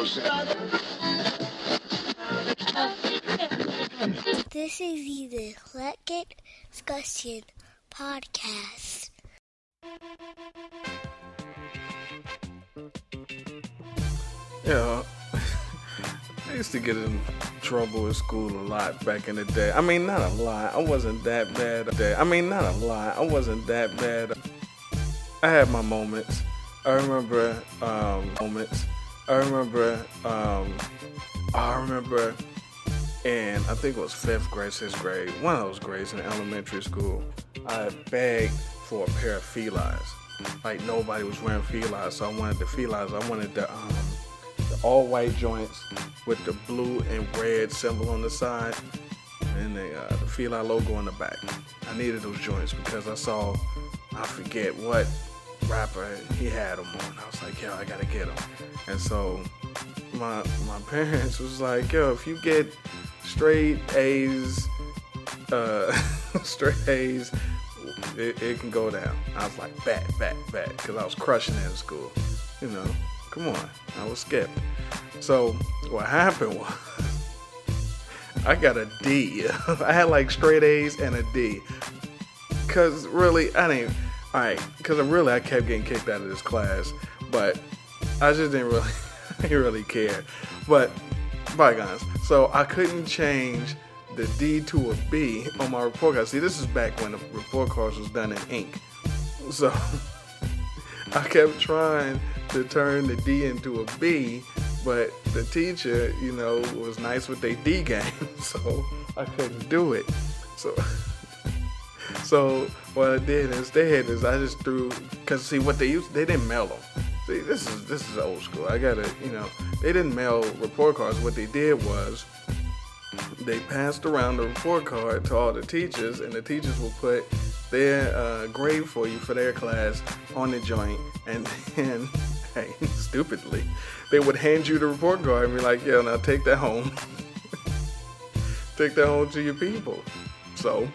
This is the Eclectik Discussion Podcast. Yeah, I used to get in trouble at school a lot back in the day. I mean, not a lot. I wasn't that bad. I mean, not a lot. I wasn't that bad. I had my moments. I remember um, moments. I remember. Um, I remember, and I think it was fifth grade, sixth grade, one of those grades in elementary school. I begged for a pair of Filas. Like nobody was wearing Filas, so I wanted the Filas. I wanted the um, the all white joints with the blue and red symbol on the side, and the, uh, the Fila logo on the back. I needed those joints because I saw, I forget what rapper he had them on. I was like, yo, I gotta get them. And so my my parents was like, yo, if you get straight A's, uh, straight A's, it, it, can go down. I was like, bat, bat, bat, because I was crushing it in school. You know, come on, I was skipped. So what happened was. I got a D. I had like straight A's and a D. Cause really, I didn't. All right, cause I really I kept getting kicked out of this class, but I just didn't really, didn't really care. But bygones. So I couldn't change the D to a B on my report card. See, this is back when the report cards was done in ink. So I kept trying to turn the D into a B, but the teacher, you know, was nice with their D game, so I couldn't do it. So, so what I did instead is I just threw, cause see what they used, they didn't mail them. See, this is this is old school. I gotta, you know, they didn't mail report cards. What they did was they passed around the report card to all the teachers, and the teachers will put their uh, grade for you for their class on the joint, and then, hey, stupidly, they would hand you the report card and be like, "Yeah, now take that home, take that home to your people." So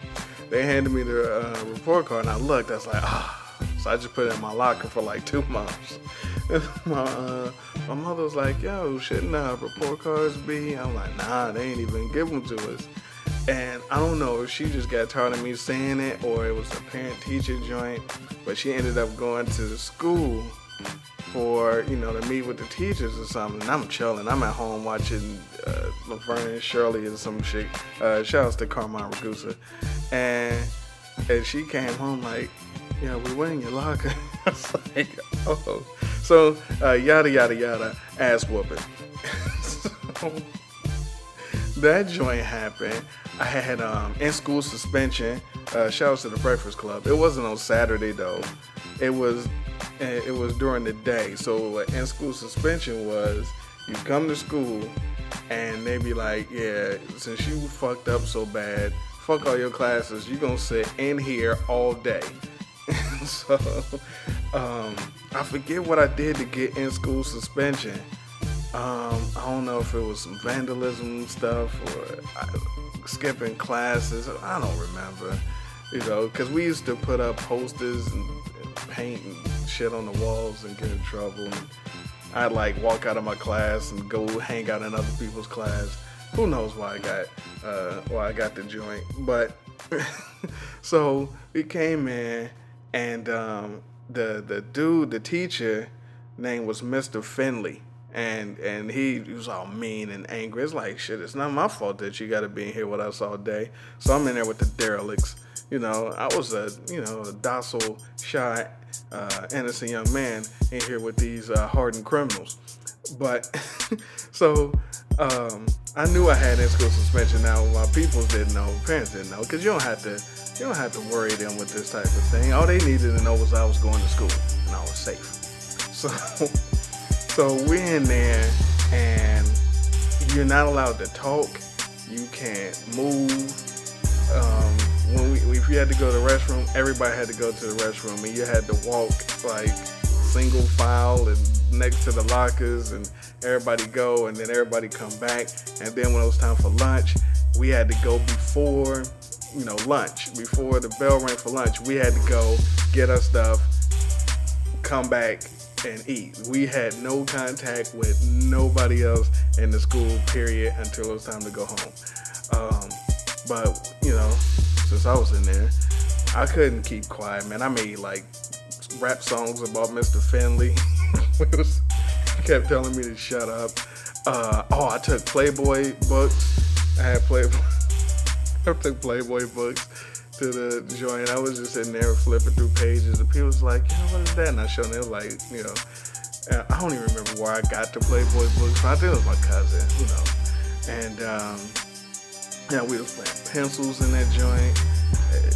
they handed me the uh, report card, and I looked. I was like, ah. So I just put it in my locker for like two months. my uh, my mother was like, "Yo, shouldn't uh, report cards be?" I'm like, "Nah, they ain't even give them to us." And I don't know if she just got tired of me saying it or it was a parent teacher joint, but she ended up going to the school for, you know, to meet with the teachers or something. I'm chilling. I'm at home watching uh, Laverne and Shirley and some shit. Uh, shout out to Carmine Ragusa. And, and she came home like, yeah, we went in your locker. I was like, oh. So, uh, yada, yada, yada, ass whooping. so, that joint happened. I had um, in school suspension. Uh, shout out to the Breakfast Club. It wasn't on Saturday though. It was it was during the day. So what in school suspension was you come to school and they be like, yeah, since you fucked up so bad, fuck all your classes. You gonna sit in here all day. so um, I forget what I did to get in school suspension. Um, I don't know if it was some vandalism stuff or I, skipping classes. I don't remember, you know, because we used to put up posters and, and, paint and shit on the walls and get in trouble. And I'd like walk out of my class and go hang out in other people's class. Who knows why I got uh, why I got the joint? But so we came in and um, the the dude, the teacher, name was Mr. Finley and and he, was all mean and angry. It's like shit. It's not my fault that you got to be in here with us all day. So I'm in there with the derelicts. You know, I was a you know a docile, shy, uh, innocent young man in here with these uh, hardened criminals. But so um, I knew I had in school suspension. Now my people didn't know, parents didn't know, because you don't have to you don't have to worry them with this type of thing. All they needed to know was I was going to school and I was safe. So. So we're in there, and you're not allowed to talk. You can't move. Um, when we, if you had to go to the restroom, everybody had to go to the restroom, and you had to walk like single file and next to the lockers, and everybody go, and then everybody come back. And then when it was time for lunch, we had to go before, you know, lunch. Before the bell rang for lunch, we had to go get our stuff, come back, and eat. We had no contact with nobody else in the school period until it was time to go home. Um, but you know, since I was in there, I couldn't keep quiet, man. I made like rap songs about Mr. Finley. it was, kept telling me to shut up. Uh, oh, I took Playboy books. I had Playboy. I took Playboy books to the joint. I was just sitting there flipping through pages, and people was like, you know, what is that? And I showed them, like, you know, I don't even remember where I got the Playboy books. I think it was my cousin, you know. And um, yeah, we was playing pencils in that joint, eh,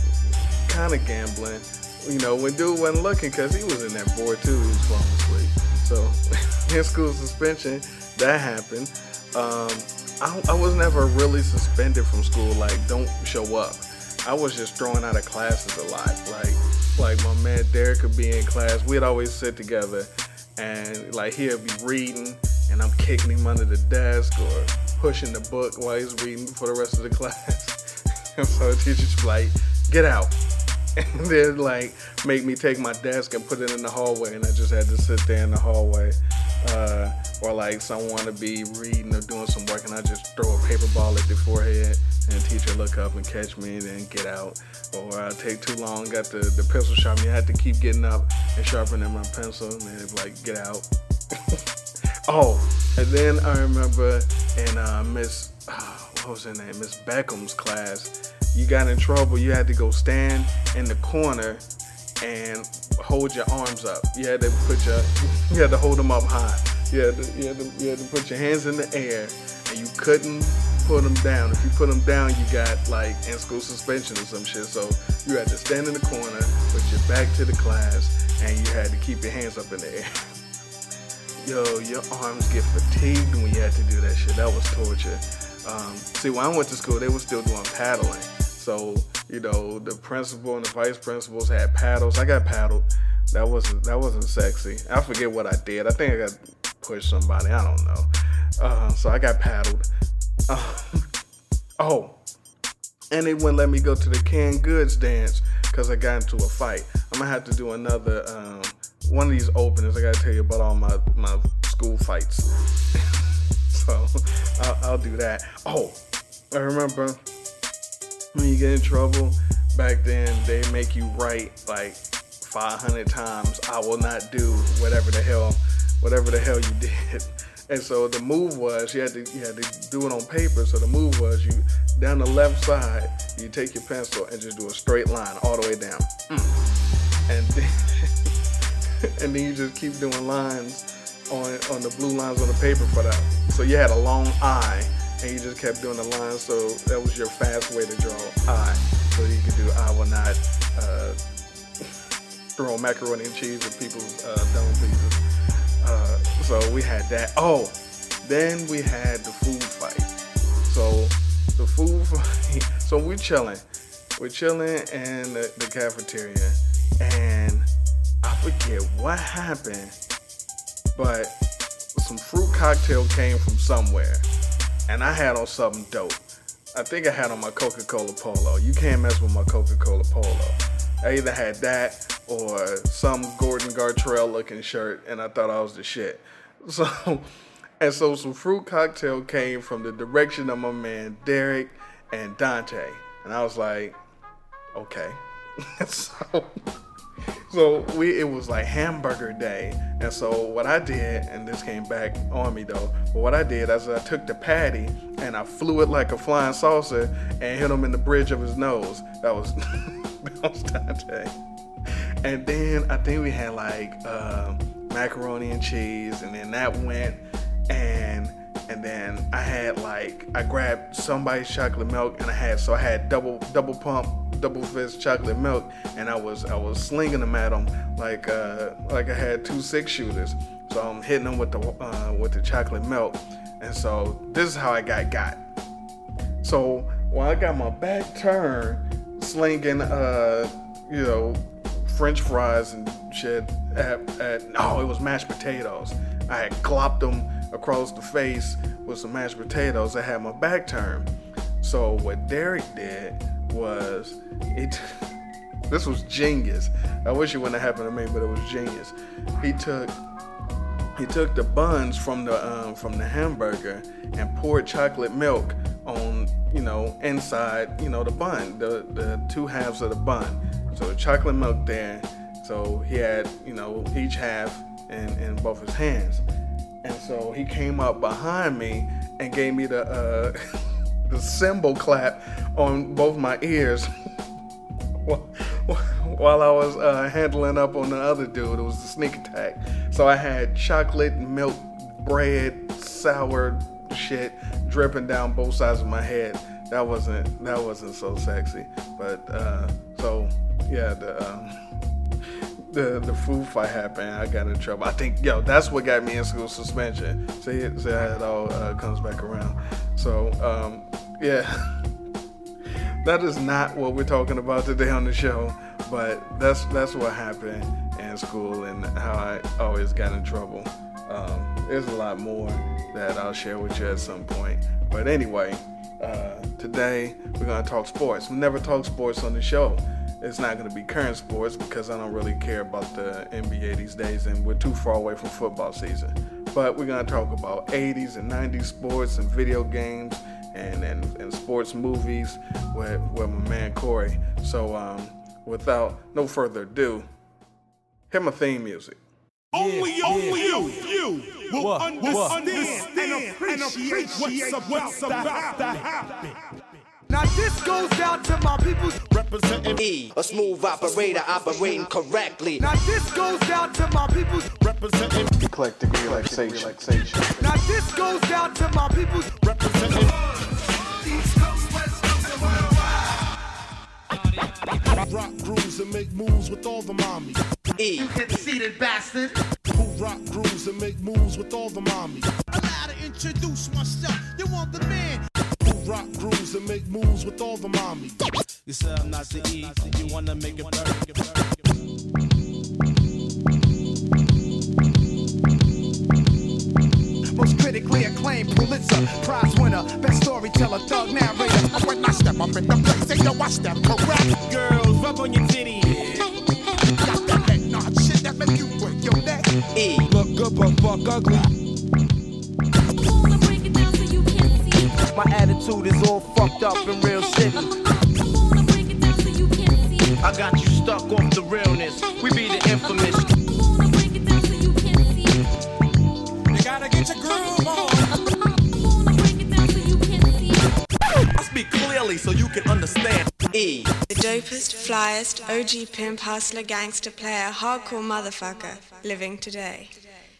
kind of gambling. You know, when dude wasn't looking, cause he was in that board too, he was falling asleep. So in school suspension, that happened. Um, I, I was never really suspended from school. Like, don't show up. I was just thrown out of classes a lot. Like, like my man Derek could be in class. We'd always sit together, and like he'd be reading, and I'm kicking him under the desk or pushing the book while he's reading for the rest of the class. and so the teacher's like, "Get out." And then like make me take my desk and put it in the hallway, and I just had to sit there in the hallway. Uh, or like someone to be reading or doing some work, and I just throw a paper ball at their forehead, and the teacher look up and catch me, and then get out. Or I take too long, got the, the pencil sharpening, I had to keep getting up and sharpening my pencil, and then like get out. oh, and then I remember in uh, Miss, uh, what was her name, Miss Beckham's class, you got in trouble. You had to go stand in the corner and hold your arms up. You had to put your, you had to hold them up high. You had to, you had to, you had to put your hands in the air, and you couldn't put them down. If you put them down, you got like in school suspension or some shit. So you had to stand in the corner, put your back to the class, and you had to keep your hands up in the air. Yo, your arms get fatigued when you had to do that shit. That was torture. Um, see, when I went to school, they were still doing paddling. So, you know, the principal and the vice principals had paddles. I got paddled. That wasn't that wasn't sexy. I forget what I did. I think I got pushed somebody. I don't know. Uh, so I got paddled. Uh, oh, and they wouldn't let me go to the canned goods dance because I got into a fight. I'm gonna have to do another um, one of these openings. I gotta tell you about all my my school fights. so I'll, I'll do that. Oh, I remember when you get in trouble, back then they make you write like 500 times, I will not do whatever the hell, whatever the hell you did. And so the move was you had to you had to do it on paper. So the move was you down the left side, you take your pencil and just do a straight line all the way down. Mm. And then, and then you just keep doing lines on on the blue lines on the paper for that. So you had a long I and you just kept doing the lines. So that was your fast way to draw I. So you could do I will not uh, throw macaroni and cheese at people's uh, dome pieces. Uh, so we had that. Oh, then we had the food fight. So the food fight. So we're chilling. We're chilling in the, the cafeteria, and I forget what happened, but some fruit cocktail came from somewhere and I had on something dope. I think I had on my Coca Cola Polo. You can't mess with my Coca Cola Polo. I either had that or some Gordon Gartrell looking shirt, and I thought I was the shit. So, and so some fruit cocktail came from the direction of my man Derek and Dante, and I was like, okay. so so we it was like hamburger day. And so what i did and this came back on me though but what i did is i took the patty and i flew it like a flying saucer and hit him in the bridge of his nose. That was that was dante. And then i think we had like uh, macaroni and cheese and then that went. And and then I had like I grabbed somebody's chocolate milk and I had so I had double double pump double fist chocolate milk and I was I was slinging them at them like uh, like I had two six shooters. So I'm hitting them with the uh, with the chocolate milk, and so this is how I got got. So while I got my back turned, slinging uh you know French fries and shit at, at oh it was mashed potatoes. I had glopped them across the face with some mashed potatoes. I had my back turned. So what Derek did was it. this was genius. I wish it wouldn't have happened to me, but it was genius. He took he took the buns from the um, from the hamburger and poured chocolate milk on you know inside you know the bun, the the two halves of the bun. So the chocolate milk there. So he had you know each half in, in both his hands, and so he came up behind me and gave me the uh, cymbal clap on both my ears. while I was uh, handling up on the other dude. It was a sneak attack. So I had chocolate, milk, bread, sour shit dripping down both sides of my head. That wasn't that wasn't so sexy. But uh, so yeah, the um, the the food fight happened. I got in trouble. I think yo, that's what got me in school suspension. See, see how it all uh, comes back around. So um, yeah. that is not what we're talking about today on the show, but that's that's what happened in school and how I always got in trouble. Um, there's a lot more that I'll share with you at some point. But anyway, uh, today we're gonna talk sports. We never talk sports on the show. It's not gonna be current sports because I don't really care about the NBA these days, and we're too far away from football season. But we're gonna talk about 80s and 90s sports and video games and, and, and sports movies with, with my man Corey. So um, without no further ado, hit my theme music. Only, yeah, only yeah. you, you will what, understand, what? understand and appreciate, what's about, what's about to happen. Now this goes out to my people representing E, a smooth operator operating correctly. Now this goes out to my people representing eclectic relaxation. Now this goes out to my people representing Rock grooves and make moves with all the mommies. E. You conceited bastard. Who rock grooves and make moves with all the mommies. Allow to introduce myself. You want the man rock grooves and make moves with all the mommy. You said I'm not the E, you wanna make it burn. Most critically acclaimed Pulitzer Prize winner, best storyteller, thug narrator. When I step up in the place, they know I step correct. Girls, rub on your titties. Got that head nod shit that make you break your neck. E. Look good but fuck ugly. My attitude is all fucked up in real city. I got you stuck off the realness. We be the infamous. You gotta get your groove on. I speak clearly so you can understand. E. The dopest, flyest, OG pimp, hustler, gangster player, hardcore motherfucker living today.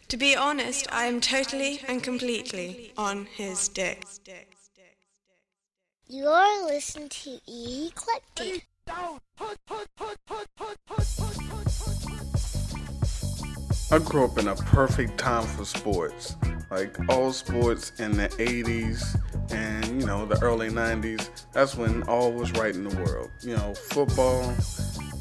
To be honest, I am totally and completely on his dick. You're listening to Eclectic. I grew up in a perfect time for sports. Like all sports in the 80s and, you know, the early 90s. That's when all was right in the world. You know, football,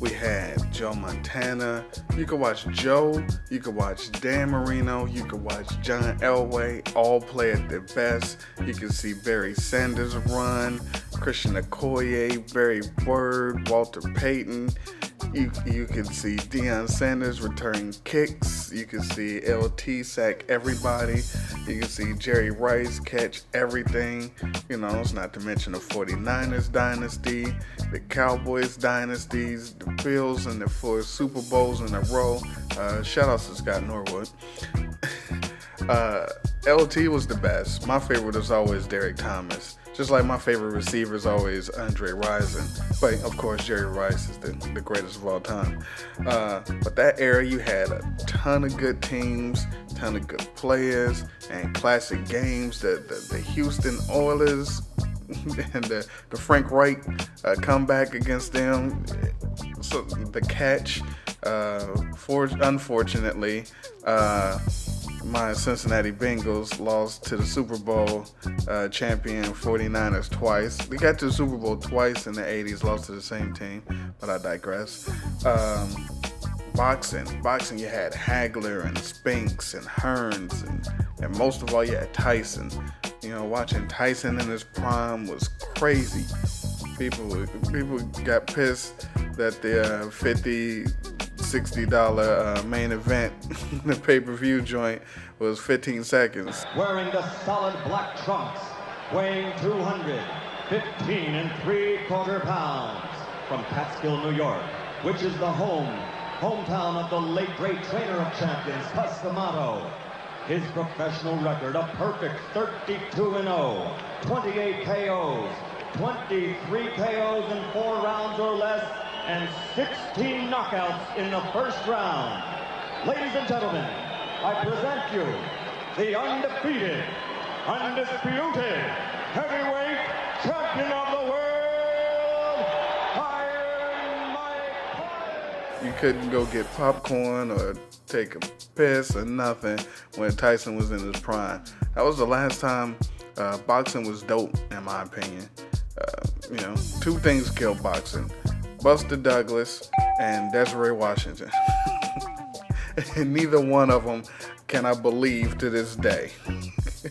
we had Joe Montana. You could watch Joe, you could watch Dan Marino, you could watch John Elway, all play at their best. You could see Barry Sanders run, Christian Okoye, Barry Bird, Walter Payton. You you can see Deion Sanders return kicks. You can see LT sack everybody. You can see Jerry Rice catch everything. You know, it's not to mention the 49ers dynasty, the Cowboys dynasties, the Bills and the four Super Bowls in a row. Uh, shout out to Scott Norwood. uh, LT was the best. My favorite is always Derrick Thomas. Just like my favorite receiver is always Andre Rison. But of course, Jerry Rice is the, the greatest of all time. Uh, but that era, you had a ton of good teams, ton of good players, and classic games. The, the, the Houston Oilers and the, the Frank Reich uh, comeback against them. So the catch, uh, for, unfortunately, uh, my Cincinnati Bengals lost to the Super Bowl uh, champion 49ers twice. They got to the Super Bowl twice in the 80s, lost to the same team, but I digress. Um, boxing, boxing, you had Hagler and Spinks and Hearns, and, and most of all, you had Tyson. You know, watching Tyson in his prime was crazy. People, people got pissed that the uh, 50 sixty dollar uh, main event, the pay per view joint was 15 seconds. Wearing the solid black trunks, weighing 215 and three quarter pounds, from Catskill, New York, which is the home, hometown of the late great trainer of champions, Cus D'Amato. His professional record, a perfect 32-0, 28 KOs, 23 KOs in four rounds or less, and 16 knockouts in the first round. Ladies and gentlemen, I present you the undefeated, undisputed heavyweight champion of the world, You couldn't go get popcorn or take a piss or nothing when Tyson was in his prime. That was the last time uh, boxing was dope, in my opinion. Uh, you know, two things killed boxing Buster Douglas and Desiree Washington. and neither one of them can I believe to this day.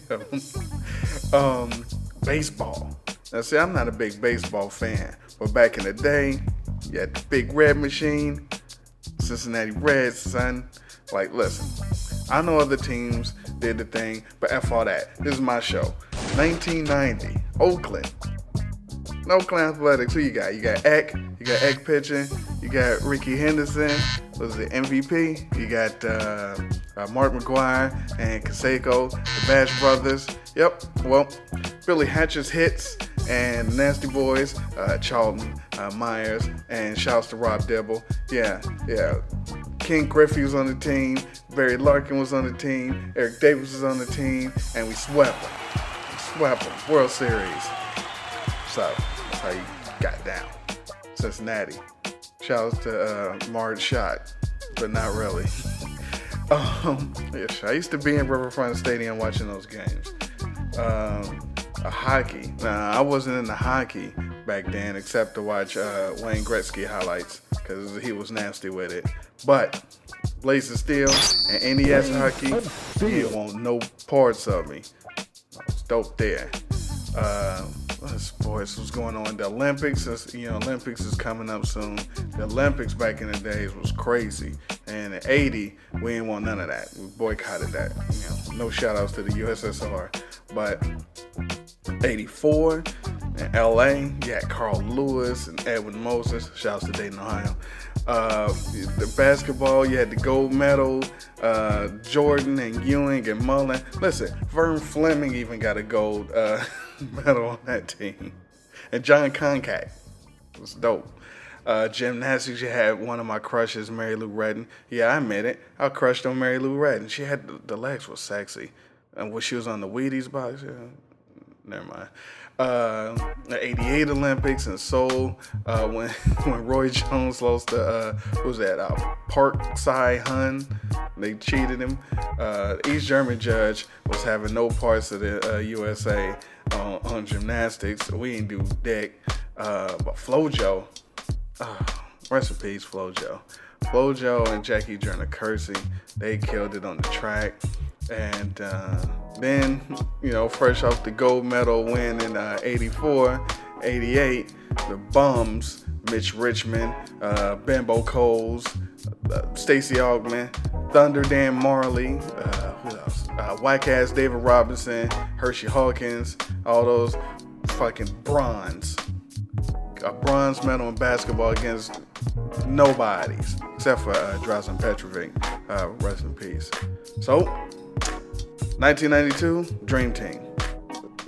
um, baseball. Now, see, I'm not a big baseball fan, but back in the day, you had the big red machine, Cincinnati Reds, son. Like, listen, I know other teams did the thing, but F all that. This is my show. 1990, Oakland. Oakland Athletics, who you got? You got Eck, you got Eck pitching, you got Rickey Henderson, was the MVP? You got uh, uh, Mark McGwire and Canseco, the Bash Brothers. Yep, well, Billy Hatcher's hits and Nasty Boys, uh, Charlton, uh, Myers, and shouts to Rob Dibble. Yeah, yeah. Ken Griffey was on the team, Barry Larkin was on the team, Eric Davis was on the team, and we swept them. Swept them. World Series. So that's how you got down. Cincinnati. Shouts to uh, Marge Schott, but not really. um, yes, I used to be in Riverfront Stadium watching those games. Um, a hockey. Nah, I wasn't into hockey back then, except to watch uh, Wayne Gretzky highlights because he was nasty with it. But Blades of Steel and NES hockey, you want no parts of me. It's dope there. Uh, sports What's going on? The Olympics, is, you know, Olympics is coming up soon. The Olympics back in the days was crazy, and in '80 we didn't want none of that. We boycotted that. You know, no shout outs to the USSR, but '84 in LA, you had Carl Lewis and Edwin Moses. Shouts to Dayton, Ohio. Uh, the basketball, you had the gold medal, uh, Jordan and Ewing and Mullin. Listen, Vern Fleming even got a gold uh, medal on that team. And Jon Koncak was dope. Uh, gymnastics, you had one of my crushes, Mary Lou Retton. Yeah, I admit it. I crushed on Mary Lou Retton. She had the, legs were sexy. And when she was on the Wheaties box, yeah, never mind. Uh, the 88 Olympics in Seoul, uh, when when Roy Jones lost to, uh, was that, uh, Park Si-hun, they cheated him. Uh, East German judge was having no parts of the uh, USA on, on gymnastics. We didn't do dick. Uh, but Flojo, uh, rest in peace, Flojo. Flojo and Jackie Joyner Kersee, they killed it on the track. And uh, then, you know, fresh off the gold medal win in uh, 84, 88, the bums, Mitch Richmond, uh, Bimbo Coles, Stacey Augmon, Thunder Dan Majerle, uh, who else? Uh, Whack ass David Robinson, Hersey Hawkins, all those fucking bronze. A bronze medal in basketball against nobodies except for uh, Drazen Petrovic. Uh, rest in peace. So, 1992, Dream Team.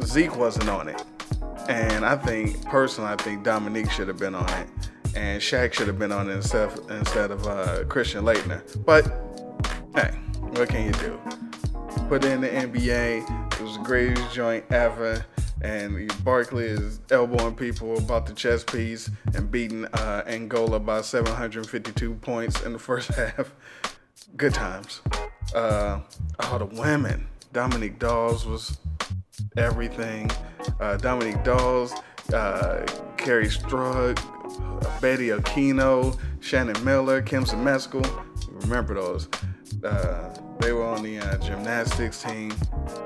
Zeke wasn't on it. And I think, personally, I think Dominique should have been on it. And Shaq should have been on instead of, instead of uh, Christian Laettner. But, hey, what can you do? Put in the NBA. It was the greatest joint ever. And Barkley is elbowing people about the chess piece and beating uh, Angola by 752 points in the first half. Good times. Uh, the women. Dominique Dawes was everything. Uh, Dominique Dawes, uh, Kerri Strug, Betty Okino, Shannon Miller, Kim Zmeskal. Remember those? Uh, they were on the uh, gymnastics team,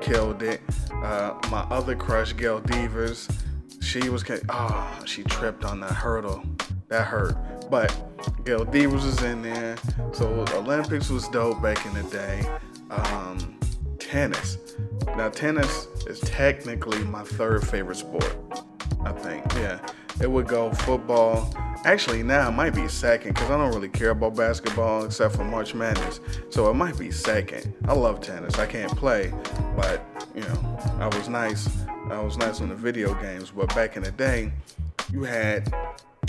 killed it. Uh, my other crush, Gail Devers, she was, oh, she tripped on that hurdle. that hurt. But Gail Devers was in there, so Olympics was dope back in the day. Um, tennis. Now tennis is technically my third favorite sport. I think, yeah. It would go football. Actually, now it might be second because I don't really care about basketball except for March Madness. So it might be second. I love tennis. I can't play, but you know, I was nice. I was nice on the video games. But back in the day, you had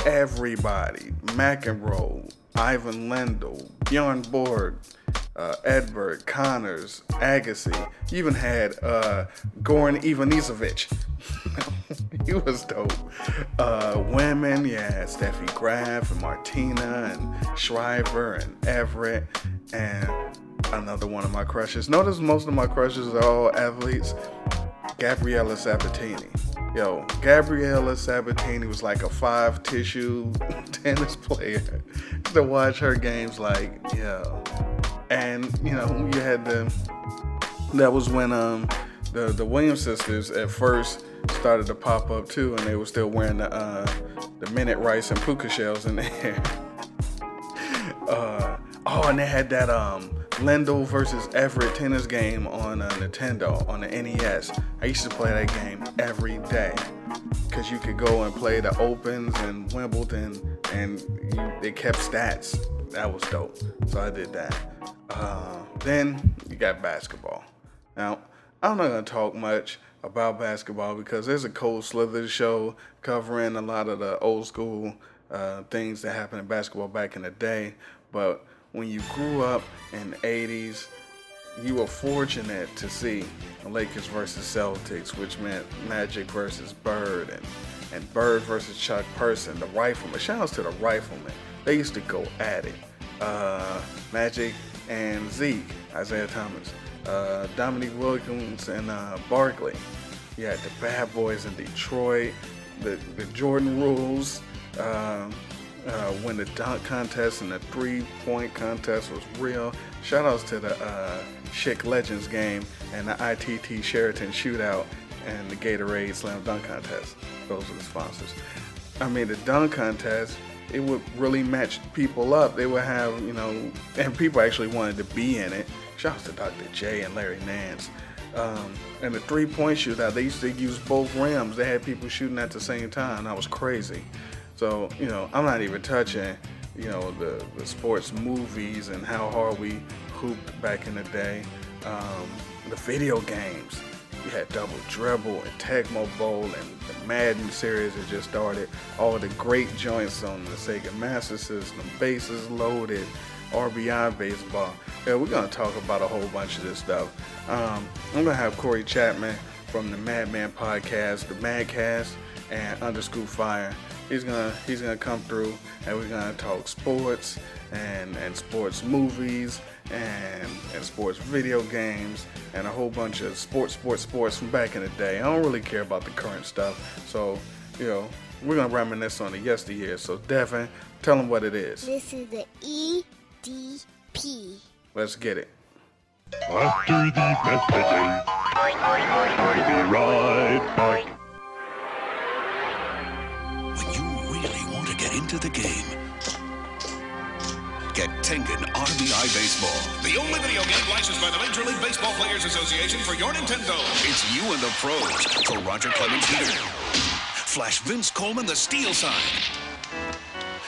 everybody: McEnroe, Ivan Lendl, Bjorn Borg, uh, Edberg, Connors, Agassi. You even had uh, Goran Ivanisevic. he was dope. Uh, women, yeah, Steffi Graf and Martina and Shriver and Evert and another one of my crushes. Notice most of my crushes are all athletes. Gabriela Sabatini. Yo, Gabriela Sabatini was like a five tissue tennis player. to watch her games, like, yo. And, you know, you had the, that was when um the, the Williams sisters at first started to pop up too, and they were still wearing the uh, the minute rice and puka shells in there. uh, oh, and they had that um Lendl versus Evert tennis game on uh, Nintendo on the NES. I used to play that game every day because you could go and play the Opens and Wimbledon, and they kept stats. That was dope. So I did that. Uh, then you got basketball. Now I'm not gonna talk much about basketball because there's a Cold Slither show covering a lot of the old school uh, things that happened in basketball back in the day. But when you grew up in the 80s, you were fortunate to see Lakers versus Celtics, which meant Magic versus Bird and, and Bird versus Chuck Person, the rifleman. Shout to the rifleman. They used to go at it. Uh, Magic and Zeke, Isiah Thomas uh, Dominique Wilkins and uh, Barkley. You had the Bad Boys in Detroit, the, the Jordan rules, um, uh, when the dunk contest and the three point contest was real. Shout outs to the uh, Schick Legends game and the ITT Sheraton shootout and the Gatorade Slam Dunk contest. Those are the sponsors. I mean, the dunk contest, it would really match people up. They would have, you know, and people actually wanted to be in it. Shouts to Dr. J and Larry Nance. Um, and the three point shootout, they used to use both rims. They had people shooting at the same time. That was crazy. So, you know, I'm not even touching, you know, the, the sports movies and how hard we hooped back in the day. Um, the video games. You had Double Dribble and Tecmo Bowl and the Madden series that just started. All the great joints on the Sega Master System, bases loaded, RBI baseball. Yeah, we're gonna talk about a whole bunch of this stuff. Um, I'm gonna have Corey Chapman from the Madman podcast, the Madcast, and Underscoop Fire. He's gonna he's gonna come through, and we're gonna talk sports and and sports movies and and sports video games and a whole bunch of sports sports sports from back in the day. I don't really care about the current stuff, so you know we're gonna reminisce on the yesteryear. So Devin, tell them what it is. This is the EDP. Let's get it. After these messages, we'll be right back. Into the game, get Tengen RBI Baseball. The only video game licensed by the Major League Baseball Players Association for your Nintendo. It's you and the pros for Roger Clemens Peter. Flash Vince Coleman the steal sign.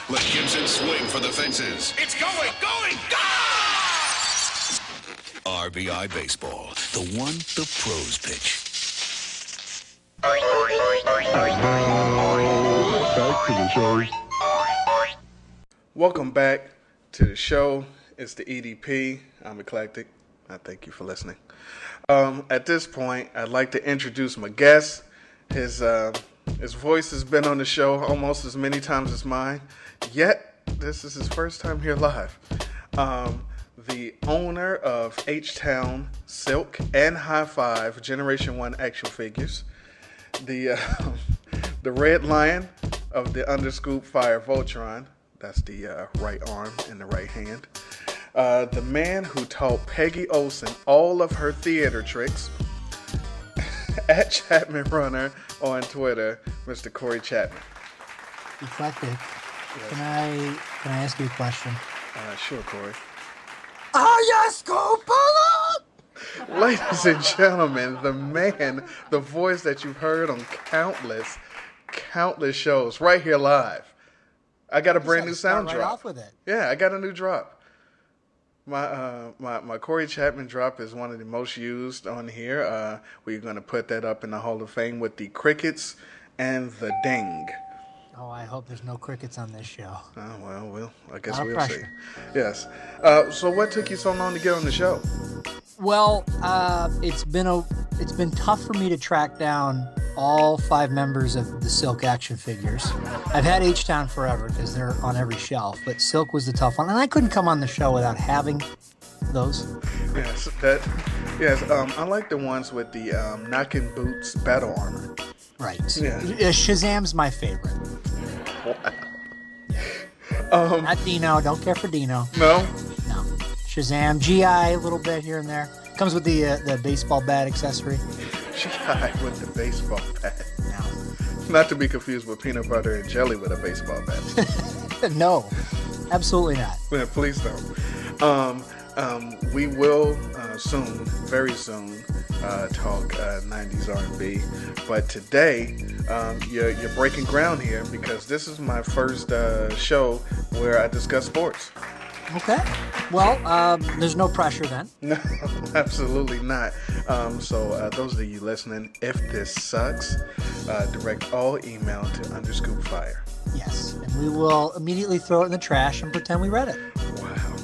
Let Gibson swing for the fences. It's going, going, go! RBI Baseball, the one the pros pitch. Back to the show. Welcome back to the show. It's the EDP. I'm Eclectic. I thank you for listening. Um, at this point, I'd like to introduce my guest. His uh, his voice has been on the show almost as many times as mine, yet this is his first time here live. Um, the owner of H Town Silk and High Five Generation One action figures, the uh, the Red Lion of the Underscoop Fire Voltron. That's the uh, right arm and the right hand. Uh, the man who taught Peggy Olson all of her theater tricks. At Chapman Runner on Twitter, Mr. Corey Chapman. Eclectic. Can I can I ask you a question? Uh, sure, Corey. Are you Scoopala? Ladies and gentlemen, the man, the voice that you've heard on countless, countless shows, right here live. I got a brand new sound right drop. off with it. Yeah, I got a new drop. My uh my my Corey Chapman drop is one of the most used on here. Uh, we're gonna put that up in the Hall of Fame with the crickets and the ding. Oh, I hope there's no crickets on this show. Oh well, well, I guess we'll pressure. see. Yes. Uh, so what took you so long to get on the show? Well, uh, it's been a it's been tough for me to track down all five members of the Silk action figures. I've had H Town forever because they're on every shelf, but Silk was the tough one, and I couldn't come on the show without having those. Yes, that. Yes, um, I like the ones with the um, knocking boots battle armor. Right. Yeah. Uh, Shazam's my favorite. Um, Not Dino. Don't care for Dino. No. No. Shazam, GI a little bit here and there. Comes with the uh, the baseball bat accessory. GI with the baseball bat. Not to be confused with peanut butter and jelly with a baseball bat. no, absolutely not. Yeah, please don't. Um, um, we will uh, soon, very soon, uh, talk uh, 90s R&B. But today, um, you're, you're breaking ground here because this is my first uh, show where I discuss sports. Okay. Well, um, there's no pressure then. No, absolutely not. Um, so, uh, those of you listening, if this sucks, uh, direct all email to underscoop fire. Yes, and we will immediately throw it in the trash and pretend we read it. Wow.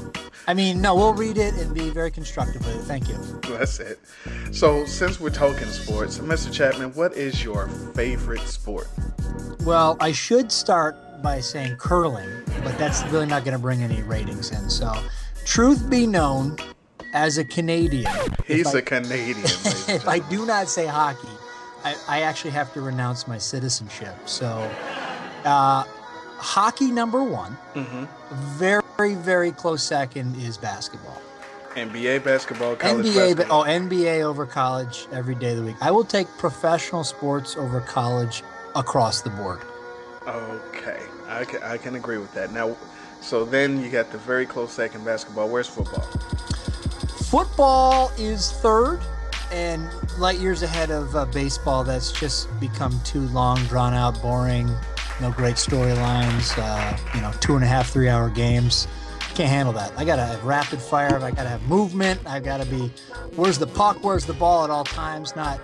I mean, no, we'll read it and be very constructive with it. Thank you. That's it. So, since we're talking sports, Mr. Chapman, what is your favorite sport? Well, I should start by saying curling, but that's really not going to bring any ratings in. So, truth be known, as a Canadian, He's if a I- Canadian. if I do not say hockey, I, I actually have to renounce my citizenship. So, uh, hockey number one. Mhm. Very, very close second is basketball. NBA basketball, college NBA, basketball. oh, NBA over college every day of the week. I will take professional sports over college across the board. Okay, I can, I can agree with that. Now, so then you got the very close second basketball. Where's football? Football is third and light years ahead of uh, baseball. That's just become too long, drawn out, boring. No great storylines. Uh, you know, two and a half, three hour games. Can't handle that. I gotta have rapid fire. I gotta have movement. I gotta be. Where's the puck? Where's the ball at all times? Not.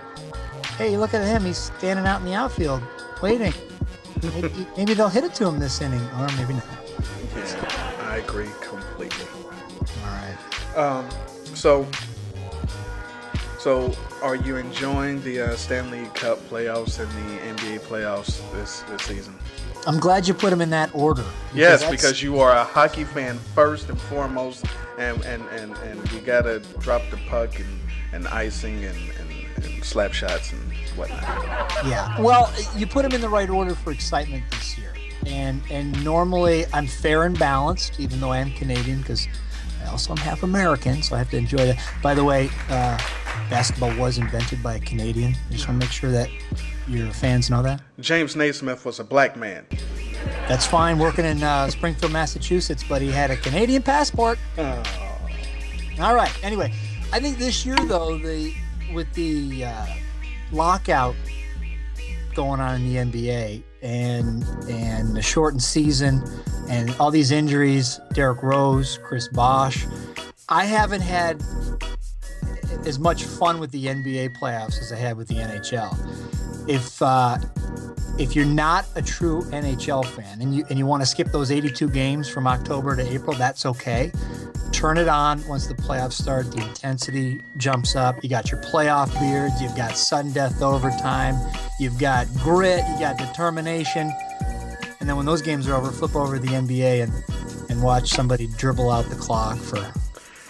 Hey, look at him. He's standing out in the outfield, waiting. Maybe, maybe they'll hit it to him this inning, or maybe not. Yeah, I agree completely. All right. Um, so, so are you enjoying the uh, Stanley Cup playoffs and the NBA playoffs this this season? I'm glad you put them in that order. Yes, because you are a hockey fan first and foremost, and and, and, and you gotta drop the puck and, and icing and, and, slap shots and whatnot. Yeah. Well, you put them in the right order for excitement this year. And and normally I'm fair and balanced, even though I am Canadian, because I also am half American, so I have to enjoy that. By the way, uh, basketball was invented by a Canadian. I just want to make sure that your fans know that. James Naismith was a black man. That's fine. Working in uh, Springfield, Massachusetts, but he had a Canadian passport. Oh. All right. Anyway, I think this year though, the with the uh, lockout going on in the NBA and and the shortened season and all these injuries, Derrick Rose, Chris Bosh, I haven't had as much fun with the NBA playoffs as I had with the NHL. If uh, if you're not a true NHL fan and you and you want to skip those 82 games from October to April, that's okay. Turn it on once the playoffs start. The intensity jumps up. You got your playoff beards. You've got sudden death overtime. You've got grit. You got determination. And then when those games are over, flip over to the NBA and and watch somebody dribble out the clock for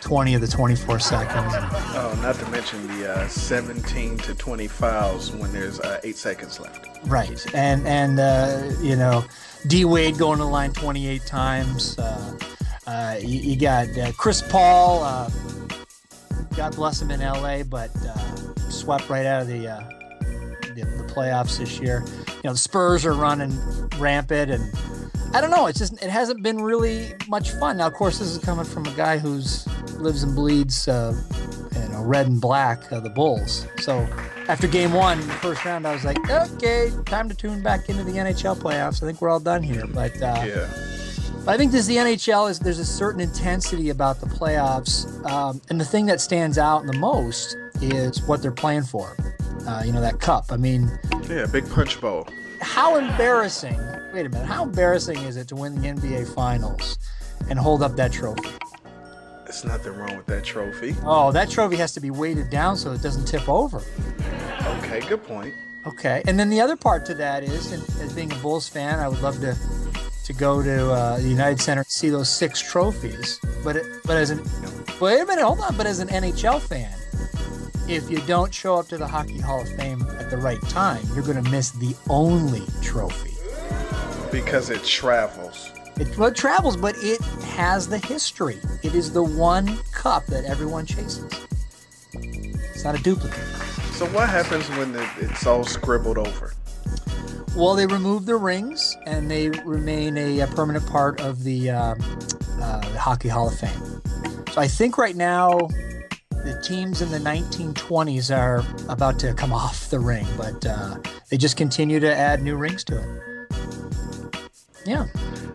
20 of the 24 seconds. Oh, not to mention the uh, 17 to 20 fouls when there's uh, eight seconds left. Right, and and uh, you know, D Wade going to the line 28 times. Uh, uh, you, you got uh, Chris Paul. Uh, God bless him in LA, but uh, swept right out of the, uh, the the playoffs this year. You know, the Spurs are running rampant, and I don't know. It's just it hasn't been really much fun. Now, of course, this is coming from a guy who's lives and bleeds, uh, you know, red and black, uh, the Bulls. So after game one, the first round, I was like, okay, time to tune back into the NHL playoffs. I think we're all done here. But uh, yeah. But I think this the NHL is there's a certain intensity about the playoffs, um, and the thing that stands out the most is what they're playing for. Uh, you know that cup. I mean, yeah, big punch bowl. How embarrassing! Wait a minute. How embarrassing is it to win the NBA Finals and hold up that trophy? There's nothing wrong with that trophy. Oh, that trophy has to be weighted down so it doesn't tip over. Okay, good point. Okay, and then the other part to that is, and as being a Bulls fan, I would love to to go to uh, the United Center and see those six trophies. But it, but as an wait a minute, hold on. But as an NHL fan, if you don't show up to the Hockey Hall of Fame at the right time, you're going to miss the only trophy because it travels. It, well, it travels, but it has the history. It is the one cup that everyone chases. It's not a duplicate. So what happens when it's all scribbled over? Well, they remove the rings and they remain a, a permanent part of the, um, uh, the Hockey Hall of Fame. So I think right now the teams in the 1920s are about to come off the ring, but uh, they just continue to add new rings to it. Yeah.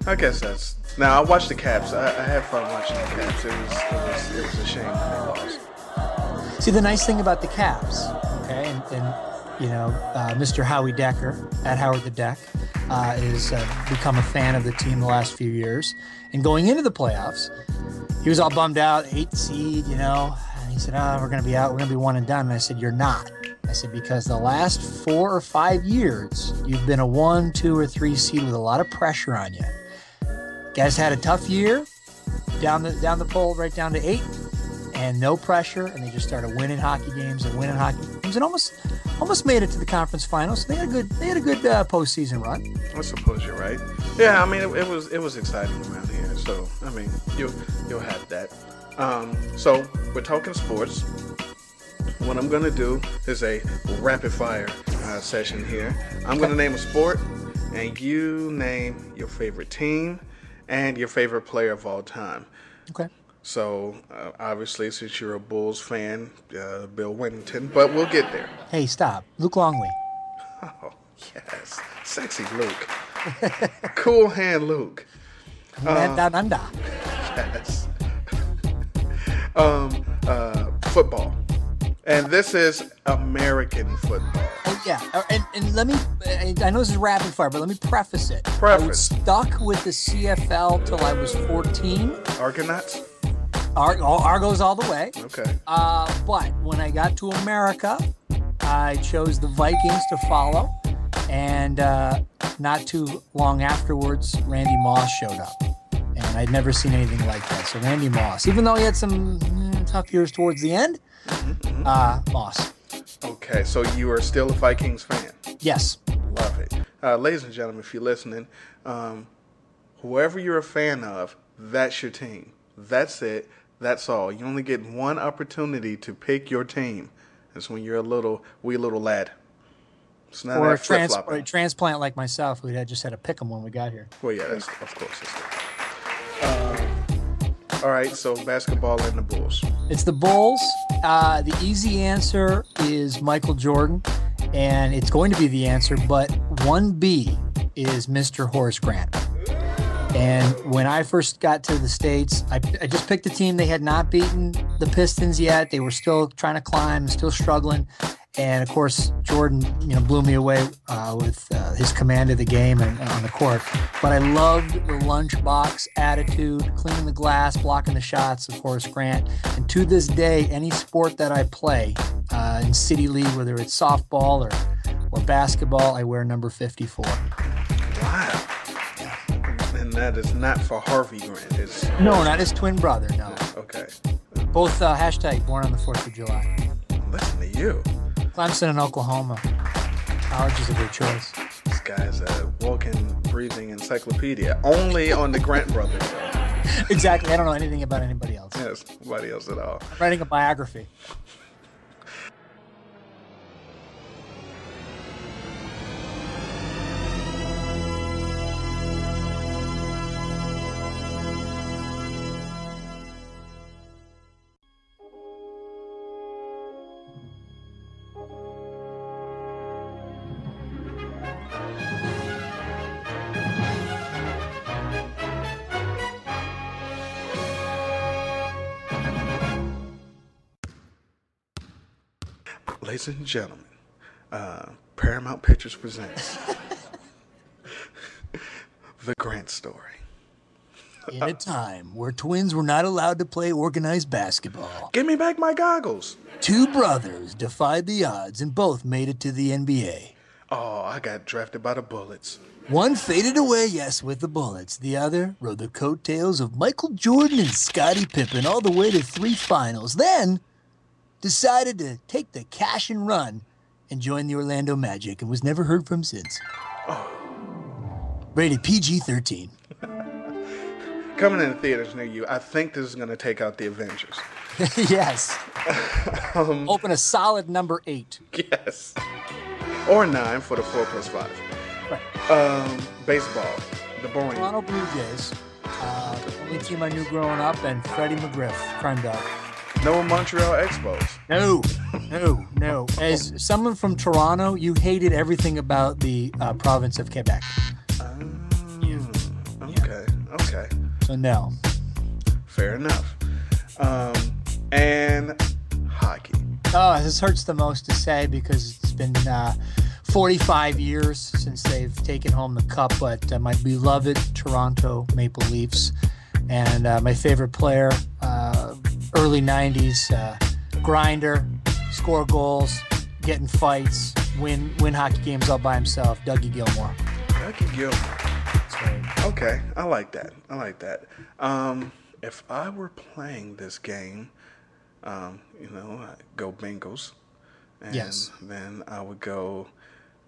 I guess that's. Now I watched the Caps. I, I had fun watching the Caps. It was it was it was a shame they lost. See the nice thing about the Caps, okay, and, and you know, uh, Mr. Howie Decker at Howard the Deck uh, is uh, become a fan of the team the last few years. And going into the playoffs, he was all bummed out, eight seed, you know. And he said, "Oh, we're going to be out. We're going to be one and done." And I said, "You're not." I said because the last four or five years, you've been a one, two, or three seed with a lot of pressure on you. Guys had a tough year, down the down the pole, right down to eight and no pressure, and they just started winning hockey games and winning hockey games, and almost almost made it to the conference finals. So they had a good they had a good uh, postseason run. I suppose you're right. Yeah, I mean it, it, was it was exciting around here. So I mean you you'll have that. Um, so we're talking sports. What I'm gonna do is a rapid fire uh, session here. I'm gonna name a sport, and you name your favorite team and your favorite player of all time. Okay. So uh, obviously, since you're a Bulls fan, uh, Bill Wennington, but we'll get there. Hey, stop, Luke Longley. Oh yes, sexy Luke, cool hand Luke. Um, under. Yes. um, uh, football, and this is American football. Oh, yeah, uh, and, and let me. I know this is rapid fire, but let me preface it. Preface. I was stuck with the CFL till I was 14. Argonauts. Ar- Argos all the way. Okay. Uh, but when I got to America, I chose the Vikings to follow. And uh, not too long afterwards, Randy Moss showed up. And I'd never seen anything like that. So, Randy Moss, even though he had some mm, tough years towards the end. Uh, Moss. Okay, so you are still a Vikings fan? Yes. Love it. Uh, ladies and gentlemen, if you're listening, um, whoever you're a fan of, that's your team. That's it. That's all. You only get one opportunity to pick your team. That's when you're a little wee little lad. It's not or, a trans- or a transplant like myself who had just had to pick them when we got here. Well, yeah, that's, of course. Uh, all right, so basketball and the Bulls. It's the Bulls. Uh, the easy answer is Michael Jordan, and it's going to be the answer, but 1B is Mr. Horace Grant. And when I first got to the States, I, I, just picked a team. They had not beaten the Pistons yet. They were still trying to climb, still struggling. And of course, Jordan, you know, blew me away uh, with uh, his command of the game and, and on the court. But I loved the lunchbox attitude, cleaning the glass, blocking the shots of Horace Grant. And to this day, any sport that I play uh, in City League, whether it's softball or, or basketball, I wear number 54. Wow And that is not for Harvey Grant. It's no, not his twin brother. No. Okay. Both uh, hashtag born on the Fourth of July. Listen to you. Clemson and Oklahoma. College is a good choice. This guy's a walking, breathing encyclopedia. Only on the Grant brothers. exactly. I don't know anything about anybody else. Yes, nobody else at all. I'm writing a biography. Ladies and gentlemen, uh, Paramount Pictures presents The Grant Story. In a time where twins were not allowed to play organized basketball, Give me back my goggles. two brothers defied the odds and both made it to the NBA. Oh, I got drafted by the Bullets. One faded away, yes, with the Bullets. The other rode the coattails of Michael Jordan and Scottie Pippen all the way to three finals. Then decided to take the cash and run and join the Orlando Magic and was never heard from since. Rated PG 13. Coming in theaters near you, I think this is going to take out the Avengers. yes. Um, Open a solid number eight. Yes. Or nine for the four plus five. Um, baseball, the boring. Toronto Blue Jays. Uh, the only team I knew growing up, and Freddie McGriff, crime dog. No Montreal Expos. No, no, no. As someone from Toronto, you hated everything about the uh, province of Quebec. Okay, okay. So no. Fair enough. Um, and hockey. Oh, this hurts the most to say because it's been uh, 45 years since they've taken home the cup. But uh, my beloved Toronto Maple Leafs and uh, my favorite player, uh, early 90s, uh, grinder, score goals, get in fights, win win hockey games all by himself. Dougie Gilmour. Dougie Gilmour. Okay, I like that. I like that. Um, if I were playing this game, um, you know, I go Bengals, and Yes. then I would go.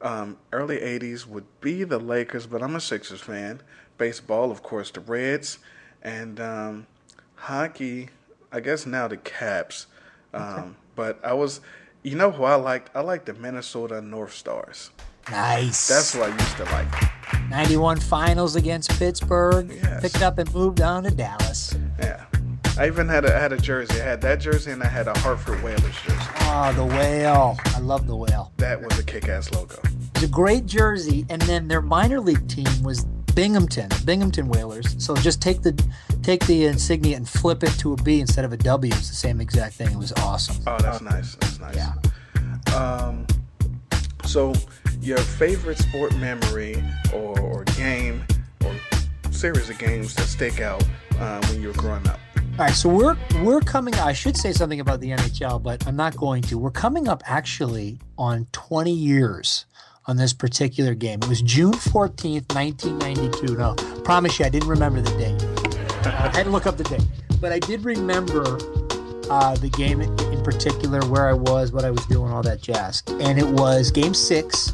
Um, early '80s would be the Lakers, but I'm a Sixers fan. Baseball, of course, the Reds, and um, hockey. I guess now the Caps. Um, But I was, you know, who I liked? I liked the Minnesota North Stars. Nice. That's what I used to like. 91 finals against Pittsburgh. Picked up and moved on to Dallas. Yeah. I even had a had a jersey. I had that jersey and I had a Hartford Whalers jersey. Oh, the whale. I love the whale. That was a kick ass logo. It's a great jersey. And then their minor league team was Binghamton, Binghamton Whalers. So just take the take the insignia and flip it to a B instead of a W. It's the same exact thing. It was awesome. Oh, that's nice. That's nice. Yeah. Um, so your favorite sport memory or, or game or series of games that stick out uh, when you were growing up? All right, so we're we're coming. I should say something about the NHL, but I'm not going to. We're coming up actually on 20 years on this particular game. It was June 14th, 1992. No, promise you, I didn't remember the date. I had to look up the date, but I did remember uh, the game in, particular, where I was, what I was doing, all that jazz. And it was Game Six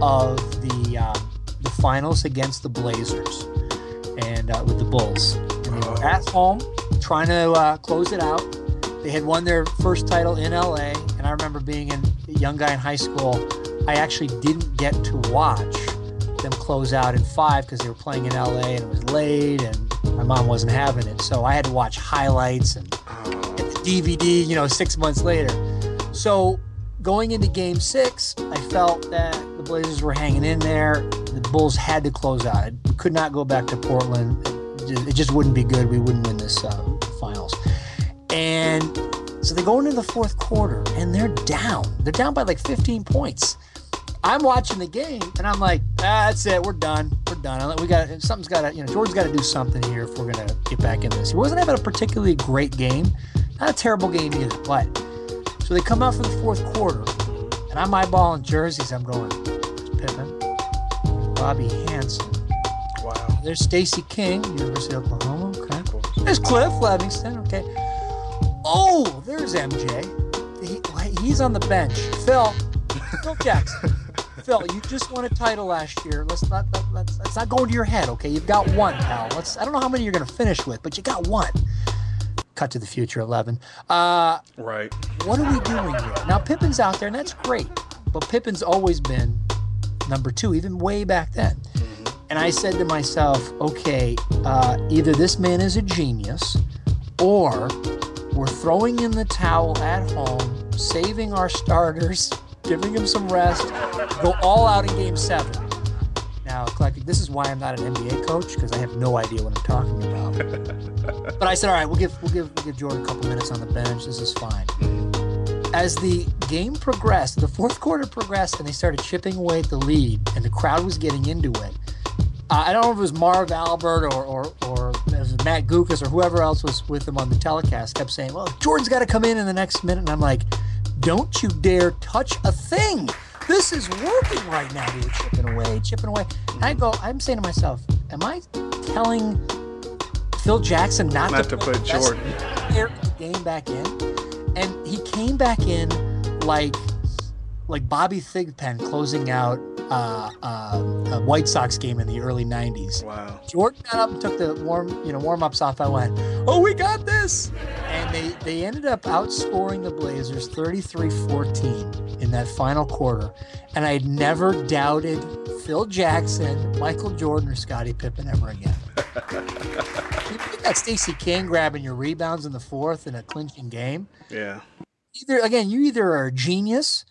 of the uh, the finals against the Blazers, and uh, with the Bulls. And they were at home trying to uh, close it out. They had won their first title in LA, and I remember being in, a young guy in high school. I actually didn't get to watch them close out in five because they were playing in LA and it was late, and my mom wasn't having it. So I had to watch highlights and get the DVD, you know, six months later. So going into game six, I felt that the Blazers were hanging in there. The Bulls had to close out. We could not go back to Portland. It just, it just wouldn't be good. We wouldn't win this uh, finals. And so they go into the fourth quarter and they're down. They're down by like 15 points. I'm watching the game and I'm like, ah, that's it. We're done. We're done. We got something's got to, you know, Jordan's got to do something here if we're gonna get back in this. He wasn't having a particularly great game, not a terrible game either. But so they come out for the fourth quarter, and I'm eyeballing jerseys. I'm going, there's Pippen, Bobby Hansen. Wow. There's Stacey King, University of Oklahoma. Okay. There's Cliff Levingston. Okay. Oh, there's MJ. He, he's on the bench. Phil, Phil Jackson. Phil, you just won a title last year. Let's not let, let's, let's not go into your head, okay? You've got one, pal. Let's. I don't know how many you're going to finish with, but you got one. Cut to the future, eleven. Uh, right. What are we doing here? Now Pippen's out there, and that's great. But Pippen's always been number two, even way back then. And I said to myself, okay, uh, either this man is a genius, or we're throwing in the towel at home, saving our starters, giving him some rest, go all out in game seven. Now, this is why I'm not an NBA coach, because I have no idea what I'm talking about. but I said, all right, we'll give we'll give we'll give Jordan a couple minutes on the bench. This is fine. as the game progressed, the fourth quarter progressed, and they started chipping away at the lead, and the crowd was getting into it. Uh, I don't know if it was Marv Albert or or, or Matt Guokas or whoever else was with them on the telecast kept saying, "Well, Jordan's got to come in in the next minute," and I'm like, "Don't you dare touch a thing! This is working right now. They were chipping away, chipping away." And I go, I'm saying to myself, "Am I telling Phil Jackson not, Not to, to put Jordan. the game back in?" And he came back in like like Bobby Thigpen closing out uh, uh, a White Sox game in the early '90s. Wow. Jordan got up and took the warm, you know, warm ups off. I went, "Oh, we got this!" And they they ended up outscoring the Blazers 33-14 in that final quarter. And I had never doubted Phil Jackson, Michael Jordan, or Scottie Pippen ever again. you got Stacey King grabbing your rebounds in the fourth in a clinching game Yeah. either again you either are a genius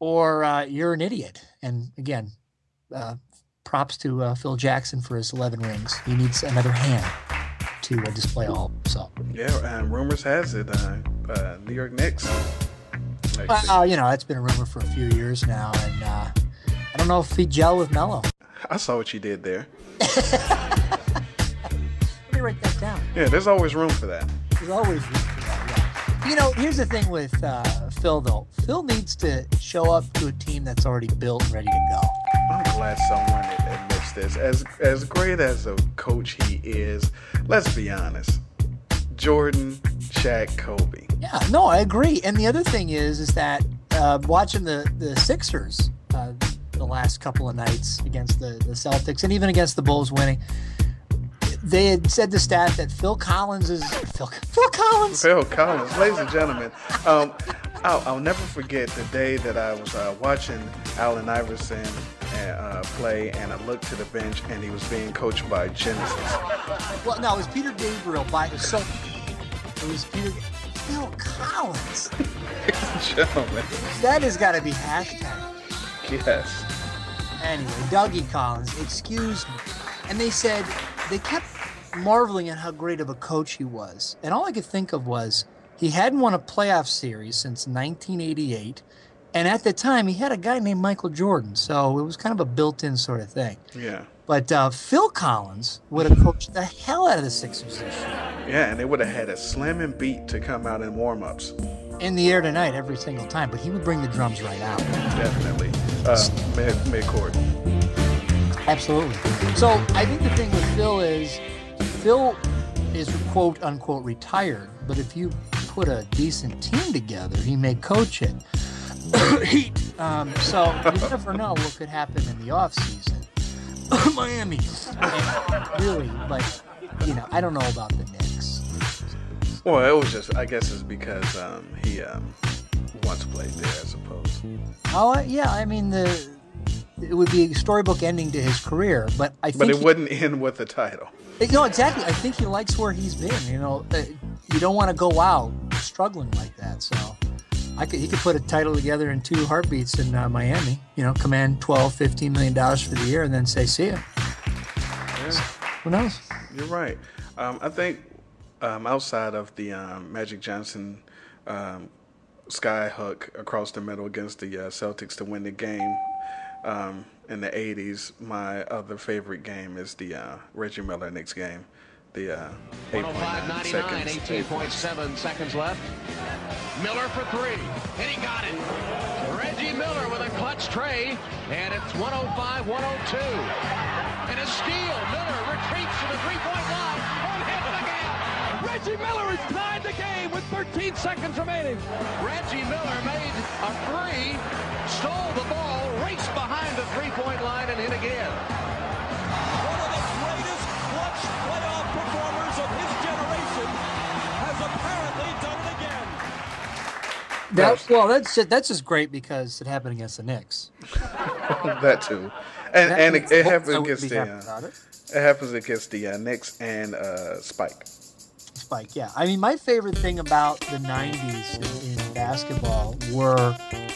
or uh, you're an idiot and again uh, props to uh, phil jackson for his 11 rings he needs another hand to uh, display all so Yeah, and rumors has it, uh, uh, New York Knicks. Uh, you know it's been a rumor for a few years now and uh, i don't know if he gel with mello I saw what you did there. let me write that down Yeah, there's always room for that. There's always room for that, yeah. You know, here's the thing with uh, Phil, though. Phil needs to show up to a team that's already built and ready to go. I'm glad someone admits this. As as great as a coach he is, let's be honest. Jordan, Shaq, Kobe. Yeah, no, I agree. And the other thing is, is that uh, watching the the Sixers uh, the last couple of nights against the the Celtics and even against the Bulls winning, they had said to staff that Phil Collins is Phil, Phil Collins. Phil Collins, ladies and gentlemen. Um, I'll, I'll never forget the day that I was uh, watching Allen Iverson uh, play, and I looked to the bench, and he was being coached by Genesis. Well, no, it was Peter Gabriel by so. It was Peter Phil Collins. Ladies and gentlemen, That has got to be hashtag. yes. Anyway, Dougie Collins, excuse me. And they said they kept marveling at how great of a coach he was. And all I could think of was he hadn't won a playoff series since 1988. And at the time, he had a guy named Michael Jordan. So it was kind of a built in sort of thing. Yeah. But uh, Phil Collins would have coached the hell out of the Sixers this year. Yeah, and they would have had a slamming beat to come out in warm-ups. In the air tonight every single time. But he would bring the drums right out. Definitely. Uh, mid midcourt. Absolutely. So I think the thing with Phil is Phil is quote unquote retired, but if you put a decent team together, he may coach it. Um, so you never know what could happen in the off season. Miami. And really, like you know, I don't know about the Knicks. Well, it was just, I guess it's because um, he um, once played there, I suppose. Oh yeah, I mean the it would be a storybook ending to his career, but I think But it he- wouldn't end with a title. No, exactly. I think he likes where he's been. You know, uh, you don't want to go out struggling like that. So, I could he could put a title together in two heartbeats in uh, Miami. You know, command 12, 15 million dollars for the year, and then say, "See ya." Who knows? You're right. Um, I think um, outside of the um, Magic Johnson um, sky across the middle against the uh, Celtics to win the game um, in the 80s, my other favorite game is the uh, Reggie Miller Knicks game. The uh, 8.9 seconds. 18.7 seconds left. Miller for three, and he got it. Reggie Miller with a clutch trade, and it's 105 102. And a steal. Miller retreats to the three point line. One hit again. Reggie Miller has tied the game with 13 seconds remaining. Reggie Miller made a three, stole the ball, raced behind the three point line, and hit again. One of the greatest clutch playoff performers of his generation has apparently done it again. That, well, that's just, that's just great because it happened against the Knicks. that too. And, That and it, it both happens against the happy uh, it. it happens against the uh, Knicks and uh, Spike. Spike, yeah. I mean, my favorite thing about the 90s in, in basketball were the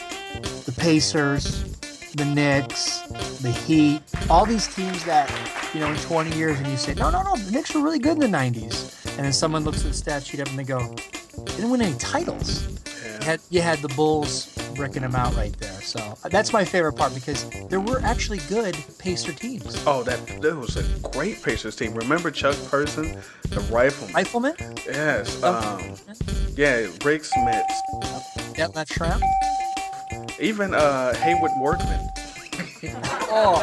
Pacers, the Knicks, the Heat, all these teams that, you know, in 20 years, and you say, no, no, no, the Knicks were really good in the 90s. And then someone looks at the stat sheet up and they go, they didn't win any titles. had you had the Bulls bricking them out right there. So that's my favorite part because there were actually good Pacer teams. Oh, that that was a great Pacers team. Remember Chuck Person, the rifleman? Rifleman? Yes. Um, yeah, Rik Smits. Yep, that's Shrimp. Even uh, Haywoode Workman. oh.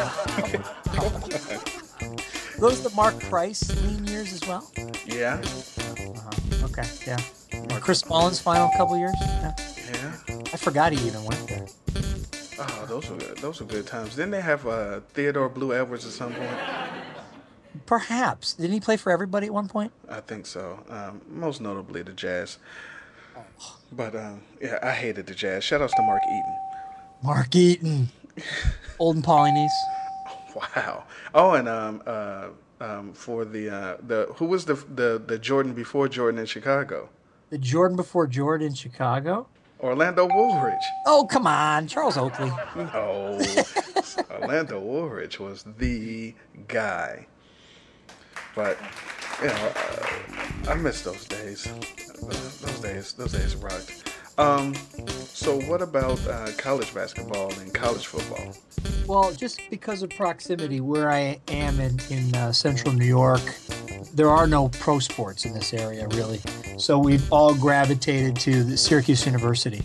Those the Mark Price lean years as well. Yeah. Uh-huh. Okay. Yeah. And Chris Mullin's final couple years. Yeah. Yeah. I forgot he even went there. Oh, those were those were good times. Didn't they have uh, Theodore Blue Edwards at some point? Perhaps. Didn't he play for everybody at one point? I think so. Um, most notably the Jazz. But um, yeah, I hated the Jazz. Shout outs to Mark Eaton. Mark Eaton. Olden Polynice. Wow. Oh, and um, uh, um, for the uh, the who was the the the Jordan before Jordan in Chicago? The Jordan before Jordan in Chicago. Orlando Woolridge. Oh come on, Charles Oakley. No, Orlando Woolridge was the guy. But you know, uh, I miss those days. Those days, those days rocked. Um, so what about uh, college basketball and college football? Well, just because of proximity, where I am in in uh, central New York, there are no pro sports in this area really. So we've all gravitated to the Syracuse University,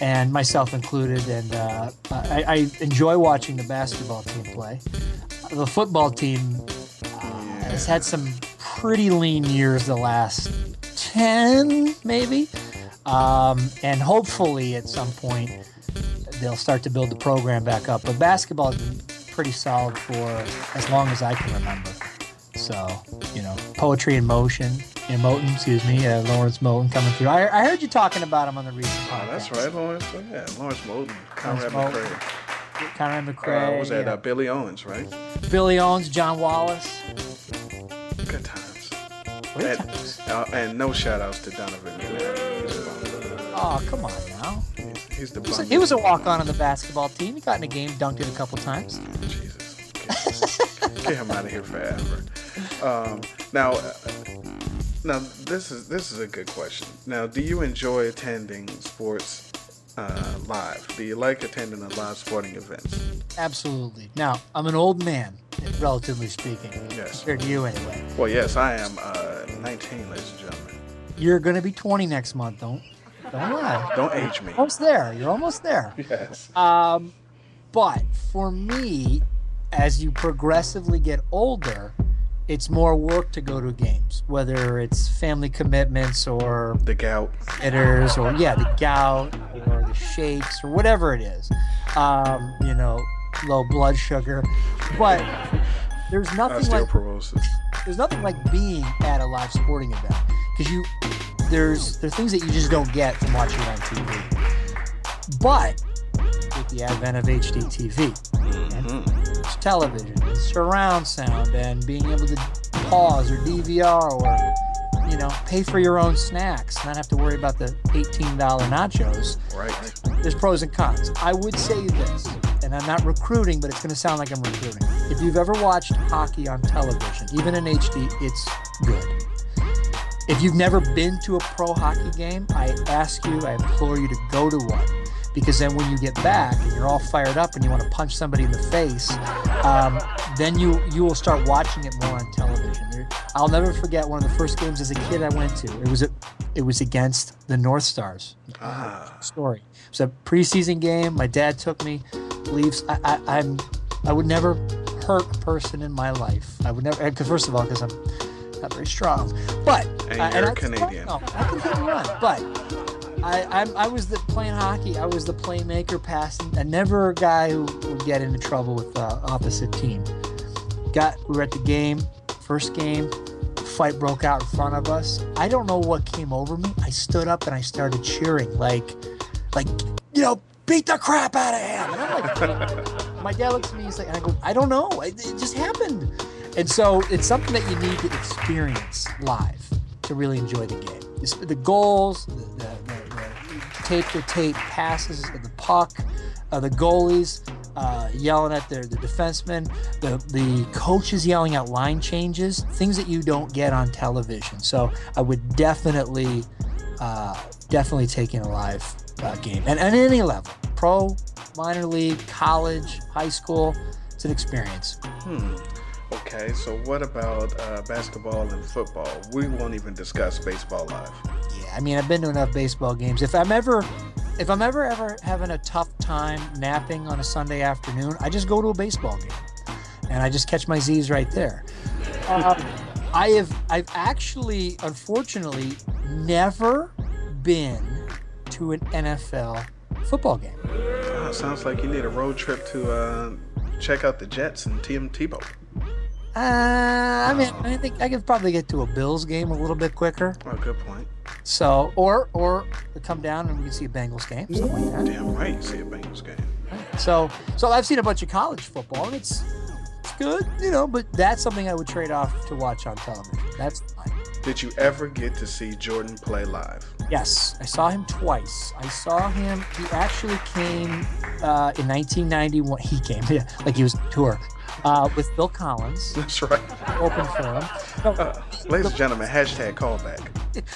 and myself included. And uh, I, I enjoy watching the basketball team play. The football team uh, has had some pretty lean years the last ten, maybe. Um, and hopefully at some point they'll start to build the program back up. But basketball has been pretty solid for as long as I can remember. So, you know, poetry in motion, in Moten, excuse me, uh, Lawrence Moten coming through. I, I, heard you talking about him on the recent podcast. Oh, that's right, Lawrence. Yeah, Lawrence Moten, Conrad McRae. Conrad McRae. Uh, was that yeah. uh, Billy Owens, right? Billy Owens, John Wallace. Good times. And. Uh, and no shout outs to Donovan Oh, come on now. He's, the he was, a, he was a walk on on the basketball team. He got in a game, dunked it a couple times. Jesus. Get, get him out of here forever. Um, now, uh, now this is this is a good question. Now, do you enjoy attending sports uh, live? Do you like attending the live sporting events? Absolutely. Now, I'm an old man, relatively speaking. Yes. Compared to you, anyway. Well, yes, I am uh, 19, ladies and gentlemen. You're going to be 20 next month. Don't don't lie. Don't age me. Almost there. You're almost there. Yes. Um, but for me, as you progressively get older, it's more work to go to games, whether it's family commitments or the gout, hitters, or yeah, the gout or the shakes or whatever it is. Um, you know, low blood sugar, but there's nothing like there's nothing like being at a live sporting event because you there's there's things that you just don't get from watching it on TV. But with the advent of HD TV and television and surround sound and being able to pause or DVR or know pay for your own snacks, not have to worry about the $18 nachos. Right. There's pros and cons. I would say this, and I'm not recruiting, but it's going to sound like I'm recruiting. If you've ever watched hockey on television, even in HD, it's good. If you've never been to a pro hockey game, I ask you, I implore you to go to one. Because then when you get back and you're all fired up and you want to punch somebody in the face, um, then you you will start watching it more on television. I'll never forget one of the first games as a kid I went to. It was a, it was against the North Stars. Ah. Story. It was a preseason game. My dad took me. Leaves. I, I, I'm. I would never hurt a person in my life. I would never. Because first of all, because I'm not very strong. But And uh, you're I- Canadian. No, I can hit and run. But I, I'm, I was the playing hockey. I was the playmaker, passing. I never a guy who would get into trouble with the opposite team. Got we were at the game, first game. Fight broke out in front of us. I don't know what came over me. I stood up and I started cheering like, like you know, beat the crap out of him. And I'm like, my dad looks at me. He's like, and I go, I don't know. It, it just happened. And so it's something that you need to experience live to really enjoy the game. The goals, the, the, the, the tape to tape passes, the puck, uh, the goalies uh, yelling at their the defensemen, the the coaches yelling out line changes, things that you don't get on television. So I would definitely, uh, definitely take in a live uh, game, and at any level, pro, minor league, college, high school. It's an experience. Hmm. Okay, so what about uh, basketball and football? We won't even discuss baseball live. Yeah, I mean, I've been to enough baseball games. If I'm ever, if I'm ever ever having a tough time napping on a Sunday afternoon, I just go to a baseball game, and I just catch my Z's right there. Uh, I have, I've actually, unfortunately, never been to an NFL football game. Oh, sounds like you need a road trip to uh, check out the Jets and Tim Tebow. Uh, I mean, I think I could probably get to a Bills game a little bit quicker. Oh, good point. So, or or come down and we can see a Bengals game, something like that. Damn right, see a Bengals game. So, so I've seen a bunch of college football, and it's it's good, you know. But that's something I would trade off to watch on television. That's fine. Did you ever get to see Jordan play live? Yes, I saw him twice. I saw him. He actually came uh, in 1991. He came, yeah, like he was on tour uh, with Bill Collins. That's right. Open for him. No, Uh, ladies and gentlemen, hashtag callback.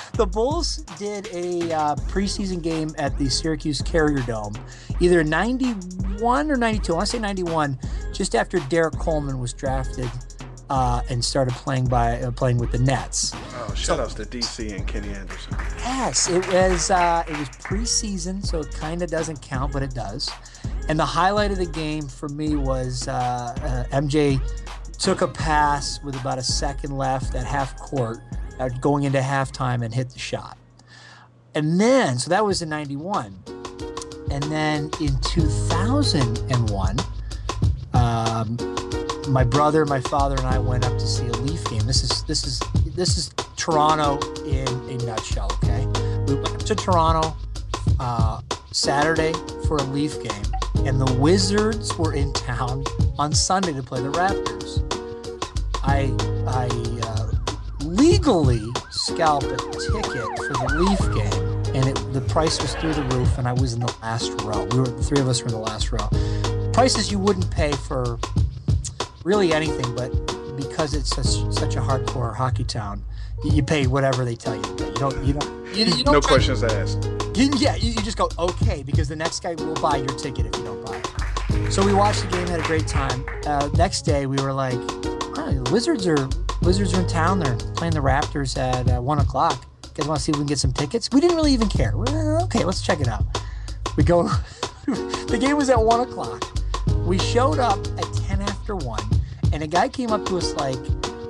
the Bulls did a uh, preseason game at the Syracuse Carrier Dome, either 91 or 92. I want to say 91, just after Derrick Coleman was drafted uh, and started playing by uh, playing with the Nets. Oh, shout outs to DC and Kenny Anderson. Yes, it was uh, it was preseason, so it kind of doesn't count, but it does. And the highlight of the game for me was uh, uh, MJ took a pass with about a second left at half court, uh, going into halftime, and hit the shot. And then, so that was in '91, and then in 2001, um, my brother, my father, and I went up to see a Leaf game. This is this is this is Toronto in a nutshell. Okay, we went to Toronto uh, Saturday for a Leaf game, and the Wizards were in town on Sunday to play the Raptors. I I uh, legally scalped a ticket for the Leaf game, and it, the price was through the roof, and I was in the last row. We were the three of us were in the last row. Prices you wouldn't pay for really anything, but because it's such, such a hardcore hockey town, you, you pay whatever they tell you. You don't you don't you, you no questions asked. you, yeah, you, you just go okay because the next guy will buy your ticket if you don't buy it. So we watched the game, had a great time. Uh, next day we were like, "Huh, the Wizards are Wizards are in town. They're playing the Raptors at uh, one o'clock. You guys want to see if we can get some tickets? We didn't really even care. We're, okay, let's check it out. We go. the game was at one o'clock. We showed up at ten after one, and a guy came up to us like,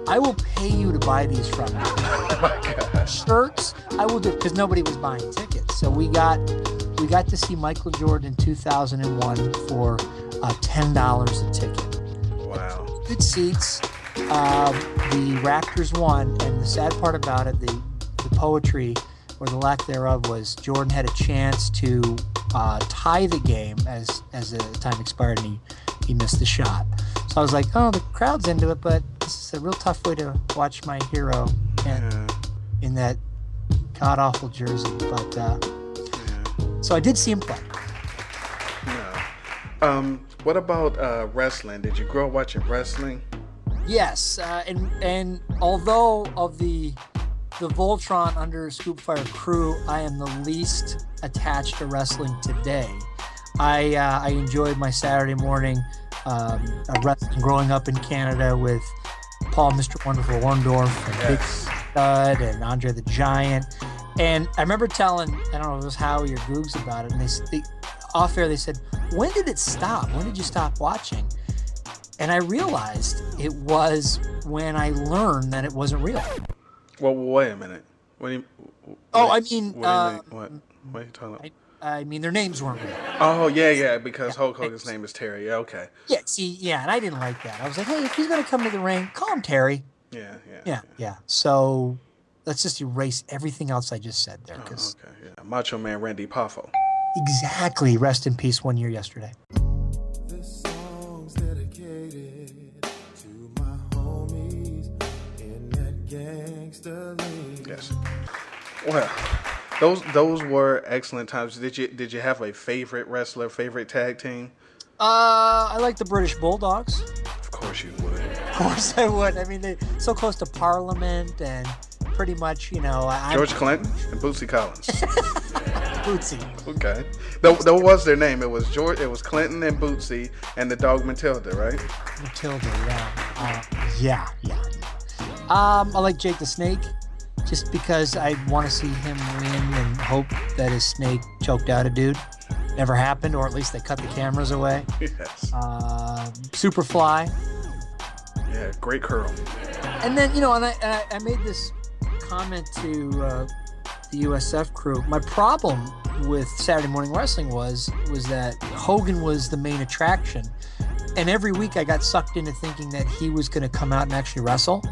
"I will pay you to buy these from me." Shirts. I will do because nobody was buying tickets. So we got we got to see Michael Jordan in 2001 for uh, ten dollars a ticket. Wow. Good seats. Um, the Raptors won, and the sad part about it, the the poetry or the lack thereof was Jordan had a chance to uh, tie the game as as the time expired, and he he missed the shot. So I was like, oh, the crowd's into it, but this is a real tough way to watch my hero and in that god awful jersey. But uh, so I did see him play. Um, what about uh, wrestling? Did you grow up watching wrestling? Yes, uh, and and although of the the Voltron Underscoop Fire crew, I am the least attached to wrestling today. I uh, I enjoyed my Saturday morning um, wrestling growing up in Canada with Paul, Mr. Wonderful Orndorff, and Big Stud, and Andre the Giant. And I remember telling I don't know if it was Howie or Googs about it, and they, they off air they said, "When did it stop? When did you stop watching?" And I realized it was when I learned that it wasn't real. Well, wait a minute. What do you? Oh, I mean, what, you uh, what? What are you talking about? I mean, their names weren't real. Oh yeah, yeah, because Hulk Hogan's name is Terry. Yeah, okay. Yeah, see, yeah, and I didn't like that. I was like, hey, if he's gonna come to the ring, call him Terry. Yeah, yeah. Yeah, yeah. So let's just erase everything else I just said there, oh, because Okay, yeah. Macho Man Randy Poffo. exactly. Rest in peace. One year yesterday. This song's dedicated to my homies in that gangster league. Yes. Well, those those were excellent times. Did you did you have a favorite wrestler, favorite tag team? Uh, I like the British Bulldogs. Of course you would. Of course, I would. I mean, they so close to Parliament and pretty much, you know, I, George Clinton and Bootsy Collins. Bootsy. Okay, that, that was their name. It was George. It was Clinton and Bootsy and the dog Matilda, right? Matilda, yeah. Uh, yeah, yeah. Um, I like Jake the Snake just because I want to see him win and hope that his snake choked out a dude. Never happened, or at least they cut the cameras away. Yes. Uh, Superfly. Yeah, great curl. And then, you know, and I, and I, I made this comment to uh, the USF crew. My problem with Saturday Morning Wrestling was was that Hogan was the main attraction, and every week I got sucked into thinking that he was going to come out and actually wrestle.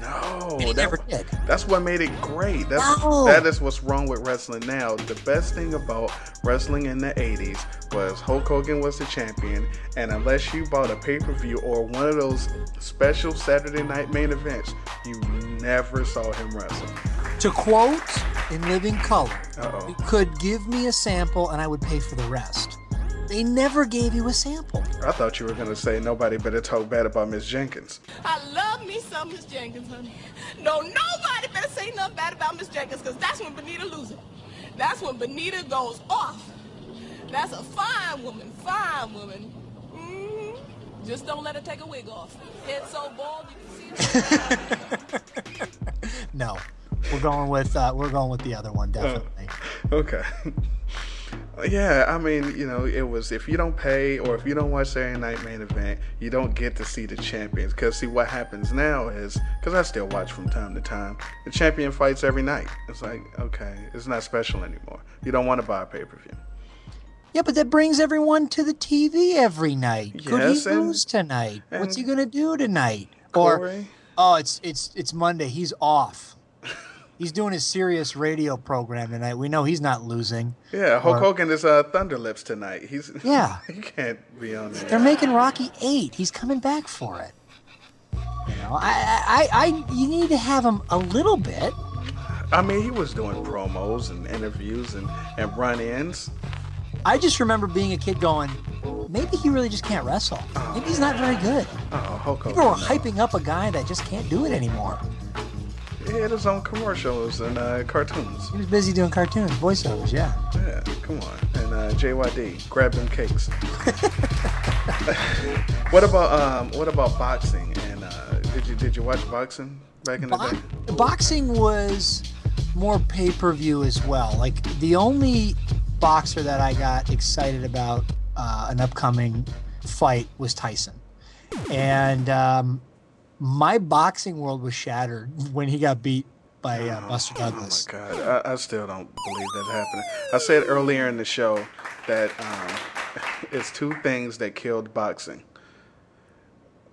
No, he never did. That's what made it great. That's No. that is what's wrong with wrestling now. The best thing about wrestling in the '80s was Hulk Hogan was the champion, and unless you bought a pay-per-view or one of those special Saturday night main events, you never saw him wrestle. To quote in living color, Uh-oh. you could give me a sample and I would pay for the rest. They never gave you a sample. I thought you were gonna say nobody better talk bad about Miss Jenkins. I love me some Miss Jenkins, honey. No, nobody better say nothing bad about Miss Jenkins, because that's when Benita loses. That's when Benita goes off. That's a fine woman, fine woman. hmm Just don't let her take a wig off. Head so bald you can see. No, we're going with uh, we're going with the other one definitely. Okay. Yeah, I mean, you know, it was if you don't pay or if you don't watch Saturday Night Main Event, you don't get to see the champions. Because see, what happens now is because I still watch from time to time, the champion fights every night. It's like okay, it's not special anymore. You don't want to buy a pay per view. Yeah, but that brings everyone to the TV every night. Could Yes, he and- lose tonight? What's he gonna do tonight? Or oh, it's it's it's Monday. He's off. He's doing his Sirius radio program tonight. We know he's not losing. Yeah, Hulk Or- Hogan is uh, Thunder Lips tonight. He's Yeah. he can't be on there. They're making Rocky eight. He's coming back for it. You know, I, I, I, you need to have him a little bit. I mean, he was doing promos and interviews and, and run-ins. I just remember being a kid going, maybe he really just can't wrestle. Maybe he's not very good. Oh, Hulk Hogan. People were hyping up a guy that just can't do it anymore. He had his own commercials and uh, cartoons. He was busy doing cartoons, voiceovers, yeah. Yeah, come on. And uh, JYD, grab them cakes. what about um? What about boxing? And uh, did you did you watch boxing back in the Bo- day? boxing was more pay per view as well. Like the only boxer that I got excited about uh, an upcoming fight was Tyson, and um, my boxing world was shattered when he got beat by uh, Buster Douglas. Oh my God, I, I still don't believe that happened. I said earlier in the show that um, it's two things that killed boxing: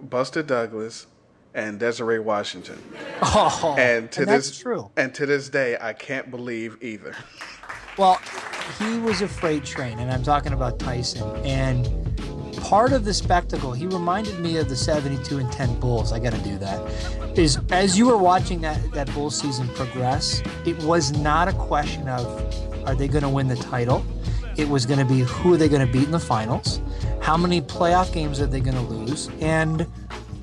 Buster Douglas and Desiree Washington. Oh, and to and that's this true. and to this day, I can't believe either. Well, he was a freight train, and I'm talking about Tyson. And part of the spectacle, he reminded me of the 72 and 10 Bulls. I got to do that. Is as you were watching that that Bull season progress, it was not a question of are they going to win the title. It was going to be who are they going to beat in the finals, how many playoff games are they going to lose, and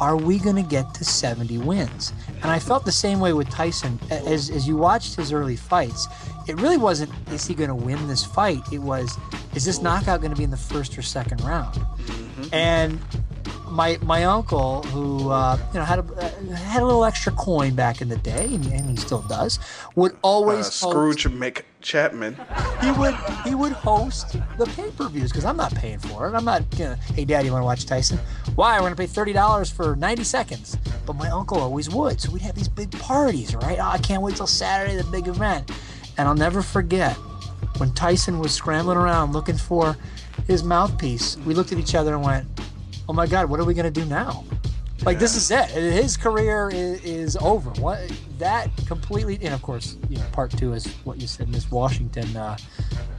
are we going to get to 70 wins? And I felt the same way with Tyson. As, as you watched his early fights, it really wasn't, is he going to win this fight? It was, is this knockout going to be in the first or second round? And my my uncle, who uh, you know had a uh, had a little extra coin back in the day, and, and he still does, would always Uh, host- Scrooge McChapman. he would he would host the pay per views because I'm not paying for it. I'm not gonna. Hey, Dad, you want to watch Tyson? Why? We're gonna pay thirty dollars for 90 seconds. But my uncle always would, so we'd have these big parties, right? Oh, I can't wait till Saturday, the big event. And I'll never forget when Tyson was scrambling around looking for his mouthpiece. We looked at each other and went, "Oh my God, what are we gonna do now?" Like this is it. His career is, is over. What that completely, and of course, you know, part two is what you said, Miss Washington, uh,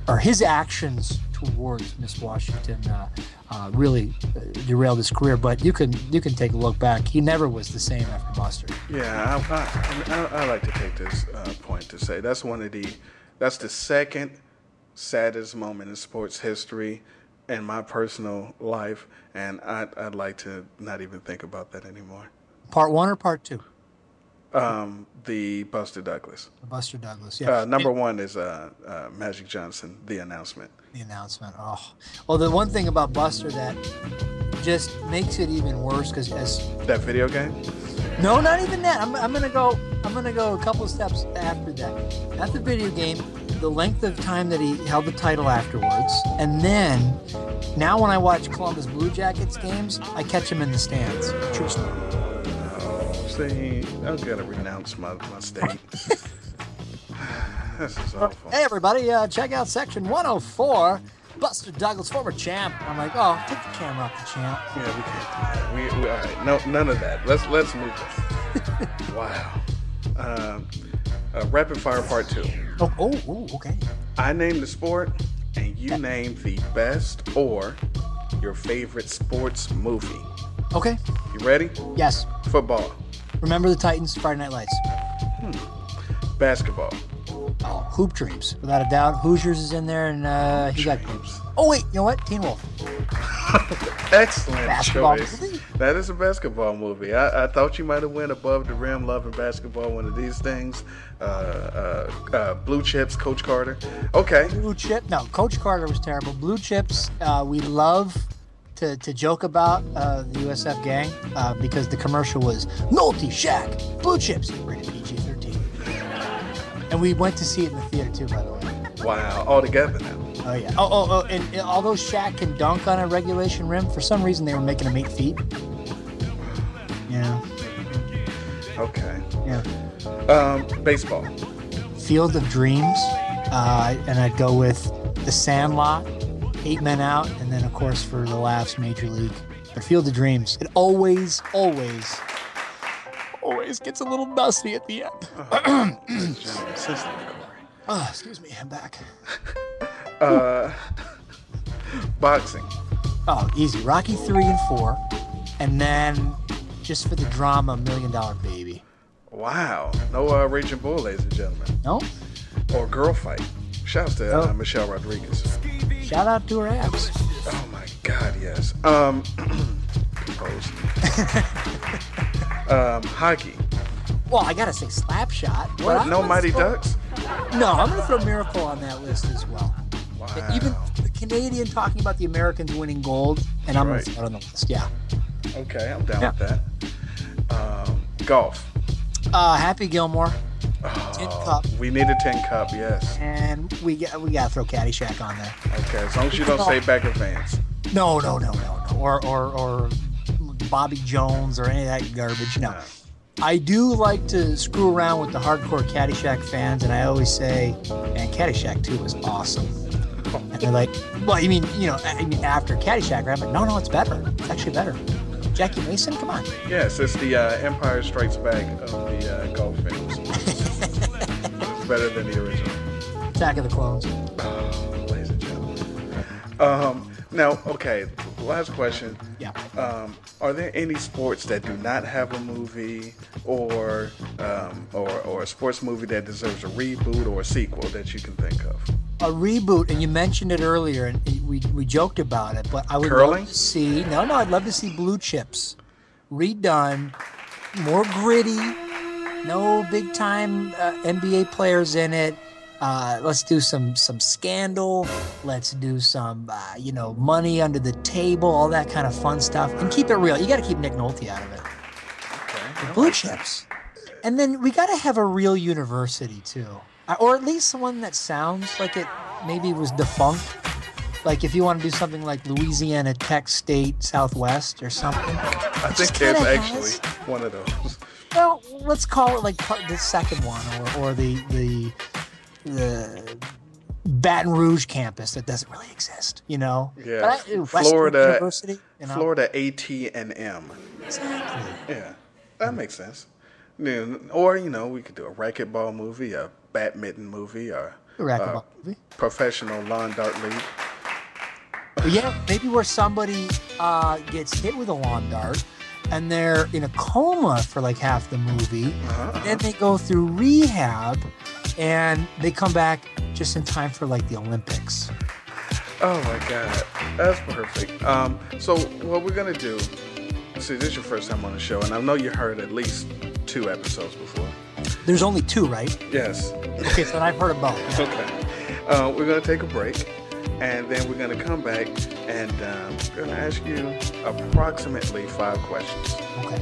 or his actions towards Miss Washington, uh, uh, really uh, derailed his career. But you can you can take a look back. He never was the same after Buster. Yeah, I, I, I, I like to take this uh, point to say that's one of the that's the second saddest moment in sports history in my personal life, and I'd, I'd like to not even think about that anymore. Part one or part two? Um, the Buster Douglas. Buster Douglas. Yeah. Uh, number one is uh, uh, Magic Johnson. The announcement. the announcement. Oh, well, the one thing about Buster that just makes it even worse because as That video game. no, not even that. I'm, I'm gonna go. I'm gonna go a couple steps after that. Not the video game, the length of time that he held the title afterwards, and then now when I watch Columbus Blue Jackets games, I catch him in the stands. True story. See, I'm gonna renounce my, my state. this is awful. Hey everybody, uh, check out section 104. Buster Douglas, former champ. I'm like, oh, take the camera off the champ. Yeah, we can't do that. We, we all right. No, none of that. Let's let's move on. wow. Um, uh, rapid fire part two. Oh, oh, oh, okay. I name the sport, and you name the best or your favorite sports movie. Okay. You ready? Yes. Football, Remember the Titans, Friday Night Lights. basketball, Oh, Hoop Dreams, without a doubt. Hoosiers is in there, and uh, he got. Oh wait, you know what? Teen Wolf. Excellent Basketball choice. movie? That is a basketball movie. I, I thought you might have went above the rim, loving basketball. One of these things. Uh, uh, uh, Blue Chips, Coach Carter. Okay. Blue Chip. No, Coach Carter was terrible. Blue Chips. Uh, we love to, to joke about uh, the USF gang uh, because the commercial was Nolte, Shaq, Blue Chips, rated PG-13. And we went to see it in the theater too, by the way. Wow. All together now. Oh yeah. Oh oh oh. And, and although Shaq can dunk on a regulation rim, for some reason they were making him eight feet. Yeah. Okay. Yeah. Um, baseball. Field of Dreams, uh, and I'd go with The Sandlot, Eight Men Out, and then of course for the laughs, Major League. But Field of Dreams, it always, always, always gets a little dusty at the end. oh, excuse me, I'm back. Uh, boxing. Oh, easy. Rocky three and four, and then just for the drama, Million Dollar Baby. Wow. No uh, Raging Bull, ladies and gentlemen. No. Or Girl Fight. Shouts to uh, Michelle Rodriguez. Shout out to her abs. Oh my God, yes. Um, composed. um, hockey. Well, I gotta say Slapshot. but No Mighty throw- Ducks? No, I'm gonna throw Miracle on that list as well. Wow. Even the Canadian talking about the Americans winning gold, and I'm Right. gonna throw it on the list. Yeah. Okay, I'm down Yeah. with that. Um, golf. Uh, Happy Gilmore, Tin Cup, We need a tin cup, yes. and we got we gotta throw Caddyshack on there. Okay, as long as you don't say Bagger Vance. No, no, no, no, no. Or or or Bobby Jones or any of that garbage. No. I do like to screw around with the hardcore Caddyshack fans, and I always say, "Man, Caddyshack 2 was awesome." And they're like, "Well, you mean you know, I mean after Caddyshack, right?" I'm like, "No, no, it's better. It's actually better." Jackie Mason, come on. Yes, it's the uh, Empire Strikes Back of the uh, golf films. it's better than the original. Attack of the Clones. Oh, ladies and gentlemen. Um, now, okay, last question. Yeah. Um, are there any sports that do not have a movie or, um, or or a sports movie that deserves a reboot or a sequel that you can think of? A reboot, and you mentioned it earlier, and we we joked about it, but I would Curling? love to see. No, no, I'd love to see Blue Chips redone, more gritty, no big time uh, NBA players in it. Uh, let's do some some scandal. Let's do some uh, you know money under the table, all that kind of fun stuff, and keep it real. You got to keep Nick Nolte out of it. The Blue Chips, and then we got to have a real university too, or at least one that sounds like it maybe was defunct. Like if you want to do something like Louisiana Tech State Southwest or something. I think there's actually one of those. Well, let's call it like part, the second one, or, or the the the Baton Rouge campus that doesn't really exist. You know. Yeah, I- Florida, University. You know? Florida AT and M. Exactly. Yeah, that makes sense. Yeah, or you know, we could do a racquetball movie, a badminton movie, or racquetball uh, movie. professional lawn dart league. Yeah, maybe where somebody uh, gets hit with a lawn dart and they're in a coma for like half the movie. Then they go through rehab and they come back just in time for like the Olympics. Oh my god, that's perfect. Um, so what we're gonna do? See, this is your first time on the show, and I know you heard at least two episodes before. There's only two, right? Yes. Okay, so I've heard of both. okay. Uh, we're gonna take a break, and then we're gonna come back, and um, we're gonna ask you approximately five questions. Okay.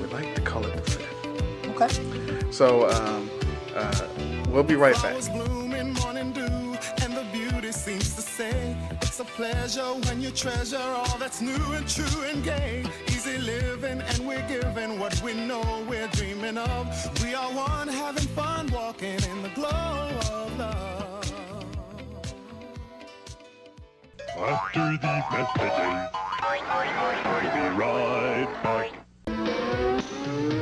We like to call it the fifth. Okay. So um, uh, we'll be right back. Flowers bloom in morning dew, and the beauty seems to say it's a pleasure when you treasure all that's new and true and gay. Easy living, and we're giving what we know we're dreaming of. We are one, having fun, walking in the glow of love. After these messages, we'll be right back.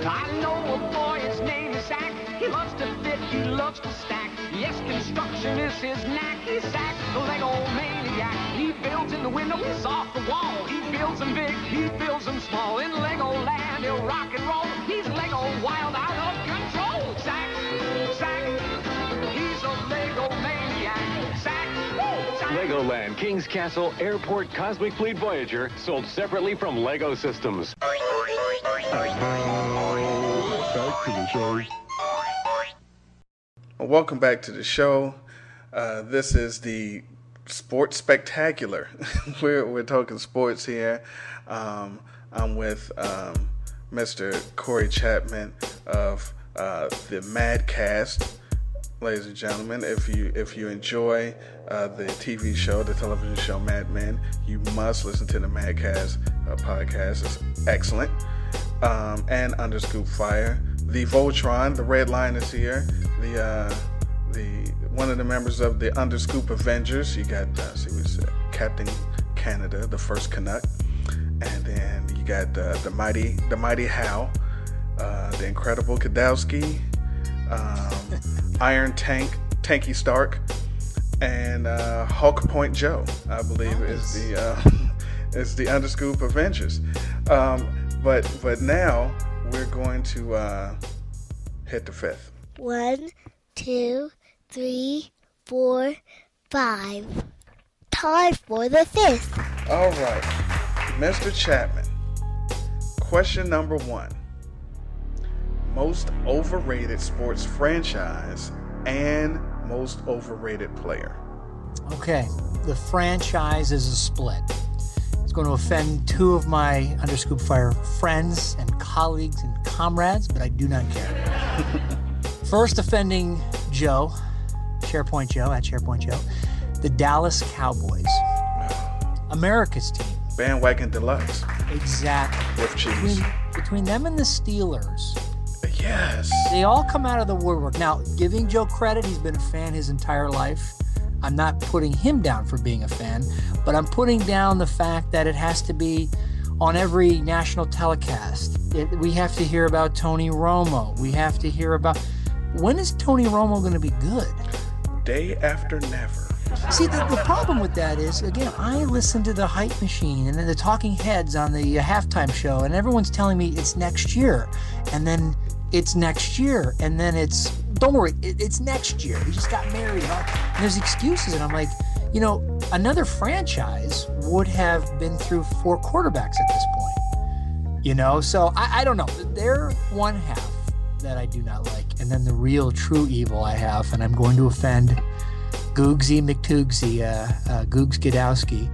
I know a boy, his name is Zach. He loves to fit, he loves to stack. Yes, construction is his knack. He's Zach, the Lego maniac. He builds in the windows off the wall. He builds them big, he builds them small. In Lego land, he'll rock and roll. He's Lego wild out of control. Zach, Zach, he's a Lego maniac. Zach, Zach. Legoland, Kings Castle, Airport, Cosmic Fleet Voyager, sold separately from Lego Systems. Back to the show. Welcome back to the show. Uh, this is the Sports Spectacular. we're, we're talking sports here. Um, I'm with um, Mr. Corey Chapman of uh, the Madcast. Ladies and gentlemen, if you if you enjoy uh, the TV show, the television show Mad Men, you must listen to the Madcast uh, podcast. It's excellent. Um, and Underscoop Fire, the Voltron, the Red Line is here. The uh, the one of the members of the Underscoop Avengers. You got uh, see what said, Captain Canada, the first Canuck, and then you got uh, the mighty the mighty Hal, uh, the incredible Kadowski, um, Iron Tank Tanky Stark, and uh, Hulk Point Joe. I believe is the uh, is the Underscoop Avengers. Um, but but now we're going to uh, hit the fifth. One, two, three, four, five. Time for the fifth. All right, Mr. Chapman. Question number one: Most overrated sports franchise and most overrated player. Okay, the franchise is a split. It's going to offend two of my Underscoop Fire friends and colleagues and comrades, but I do not care. First offending Joe, SharePoint Joe at SharePoint Joe, the Dallas Cowboys, America's team. Bandwagon Deluxe. Exactly. With cheese. Between, between them and the Steelers, Yes. they all come out of the woodwork. Now, giving Joe credit, he's been a fan his entire life. I'm not putting him down for being a fan, but I'm putting down the fact that it has to be on every national telecast. It, we have to hear about Tony Romo. We have to hear about when is Tony Romo going to be good? Day after never. See, the, the problem with that is, again, I listen to the hype machine and then the talking heads on the uh, halftime show, and everyone's telling me it's next year. And then it's next year. And then it's, don't worry, it, it's next year. We just got married. And there's excuses. And I'm like, you know, another franchise would have been through four quarterbacks at this point. You know, so I, I don't know. They're one half that I do not like. And then the real true evil I have, and I'm going to offend Googsy McToogsy, uh, uh, Googs Gadowski,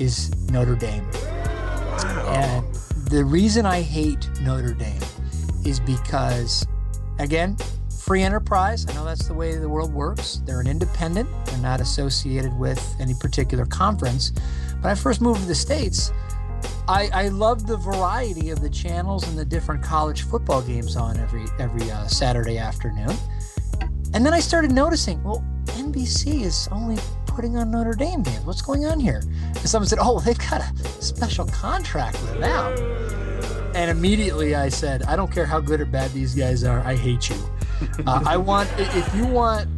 is Notre Dame. And the reason I hate Notre Dame is because, again, free enterprise. I know that's the way the world works. They're an independent, they're not associated with any particular conference. When I first moved to the States, I, I loved the variety of the channels and the different college football games on every every uh, Saturday afternoon. And then I started noticing, well, NBC is only putting on Notre Dame games. What's going on here? And someone said, oh, they've got a special contract with them. And immediately I said, I don't care how good or bad these guys are, I hate you. Uh, I want, if you want,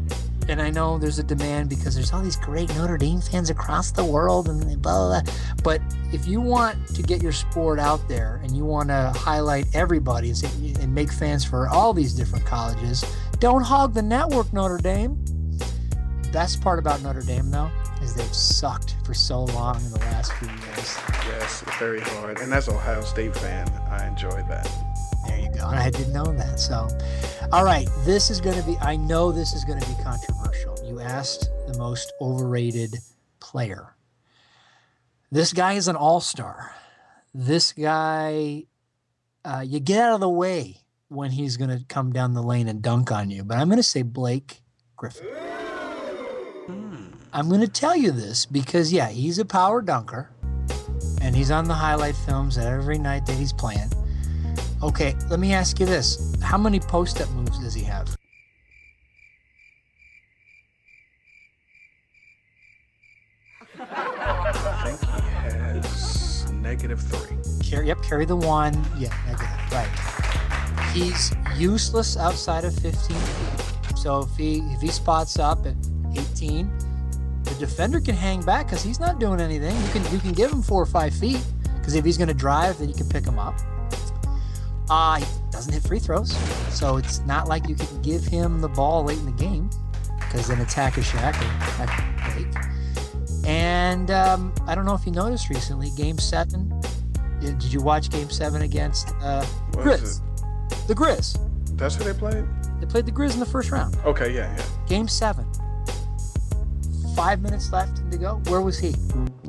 and I know there's a demand because there's all these great Notre Dame fans across the world and blah, blah, blah. But if you want to get your sport out there and you want to highlight everybody and, make fans for all these different colleges, don't hog the network, Notre Dame. Best part about Notre Dame, though, is they've sucked for so long in the last few years. Yes, very hard. And as Ohio State fan, I enjoy that. There you go. And I didn't know that. So, all right, this is going to be. I know this is going to be controversial. You asked the most overrated player. This guy is an all star. This guy, uh, you get out of the way when he's going to come down the lane and dunk on you. But I'm going to say Blake Griffin. I'm going to tell you this because, yeah, he's a power dunker and he's on the highlight films every night that he's playing. Okay, let me ask you this How many post up moves does he have? I think he has negative three. Carry, yep, carry the one. Yeah, negative. Right. He's useless outside of 15 feet. So if he if he spots up at 18, the defender can hang back because he's not doing anything. You can you can give him four or five feet because if he's going to drive, then you can pick him up. Uh, he doesn't hit free throws, so it's not like you can give him the ball late in the game because then attack is Shaq or attack Blake. And um, I don't know if you noticed recently, Game Seven. Did did you watch Game Seven against uh, Grizz? The Grizz. That's who they played? They played the Grizz in the first round. Okay, yeah, yeah. Game Seven. Five minutes left to go. Where was he?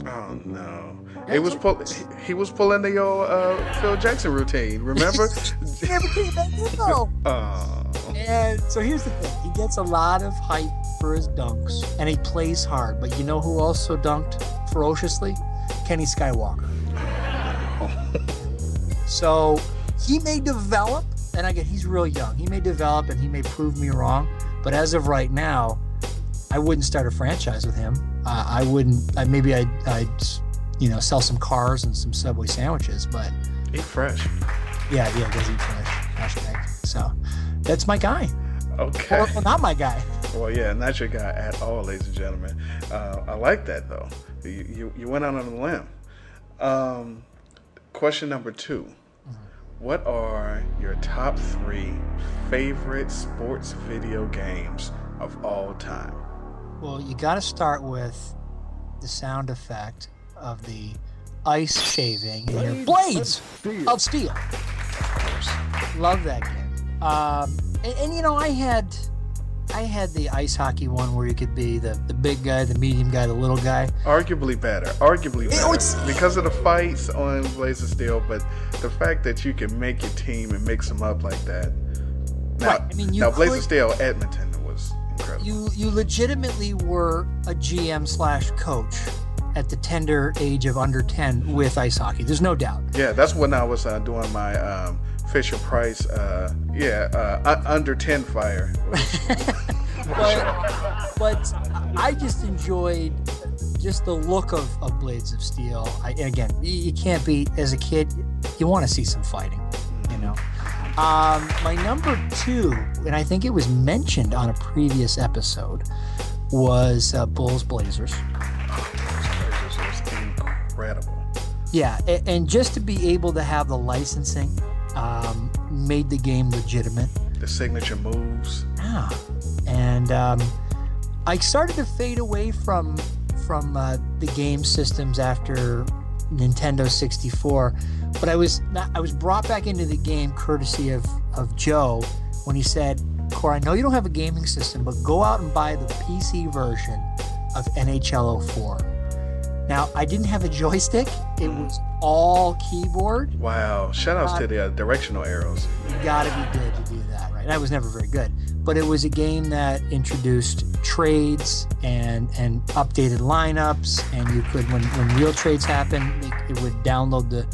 Oh no. He was pull, he, was pulling the old uh, Phil Jackson routine. Remember? Never came back in oh. And so here's the thing: he gets a lot of hype for his dunks, and he plays hard. But you know who also dunked ferociously? Kenny Skywalker. so he may develop, and again, he's real young. He may develop, and he may prove me wrong. But as of right now, I wouldn't start a franchise with him. Uh, I wouldn't. I, maybe I'd, I'd, you know, sell some cars and some Subway sandwiches. But Eat fresh. yeah, yeah, does eat fresh. So that's my guy. Okay. Or, well, not my guy. Well, yeah, not your guy at all, ladies and gentlemen. Uh, I like that though. You, you you went out on a limb. Um, question number 2 What are your top three favorite sports video games of all time? Well, you got to start with the sound effect of the ice shaving in your blades of steel. Love that game. Um, and, and you know, I had, I had the ice hockey one where you could be the, the big guy, the medium guy, the little guy. Arguably better. Arguably Yeah, better. it's- because of the fights on Blades of Steel, but the fact that you can make your team and mix them up like that. Now, Right, I mean, you now Blaze could- of Steel Edmonton You you legitimately were a GM slash coach at the tender age of under ten with ice hockey. There's no doubt. Yeah, that's when I was uh, doing my um, Fisher Price, uh, yeah, uh, under 10 fire. but, but I just enjoyed just the look of, of Blades of Steel. I, again, you, you can't beat as a kid. You want to see some fighting, you know. Um, my number two, and I think it was mentioned on a previous episode, was uh, Bulls Blazers. incredible. Yeah, a- and just to be able to have the licensing um, made the game legitimate. The signature moves. Yeah, and um, I started to fade away from from uh, the game systems after Nintendo 64, but I was not, I was brought back into the game courtesy of of Joe when he said, "Core, I know you don't have a gaming system, but go out and buy the PC version of NHL 04." Now, I didn't have a joystick; it was all keyboard. Wow. Shout outs to the uh, directional arrows. You gotta be good to do that, right? I was never very good, but it was a game that introduced trades and and updated lineups, and you could when when real trades happened, it, it would download the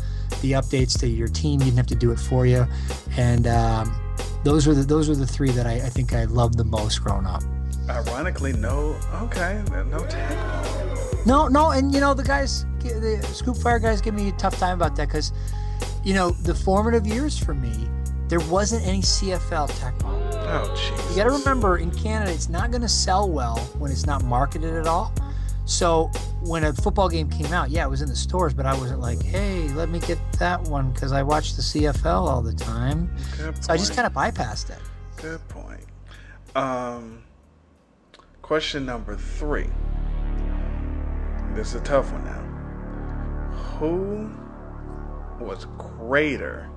the updates to your team. You didn't have to do it for you, and um, those were the those were the three that I, I think I loved the most growing up. Ironically, no. Okay, no tag. No, no, and you know the guys, the Scoop Fire guys, give me a tough time about that because, you know, the formative years for me, there wasn't any CFL Tecmo. Oh, jeez. You got to remember, in Canada, it's not going to sell well when it's not marketed at all. So when a football game came out, yeah, it was in the stores, but I wasn't like, hey, let me get that one because I watch the CFL all the time. So I just kind of bypassed it. Good point. Um, question number three. This is a tough one now. Who was greater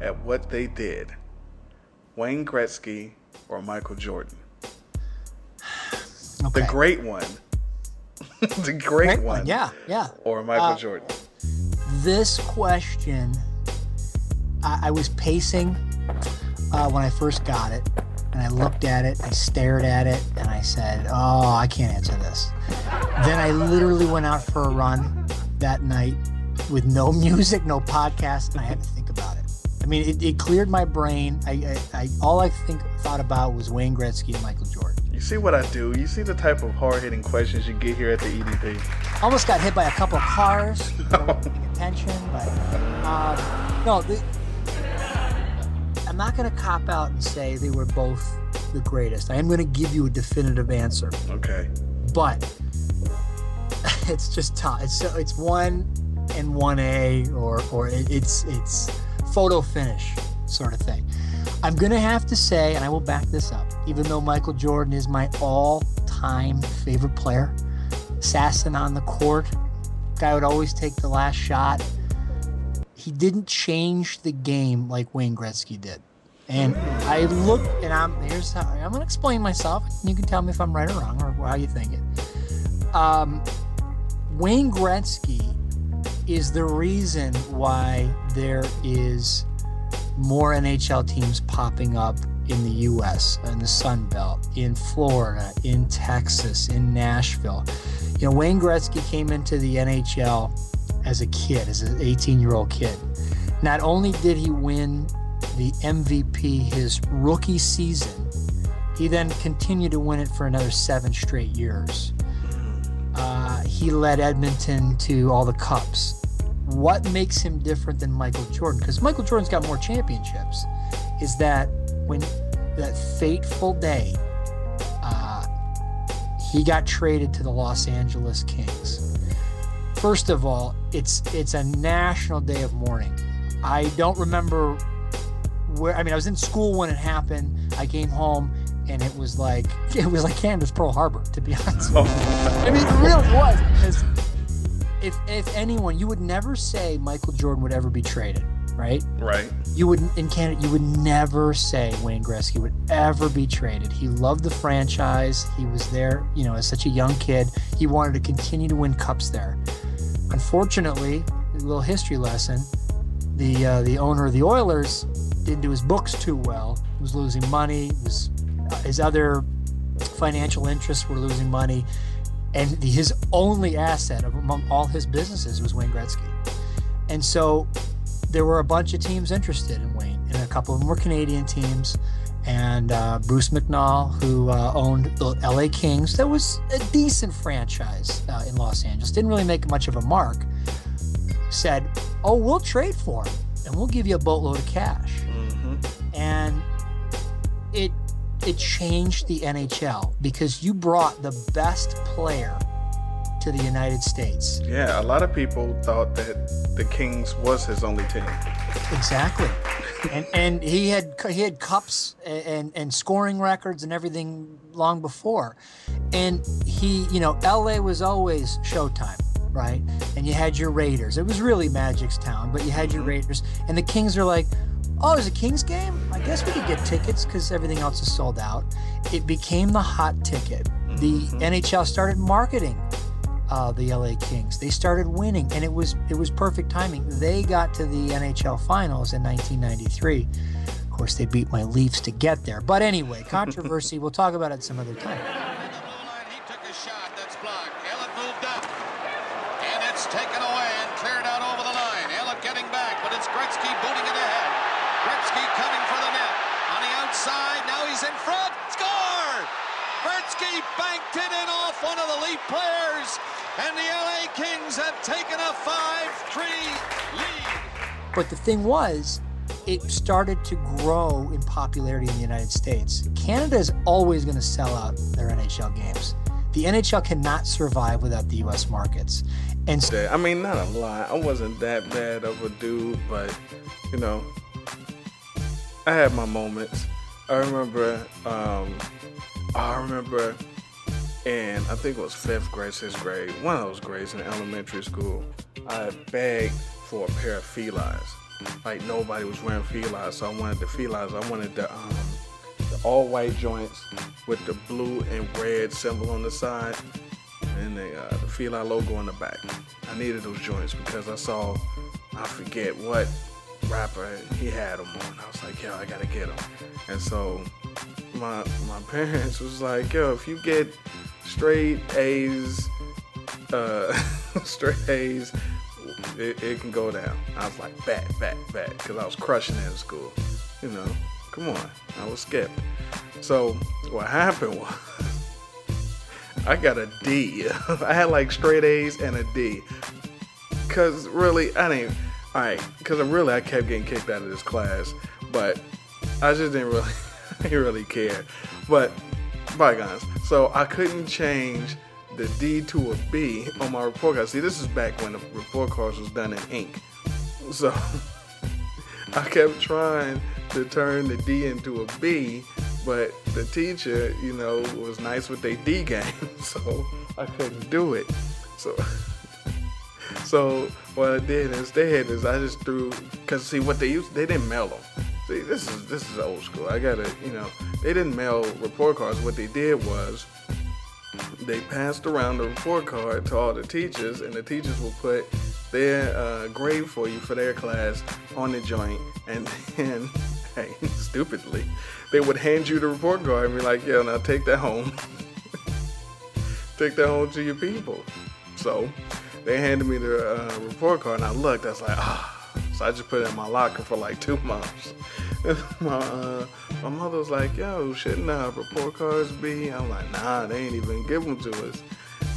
at what they did, Wayne Gretzky or Michael Jordan? The great one. the great, Great one. one, yeah, yeah. Or Michael Uh, Jordan. This question, I, I was pacing uh, when I first got it, and I looked at it, I stared at it, and I said, "Oh, I can't answer this." Then I literally went out for a run that night with no music, no podcast, and I had to think about it. I mean, it, it cleared my brain. I, I, I all I think thought about was Wayne Gretzky and Michael Jordan. See what I do? You see the type of hard hitting questions you get here at the EDP? almost got hit by a couple of cars. People weren't paying attention, but um, no. The, I'm not going to cop out and say they were both the greatest. I am going to give you a definitive answer, Okay. but it's just tough. It's it's one and one A, or or it, it's it's photo finish sort of thing. I'm going to have to say, and I will back this up, even though Michael Jordan is my all-time favorite player, assassin on the court, guy would always take the last shot. He didn't change the game like Wayne Gretzky did. And I look, and I'm here's how I'm to explain myself. You can tell me if I'm right or wrong or how you think it. Um, Wayne Gretzky is the reason why there is more NHL teams popping up in the US, in the Sun Belt, in Florida, in Texas, in Nashville. You know, Wayne Gretzky came into the NHL as a kid, as an 18 year old kid. Not only did he win the MVP his rookie season, he then continued to win it for another seven straight years. Uh, he led Edmonton to all the cups. What makes him different than Michael Jordan? Because Michael Jordan's got more championships. Is that when that fateful day, uh, he got traded to the Los Angeles Kings. First of all, it's it's a national day of mourning. I don't remember where. I mean, I was in school when it happened. I came home and it was like it was like Canada's Pearl Harbor, to be honest. you. I mean, it really was. If if anyone, you would never say Michael Jordan would ever be traded, right? Right. You would in Canada, you would never say Wayne Gretzky would ever be traded. He loved the franchise. He was there, you know, as such a young kid. He wanted to continue to win cups there. Unfortunately, a little history lesson: the uh, the owner of the Oilers didn't do his books too well. He was losing money. Was uh, his other financial interests were losing money, and his only asset among all his businesses was Wayne Gretzky. And so there were a bunch of teams interested in Wayne, and a couple of them were Canadian teams. And uh, Bruce McNall, who uh, owned the LA Kings, that was a decent franchise uh, in Los Angeles, didn't really make much of a mark, said, Oh, we'll trade for him and we'll give you a boatload of cash. And it it changed the NHL because you brought the best player to the United States. Yeah, a lot of people thought that the Kings was his only team. Exactly. and and he had he had cups and and scoring records and everything long before. And he, you know, LA was always Showtime, right? And you had your Raiders. It was really Magic's town, but you had your mm-hmm. Raiders and the Kings are like, "Oh, there's a Kings game? I guess we could get tickets cuz everything else is sold out." It became the hot ticket. The NHL started marketing uh, the LA Kings. They started winning, and it was it was perfect timing. They got to the NHL Finals in 1993. Of course, they beat my Leafs to get there. But anyway, controversy. we'll talk about it some other time. And it's taken away and cleared out over the line. Elliott getting back, but it's Gretzky booting it ahead. Gretzky coming for the net. On the outside, now he's in front. Score! Gretzky banked it in off one of the lead players. And the LA Kings have taken a 5-3 lead. But the thing was, it started to grow in popularity in the United States. Canada is always going to sell out their NHL games. The NHL cannot survive without the U.S. markets. And Yeah, I mean, not a lot. I wasn't that bad of a dude, but you know, I had my moments. I remember, um, I remember, and I think it was fifth grade, sixth grade, one of those grades in elementary school. I begged for a pair of Filas. like nobody was wearing Filas, so I wanted the Filas. I wanted the um, the all white joints with the blue and red symbol on the side, and the uh, the Fila logo on the back. I needed those joints because I saw I forget what rapper he had them on. I was like, yo, I gotta get them. And so my my parents was like, yo, if you get straight A's, uh, straight A's, it, it can go down. I was like, bet, bet, bet, because I was crushing it in school. You know, come on, I was skipped. So what happened was. I got a D. I had like straight A's and a D. Cause really, I didn't. All right, cause really, I kept getting kicked out of this class, but I just didn't really, didn't really care. But bygones. So I couldn't change the D to a B on my report card. See, this is back when the report cards was done in ink. So I kept trying to turn the D into a B, but the teacher, you know, was nice with their D game, so I couldn't do it. So so what I did instead is I just threw, cause see what they used, they didn't mail them. See, this is this is old school. I gotta, you know, they didn't mail report cards. What they did was they passed around the report card to all the teachers, and the teachers will put their uh, grade for you for their class on the joint, and then, hey, stupidly, they would hand you the report card and be like, "Yeah, now take that home, take that home to your people." So they handed me the uh, report card, and I looked. I was like, ah. So I just put it in my locker for like two months. my uh, my mother was like, "Yo, shouldn't uh, report cards be?" I'm like, "Nah, they ain't even give them to us."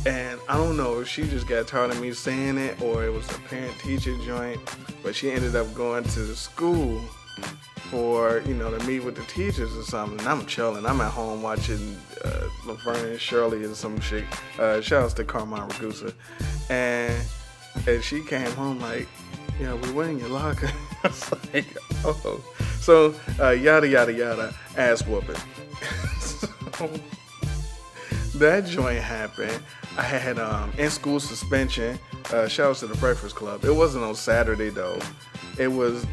And I don't know if she just got tired of me saying it or it was a parent teacher joint, but she ended up going to the school for you know to meet with the teachers or something. And I'm chilling. I'm at home watching uh, Laverne and Shirley and some shit. Uh, shout outs to Carmine Ragusa, and and she came home like, yeah, we went in your locker. I was like, oh, so uh, yada yada yada, ass whooping. so, that joint happened. I had um, in school suspension. Uh, shout out to the Breakfast Club. It wasn't on Saturday though. It was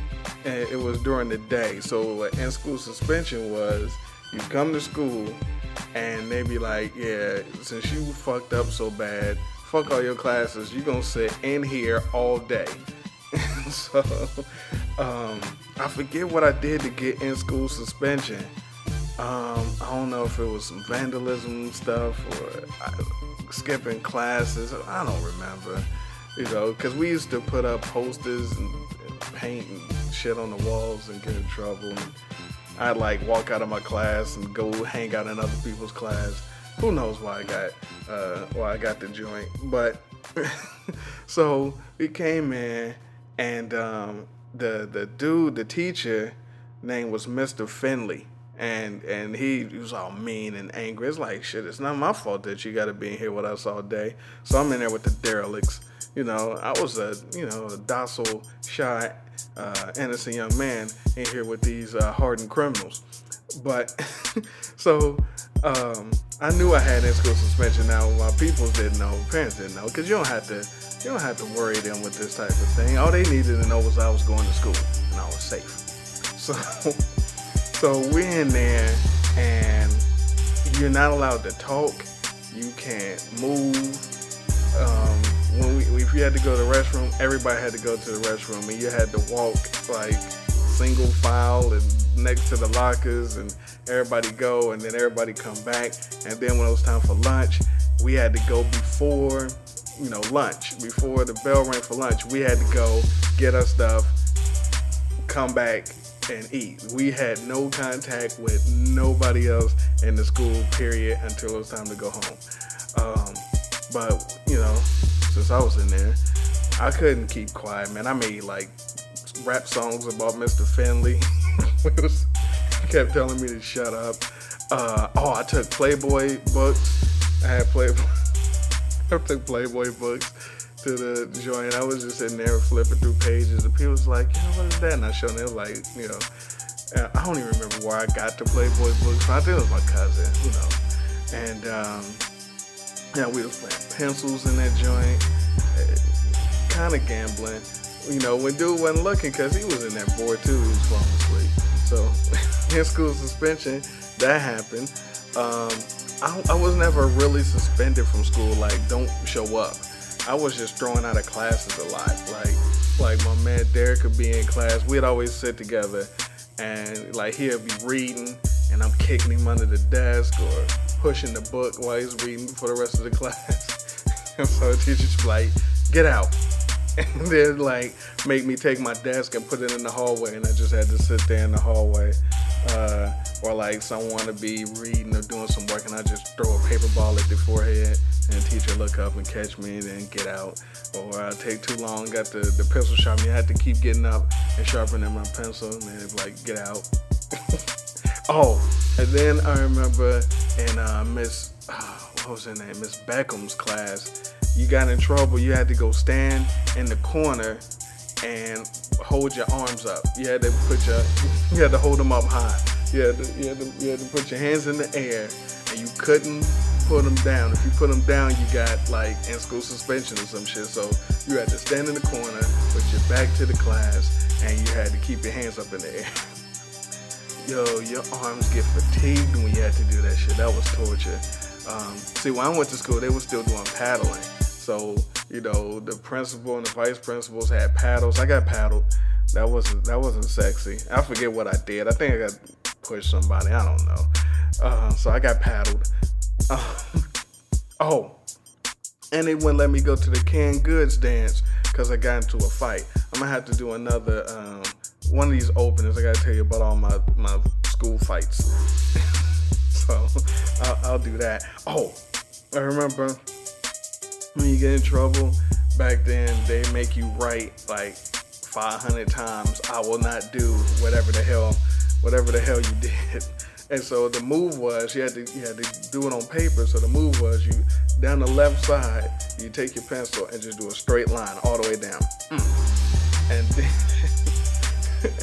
it was during the day. So in school suspension was you come to school and they be like, yeah, since you fucked up so bad, fuck all your classes. You gonna sit in here all day. so um, I forget what I did to get in school suspension. Um, I don't know if it was some vandalism stuff or skipping classes. I don't remember. You know, because we used to put up posters and, and paint and shit on the walls and get in trouble. And I'd like walk out of my class and go hang out in other people's class. Who knows why I got uh, why I got the joint? But so we came in and um, the the dude, the teacher, name was Mr. Finley and and he, he, was all mean and angry. It's like shit. It's not my fault that you got to be in here with us all day. So I'm in there with the derelicts. You know, I was a you know a docile, shy, uh, innocent young man in here with these uh, hardened criminals. But so um, I knew I had in school suspension. Now my people didn't know, parents didn't know, because you don't have to you don't have to worry them with this type of thing. All they needed to know was I was going to school and I was safe. So. So we're in there, and you're not allowed to talk. You can't move. Um, when we, if you had to go to the restroom, everybody had to go to the restroom, and you had to walk like single file and next to the lockers, and everybody go, and then everybody come back. And then when it was time for lunch, we had to go before, you know, lunch. Before the bell rang for lunch, we had to go get our stuff, come back, and eat. We had no contact with nobody else in the school period until it was time to go home. Um, but you know, since I was in there, I couldn't keep quiet, man. I made like rap songs about Mr. Finley. was, he kept telling me to shut up. Uh, oh, I took Playboy books. I had Playboy. I took Playboy books to the joint. I was just sitting there flipping through pages, and people was like, "You know, what is that?" And I showed them, like, you know, I don't even remember where I got the Playboy books. But I think it was my cousin, you know. And um, yeah, we was playing pencils in that joint, uh, kind of gambling. you know, when dude wasn't looking, cause he was in that board too, he was falling asleep. So in school suspension, that happened. Um, I, I was never really suspended from school. Like, don't show up. I was just thrown out of classes a lot. Like, like my man Derek could be in class. We'd always sit together, and like he'd be reading, and I'm kicking him under the desk or pushing the book while he's reading for the rest of the class. and so the teacher's like, "Get out." And then like make me take my desk and put it in the hallway, and I just had to sit there in the hallway. Uh, or like someone to be reading or doing some work, and I just throw a paper ball at the forehead, and the teacher look up and catch me, and then get out. Or I take too long, got the, the pencil sharpening, I had to keep getting up and sharpening my pencil, and then like get out. oh, and then I remember in uh, Miss, oh, what was her name? Miss Beckham's class. You got in trouble. You had to go stand in the corner and hold your arms up. You had to put your, you had to hold them up high. You had to, you had to, you had to put your hands in the air, and you couldn't put them down. If you put them down, you got like in school suspension or some shit. So you had to stand in the corner, put your back to the class, and you had to keep your hands up in the air. Yo, your arms get fatigued when you had to do that shit. That was torture. Um, see, when I went to school, they were still doing paddling. So, you know, the principal and the vice principals had paddles. I got paddled. That wasn't that wasn't sexy. I forget what I did. I think I got pushed somebody. I don't know. Uh, so I got paddled. Uh, oh, and they wouldn't let me go to the canned goods dance because I got into a fight. I'm gonna have to do another um, one of these openings. I gotta tell you about all my my school fights. so I'll, I'll do that. Oh, I remember when you get in trouble back then, they make you write like 500 times. I will not do whatever the hell, whatever the hell you did. And so the move was you had to you had to do it on paper. So the move was you down the left side, you take your pencil and just do a straight line all the way down. Mm. And then,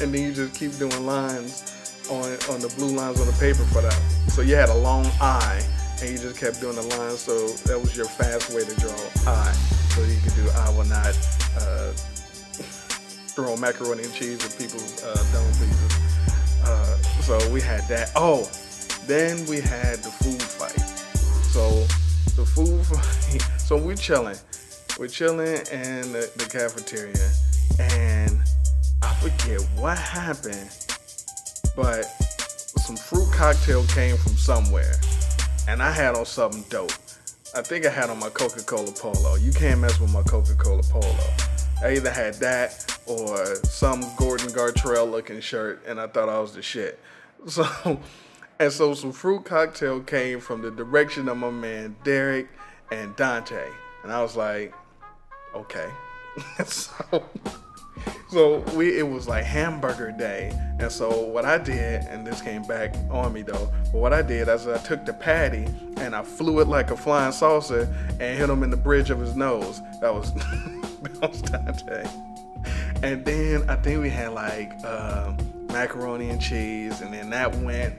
and then you just keep doing lines on on the blue lines on the paper for that. So you had a long I and you just kept doing the lines. So that was your fast way to draw I. So you could do I will not uh, throw macaroni and cheese at people's uh, pizzas. Uh, so we had that. Oh, then we had the food fight. So the food fight. So we're chilling. We're chilling in the, the cafeteria, and I forget what happened, but some fruit cocktail came from somewhere and I had on something dope. I think I had on my Coca-Cola Polo. You can't mess with my Coca-Cola Polo. I either had that or some Gordon Gartrell looking shirt, and I thought I was the shit. So, and so some fruit cocktail came from the direction of my man Derek and Dante, and I was like, okay. so so we it was like hamburger day. And so what i did and this came back on me though but what i did is i took the patty and i flew it like a flying saucer and hit him in the bridge of his nose. That was that was dante. And then i think we had like uh, macaroni and cheese and then that went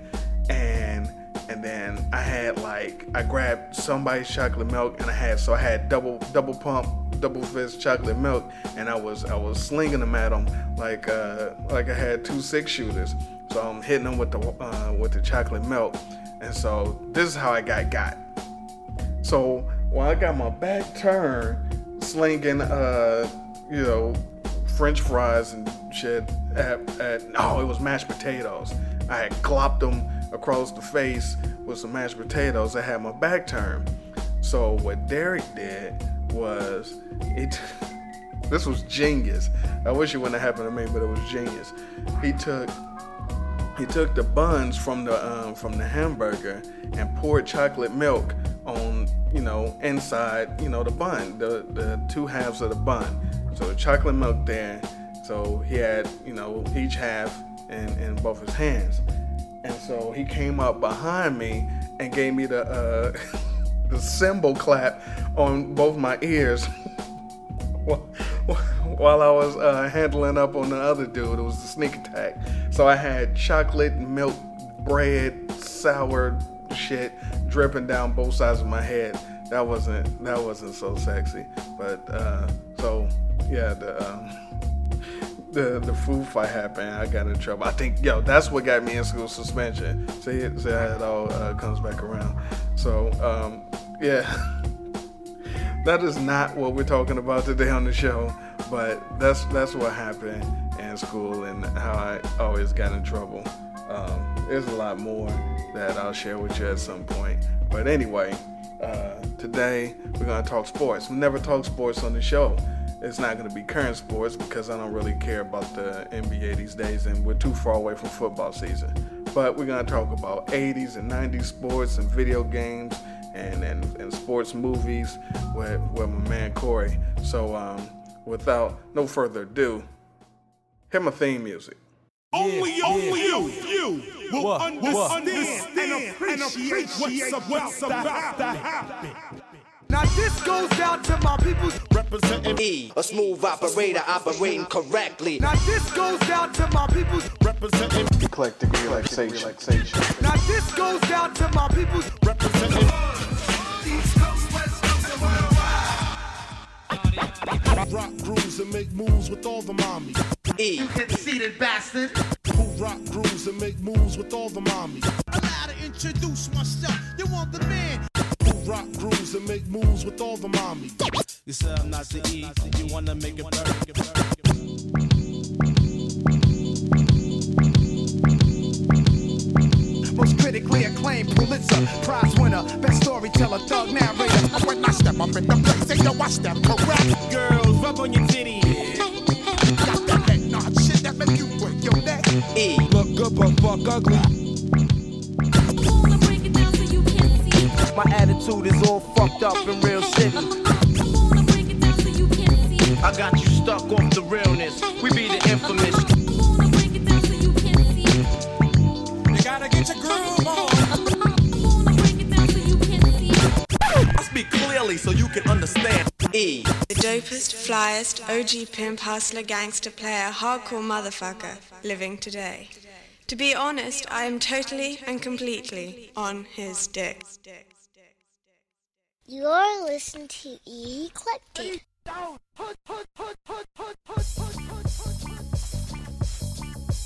and and then I had like I grabbed somebody's chocolate milk and I had so I had double double pump double fist chocolate milk and I was I was slinging them at them like uh, like I had two six shooters. So I'm hitting them with the uh, with the chocolate milk. And so this is how I got got. So while I got my back turned slinging uh you know French fries and shit at, at no it was mashed potatoes. I had glopped them across the face with some mashed potatoes. I had my back turned. So what Derek did was it. this was genius. I wish it wouldn't have happened to me, but it was genius. He took he took the buns from the um, from the hamburger and poured chocolate milk on you know inside you know the bun, the the two halves of the bun. So the chocolate milk there. So he had you know each half in in both his hands. And so he came up behind me and gave me the uh, the cymbal clap on both my ears while I was uh, handling up on the other dude. It was the sneak attack. So I had chocolate, milk, bread, sour shit dripping down both sides of my head. That wasn't that wasn't so sexy. But uh, so yeah, the um, the the food fight happened, I got in trouble. I think yo, that's what got me in school suspension. See see how it all uh, comes back around. So um, yeah, that is not what we're talking about today on the show. But that's that's what happened in school and how I always got in trouble. Um, there's a lot more that I'll share with you at some point. But anyway, uh, today we're gonna talk sports. We never talk sports on the show it's not going to be current sports because I don't really care about the NBA these days and we're too far away from football season. But we're going to talk about 80s and 90s sports and video games and, and, and sports movies with, with my man Corey. So um, without no further ado, hit my theme music. Only, only you, you will what, understand, what? and appreciate, what's, what's about to happen. Now this goes out to my people's representing E, a smooth operator operating correctly. Now this goes out to my people's representing eclectic relaxation. relaxation. Now this goes out to my people's representing East Coast, West Coast, and worldwide. Rock grooves and make moves with all the mommies. E, you conceited bastard. Who rock grooves and make moves with all the mommies. Allow to introduce myself. You want the man rock grooves and make moves with all the mommy. You said I'm not to eat, you wanna make it burn. Most critically acclaimed Pulitzer Prize winner, best storyteller, thug narrator. When I step up in the place, say yo, I step correct. Girls, rub on your titties. Got that head nod shit that make you break your neck. E. Look good but fuck ugly. My attitude is all fucked up in real city. I got you stuck off the realness. We be the infamous. You gotta get your groove on. I speak clearly so you can understand. E. The dopest, flyest, OG pimp, hustler, gangster player, hardcore motherfucker living today. To be honest, I am totally and completely on his dick. You're listening to E Eclectik.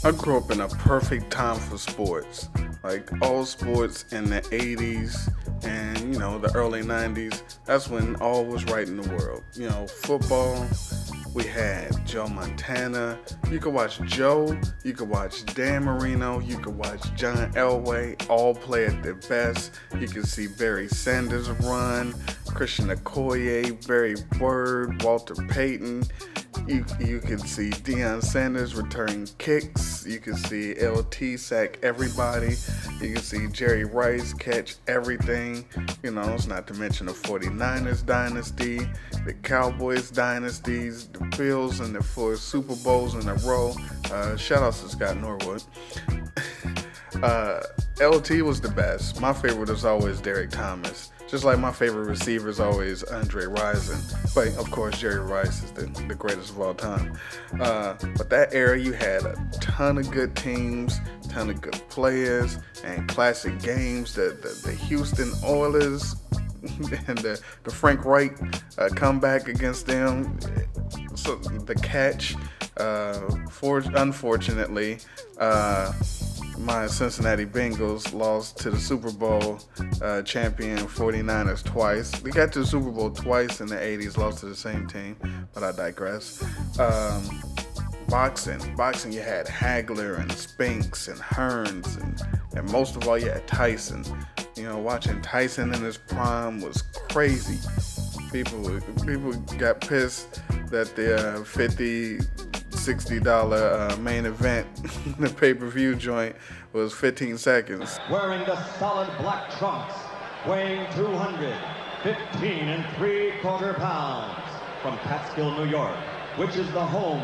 I grew up in a perfect time for sports. Like all sports in the 80s and, you know, the early 90s. That's when all was right in the world. You know, football, we had Joe Montana. You could watch Joe, you could watch Dan Marino, you could watch John Elway, all play at their best. You could see Barry Sanders run, Christian Okoye, Barry Bird, Walter Payton. You, you could see Deion Sanders return kicks. You can see LT sack everybody. You can see Jerry Rice catch everything. You know, it's not to mention the 49ers dynasty, the Cowboys dynasties, the Bills and the four Super Bowls in a row. Uh, shout out to Scott Norwood. uh, LT was the best. My favorite is always Derrick Thomas. Just like my favorite receiver is always Andre Rison. But of course, Jerry Rice is the, the greatest of all time. Uh, but that era, you had a ton of good teams, ton of good players, and classic games. The, the, the Houston Oilers and the, the Frank Reich uh, comeback against them. So the catch, uh, for, unfortunately, uh, my Cincinnati Bengals lost to the Super Bowl uh, champion 49ers twice. They got to the Super Bowl twice in the 80s, lost to the same team, but I digress. Um, boxing, boxing, you had Hagler and Spinks and Hearns, and, and most of all, you had Tyson. You know, watching Tyson in his prime was crazy. People, people got pissed that the uh, 50 $60 uh, main event, the pay per view joint, was 15 seconds. Wearing the solid black trunks, weighing 215 and three quarter pounds, from Catskill, New York, which is the home,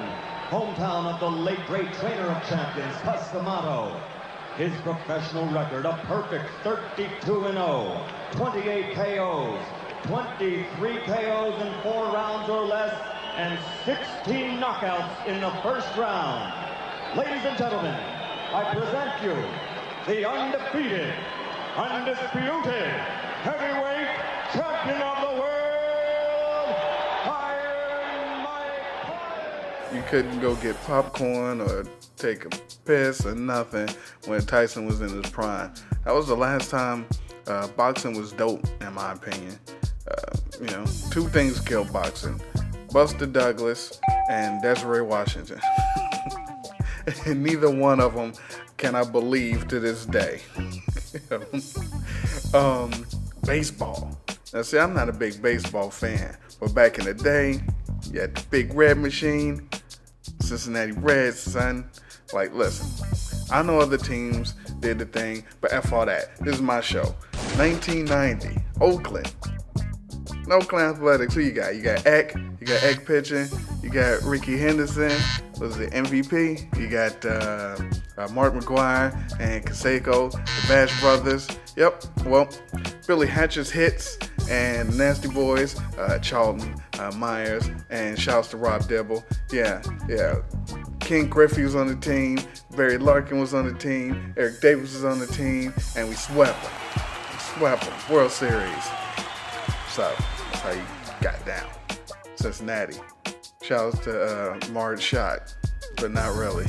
hometown of the late great trainer of champions, Cus His professional record, a perfect 32 0, 28 KOs, 23 KOs in four rounds or less, and 16 knockouts in the first round. Ladies and gentlemen, I present you the undefeated, undisputed heavyweight champion of the world, Iron Mike. You couldn't go get popcorn or take a piss or nothing when Tyson was in his prime. That was the last time uh, boxing was dope, in my opinion. Uh, you know, two things killed boxing Buster Douglas and Desiree Washington. and neither one of them can I believe to this day. um, baseball. Now, see, I'm not a big baseball fan, but back in the day, you had the big red machine, Cincinnati Reds, son. Like, listen, I know other teams did the thing, but F all that. This is my show. 1990, Oakland. Oakland Athletics. Who you got? You got Eck. You got Eck pitching. You got Rickey Henderson. Was the MVP? You got uh, uh, Mark McGwire and Canseco, the Bash Brothers. Yep. Well, Billy Hatcher's hits and Nasty Boys, uh, Charlton, uh, Myers, and shouts to Rob Dibble. Yeah, yeah. Ken Griffey was on the team, Barry Larkin was on the team, Eric Davis was on the team, and we swept them. We swept them. World Series. So how you got down. Cincinnati. Shouts to uh, Marge Schott, but not really.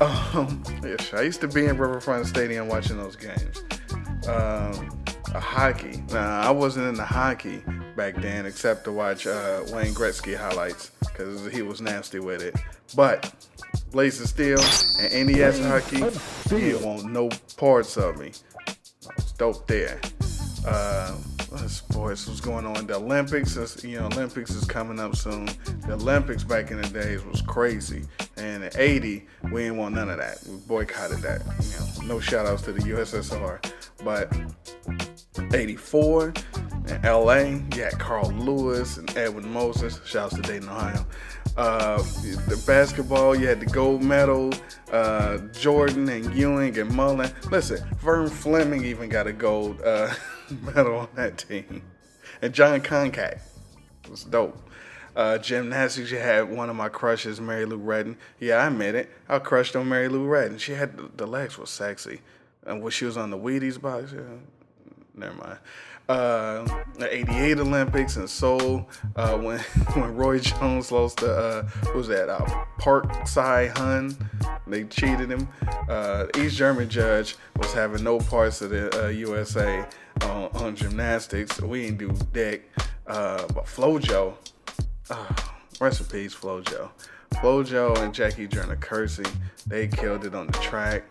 um, yes, I used to be in Riverfront Stadium watching those games. Um, a hockey. Nah, I wasn't into hockey back then, except to watch uh, Wayne Gretzky highlights because he was nasty with it. But Blades of Steel and NES hockey, he didn't want no parts of me. I was dope there. Uh, sports going on. The Olympics, is, you know, Olympics is coming up soon. The Olympics back in the days was crazy. And in 80, we didn't want none of that. We boycotted that. You know, no shout outs to the USSR. But 84 in LA, you had Carl Lewis and Edwin Moses. Shouts to Dayton, Ohio. Uh, the basketball, you had the gold medal, uh, Jordan and Ewing and Mullin. Listen, Vern Fleming even got a gold uh, medal on that team. And Jon Koncak was dope. Uh, gymnastics, you had one of my crushes, Mary Lou Retton. Yeah, I admit it. I crushed on Mary Lou Retton. She had the, the legs were sexy. And when she was on the Wheaties box, yeah, never mind. Uh, the 88 Olympics in Seoul, uh, when when Roy Jones lost to, uh, was that, uh, Park Si-hun, they cheated him. Uh, East German judge was having no parts of the uh, USA on, on gymnastics. We didn't do dick. Uh, but Flojo, uh, peace, Flojo. Flojo and Jackie Joyner Kersee, they killed it on the track.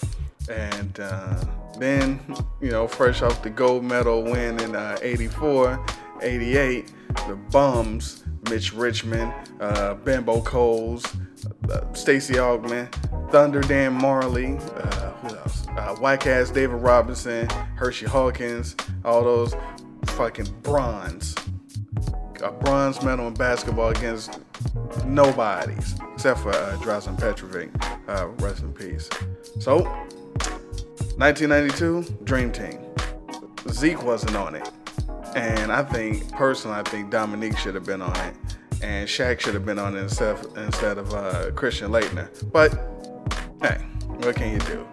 And uh, then, you know, fresh off the gold medal win in uh, 84, 88, the bums, Mitch Richmond, uh, Bimbo Coles, uh, Stacey Augmon, Thunder Dan Majerle, uh, who else? Uh, Whack ass David Robinson, Hersey Hawkins, all those fucking bronze. A bronze medal in basketball against nobodies except for uh, Drazen Petrovic. Uh, rest in peace. So, 1992, Dream Team. Zeke wasn't on it. And I think, personally, I think Dominique should have been on it. And Shaq should have been on it instead of, instead of uh, Christian Laettner. But, hey, what can you do?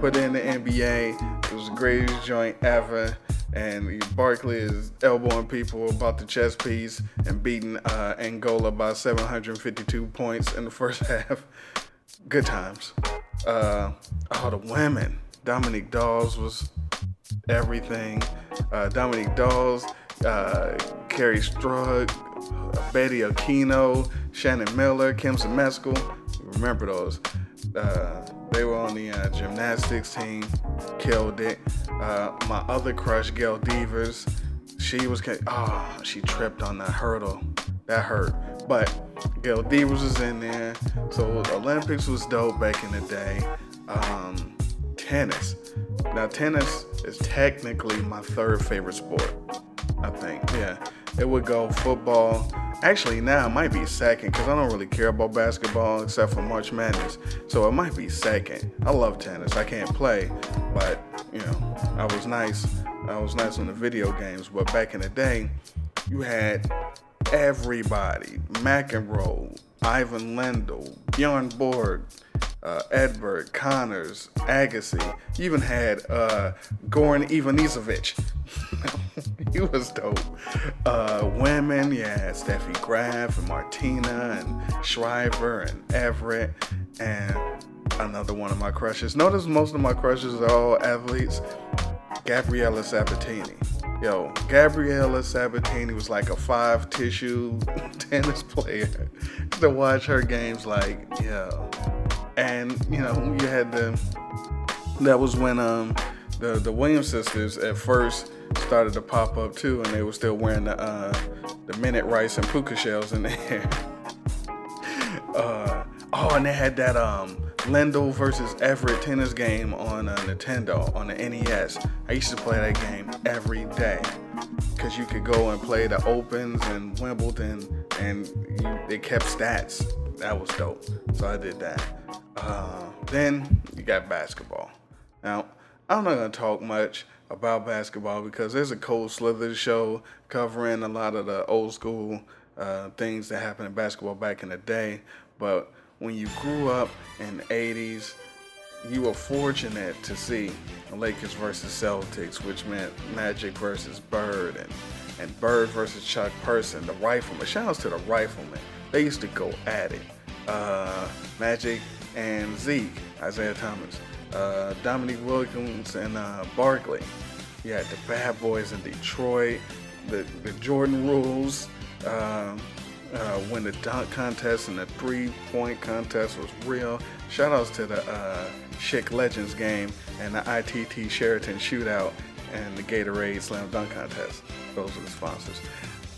Put in the NBA. It was the greatest joint ever. And Barkley is elbowing people about the chess piece and beating uh, Angola by 752 points in the first half. Good times. Uh, the women. Dominique Dawes was everything. Uh, Dominique Dawes, uh, Kerri Strug, Betty Okino, Shannon Miller, Kim Zmeskal. Remember those. Uh, they were on the uh, gymnastics team, killed it. Uh, my other crush, Gail Devers, she was, oh, she tripped on that hurdle. That hurt. But Gail Devers was in there. So Olympics was dope back in the day. Um, tennis. Now, tennis is technically my third favorite sport. I think, yeah. It would go football. Actually, now it might be second because I don't really care about basketball except for March Madness. So it might be second. I love tennis. I can't play, but you know, I was nice. I was nice on the video games. But back in the day, you had everybody: McEnroe, Ivan Lendl, Bjorn Borg, uh, Edberg, Connors, Agassi. You even had uh, Goran Ivanisevic. he was dope. Uh, women, yeah, Steffi Graf and Martina and Shriver and Evert and another one of my crushes. Notice most of my crushes are all athletes. Gabriela Sabatini. Yo, Gabriela Sabatini was like a five tissue tennis player. to watch her games, like, yo. And, you know, you had the, that was when um the, the Williams sisters at first started to pop up too, and they were still wearing the, uh, the minute rice and puka shells in there. uh, oh, and they had that, um, Lendl versus Evert tennis game on uh, Nintendo on the NES. I used to play that game every day because you could go and play the Opens and Wimbledon, and you, they kept stats. That was dope. So I did that. Uh, then you got basketball. Now I'm not gonna talk much about basketball because there's a Cold Slither show covering a lot of the old school uh, things that happened in basketball back in the day, but when you grew up in the 80s, you were fortunate to see the Lakers versus Celtics, which meant Magic versus Bird and, and Bird versus Chuck Person, the rifleman. Shout outs to the rifleman. They used to go at it. Uh, Magic and Zeke, Isiah Thomas, uh, Dominique Wilkins and uh, Barkley. You had the Bad Boys in Detroit, the, the Jordan rules. Um, uh, when the dunk contest and the three point contest was real. Shout outs to the uh, Schick Legends game and the ITT Sheraton shootout and the Gatorade Slam Dunk contest. Those are the sponsors.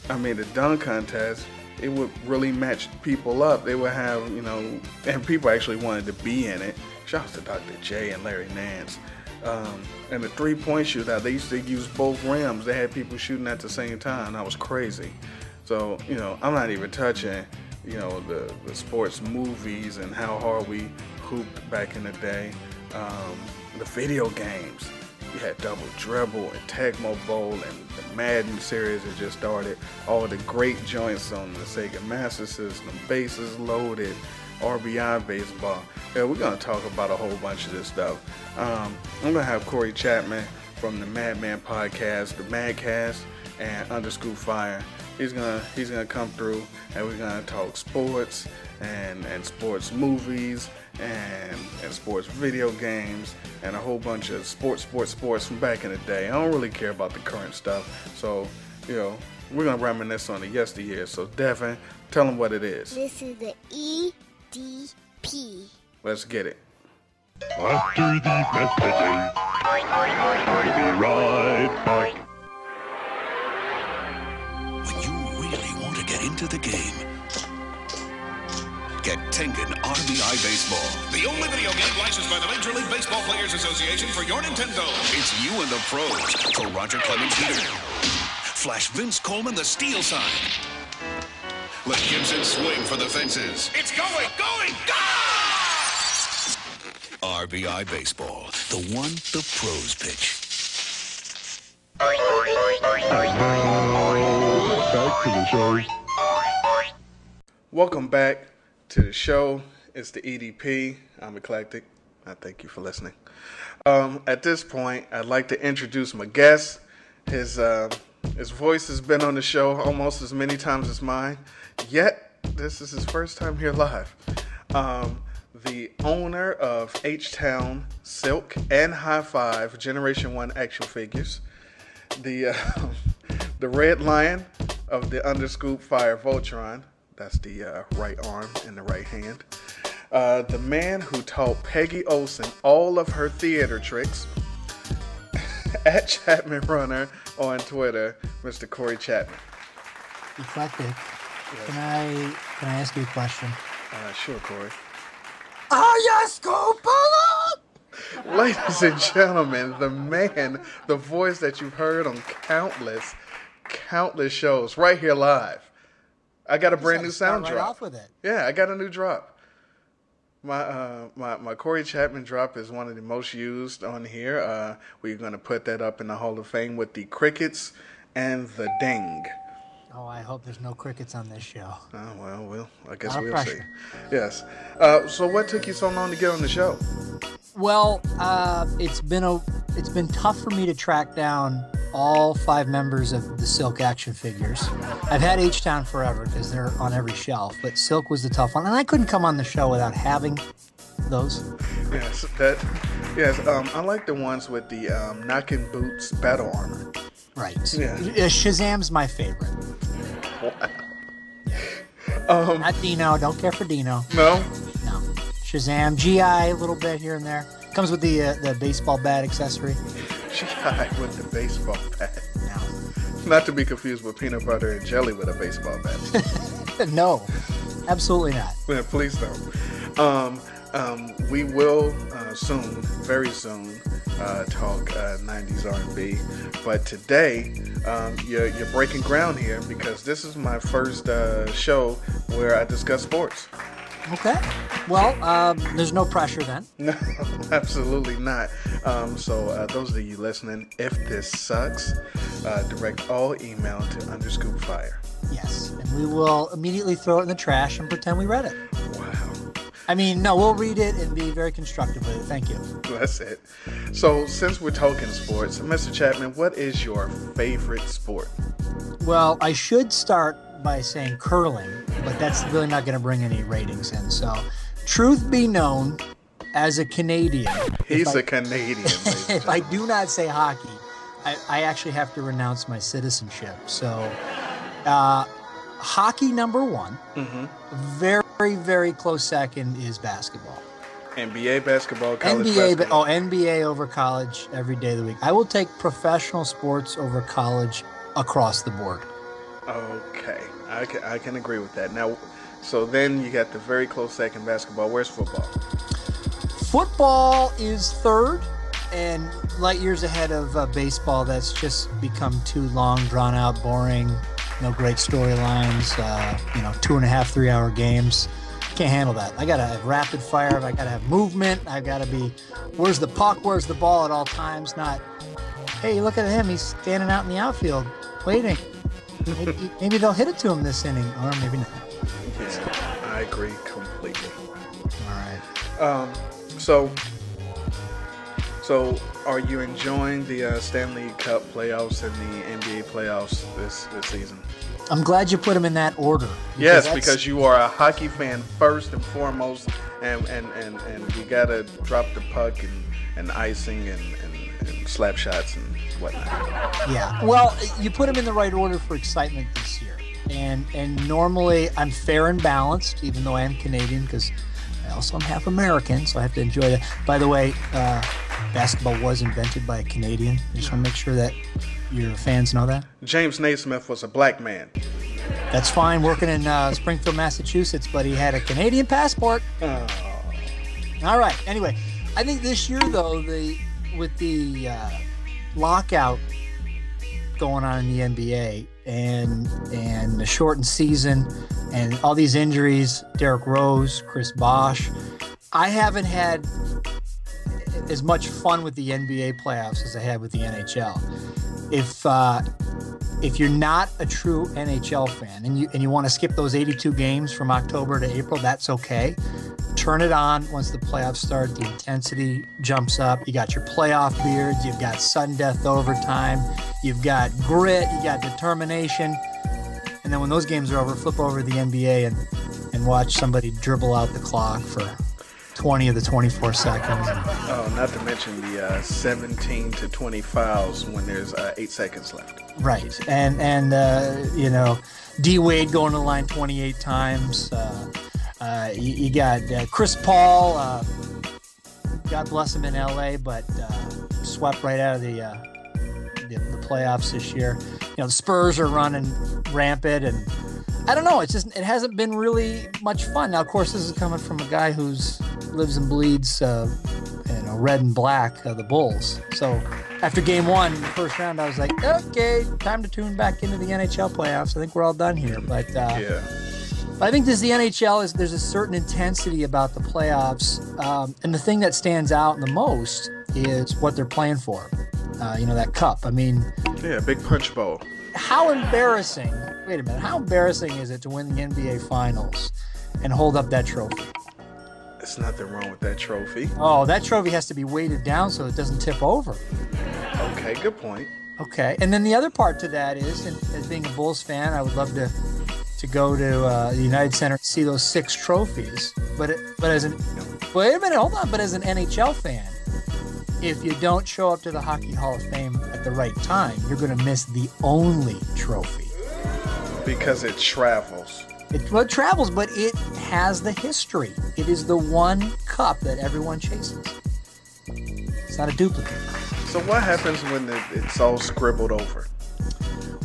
I mean, the dunk contest, it would really match people up. They would have, you know, and people actually wanted to be in it. Shout out to Dr. J and Larry Nance. Um, and the three point shootout, they used to use both rims. They had people shooting at the same time. That was crazy. So, you know, I'm not even touching, you know, the, the sports movies and how hard we hooped back in the day. Um, the video games. You had Double Dribble and Tecmo Bowl and the Madden series that just started. All the great joints on the Sega Master System, bases loaded, RBI baseball. Yeah, we're gonna talk about a whole bunch of this stuff. Um, I'm gonna have Corey Chapman from the Madman podcast, the Madcast, and Underscoop Fire. He's gonna he's gonna come through, and we're gonna talk sports and and sports movies and and sports video games and a whole bunch of sports sports sports from back in the day. I don't really care about the current stuff, so you know we're gonna reminisce on the yesteryear. So Devin, tell them what it is. This is the EDP. Let's get it. After the message, we'll be right back. When you really want to get into the game, get Tengen RBI Baseball. The only video game licensed by the Major League Baseball Players Association for your Nintendo. It's you and the pros for Roger Clemens Peter. Flash Vince Coleman the steal sign. Let Gibson swing for the fences. It's going, going, go! RBI Baseball, the one the pros pitch. Back to the show. Welcome back to the show. It's the EDP. I'm Eclectik. I thank you for listening. Um, at this point, I'd like to introduce my guest. His uh, his voice has been on the show almost as many times as mine. Yet this is his first time here live. Um, the owner of H Town Silk and High Five Generation One action figures. The uh, the Red Lion of the Underscoop Fire Voltron. That's the uh, right arm and the right hand. Uh, the man who taught Peggy Olson all of her theater tricks. At Chapman Runner on Twitter, Mr. Corey Chapman. Eclectik. Can I can I ask you a question? Uh, sure, Corey. Are you Scoopala? Ladies and gentlemen, the man, the voice that you've heard on countless, countless shows, right here live. I got a brand new sound right drop. off with it. Yeah, I got a new drop. My uh my my Corey Chapman drop is one of the most used on here. Uh, we're gonna put that up in the Hall of Fame with the crickets and the ding. Oh, I hope there's no crickets on this show. Oh well, well, I guess we'll pressure. see. Yes. Uh, so, what took you so long to get on the show? Well, uh, it's been a it's been tough for me to track down all five members of the Silk action figures. I've had H Town forever because they're on every shelf, but Silk was the tough one, and I couldn't come on the show without having those. Yes, that. Yes, um, I like the ones with the um, knocking boots battle armor. Right. Yeah. Uh, Shazam's my favorite. Um, Not Dino. Don't care for Dino. No. No. Shazam, GI a little bit here and there. Comes with the uh, the baseball bat accessory. GI with the baseball bat. Not to be confused with peanut butter and jelly with a baseball bat. no, absolutely not. Yeah, please don't. Um, um, we will uh, soon, very soon, uh, talk uh, 90s R&B. But today, um, you're, you're breaking ground here because this is my first uh, show where I discuss sports. Okay. Well, um, there's no pressure then. No, absolutely not. Um, so, uh, those of you listening, if this sucks, uh, direct all email to underscoopfire. Yes, and we will immediately throw it in the trash and pretend we read it. Wow. I mean, no, we'll read it and be very constructive with it. Thank you. That's it. So, since we're talking sports, Mr. Chapman, what is your favorite sport? Well, I should start by saying curling, but that's really not going to bring any ratings in. So, truth be known, as a Canadian, He's I- a Canadian. if I do not say hockey, I, I actually have to renounce my citizenship. So, uh, hockey number one. Mhm. Very, very close second is basketball. NBA basketball, college NBA, basketball. oh, NBA over college every day of the week. I will take professional sports over college across the board. Okay, I can, I can agree with that. Now, so then you got the very close second basketball. Where's football? Football is third, and light years ahead of uh, baseball. That's just become too long, drawn out, boring. No great storylines. Uh, you know, two and a half, three hour games. Can't handle that. I gotta have rapid fire. I gotta have movement. I gotta be. Where's the puck? Where's the ball at all times? Not. Hey, look at him. He's standing out in the outfield, waiting. Maybe, maybe they'll hit it to him this inning, or maybe not. Yeah, I agree completely. All right. Um, so, so are you enjoying the uh, Stanley Cup playoffs and the NBA playoffs this this season? I'm glad you put them in that order. Yes, because you are a hockey fan first and foremost, and and, and, and you gotta drop the puck and, and icing and, and, and slap shots and whatnot. Yeah. Well, you put them in the right order for excitement this year. And and normally I'm fair and balanced, even though I am Canadian, because I also am half American, so I have to enjoy that. By the way, uh, basketball was invented by a Canadian. I just want to make sure that your fans know that. James Naismith was a black man. That's fine. Working in uh, Springfield, Massachusetts, but he had a Canadian passport. All right. Anyway, I think this year though, the with the uh, lockout going on in the NBA and and the shortened season and all these injuries, Derrick Rose, Chris Bosh, I haven't had as much fun with the NBA playoffs as I had with the NHL. If uh, if you're not a true NHL fan and you and you want to skip those 82 games from October to April, that's okay. Turn it on once the playoffs start. The intensity jumps up. You got your playoff beards. You've got sudden death overtime. You've got grit. You got determination. And then when those games are over, flip over to the NBA and and watch somebody dribble out the clock for 20 of the 24 seconds. Oh, not to mention the uh, 17 to 20 fouls when there's uh, eight seconds left. Right, and and uh, you know, D Wade going to the line 28 times. Uh, uh, you, you got uh, Chris Paul. Uh, God bless him in LA, but uh, swept right out of the, uh, the the playoffs this year. You know, the Spurs are running rampant, and I don't know. It's just it hasn't been really much fun. Now, of course, this is coming from a guy who's lives and bleeds, uh, you know, red and black, uh, the Bulls. So after game one, the first round, I was like, okay, time to tune back into the NHL playoffs. I think we're all done here. But uh, Yeah. but I think this the NHL is there's a certain intensity about the playoffs, um, and the thing that stands out the most is what they're playing for. Uh, you know that cup. I mean, Yeah, big punch bowl. How embarrassing? Wait a minute. How embarrassing is it to win the NBA Finals and hold up that trophy? There's nothing wrong with that trophy. Oh, that trophy has to be weighted down so it doesn't tip over. Okay, good point. Okay, and then the other part to that is, and as being a Bulls fan, I would love to to go to uh, the United Center and see those six trophies. But it, but as an wait a minute, hold on. But as an NHL fan, if you don't show up to the Hockey Hall of Fame at the right time, you're going to miss the only trophy. Because it travels. It, well, it travels, but it has the history. It is the one cup that everyone chases. It's not a duplicate. So what happens when it, it's all scribbled over?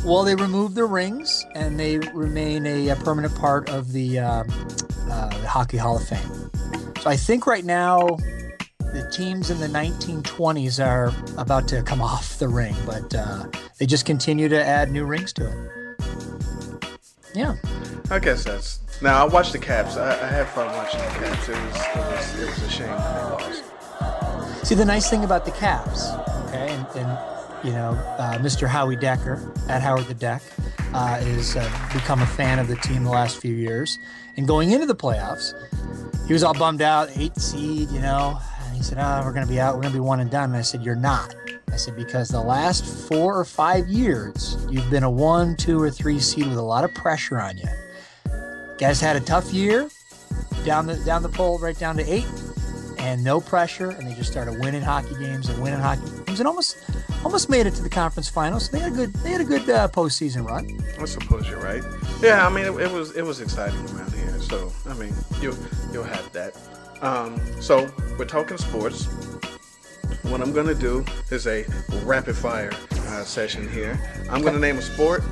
Well, they remove the rings and they remain a, a permanent part of the, uh, uh, the Hockey Hall of Fame. So I think right now the teams in the 1920s are about to come off the ring, but uh, they just continue to add new rings to it. Yeah. I guess that's. Now I watched the Caps. I, I had fun watching the Caps. It was it was it was a shame that they lost. See, the nice thing about the Caps, okay, and, and you know, uh, Mr. Howie Decker at Howard the Deck uh, is uh, become a fan of the team the last few years. And going into the playoffs, he was all bummed out, eight seed, you know. He said, "Oh, we're going to be out. We're going to be one and done." And I said, "You're not." I said, because the last four or five years, you've been a one, two, or three seed with a lot of pressure on you. Guys had a tough year, down the down the pole, right down to eight, and no pressure, and they just started winning hockey games and winning hockey games, and almost almost made it to the conference finals. So they had a good they had a good uh, postseason run. I suppose you're right. Yeah, I mean it, it was it was exciting around here. So I mean you you'll have that. Um, so we're talking sports. What I'm gonna do is a rapid fire uh, session here. I'm gonna name a sport,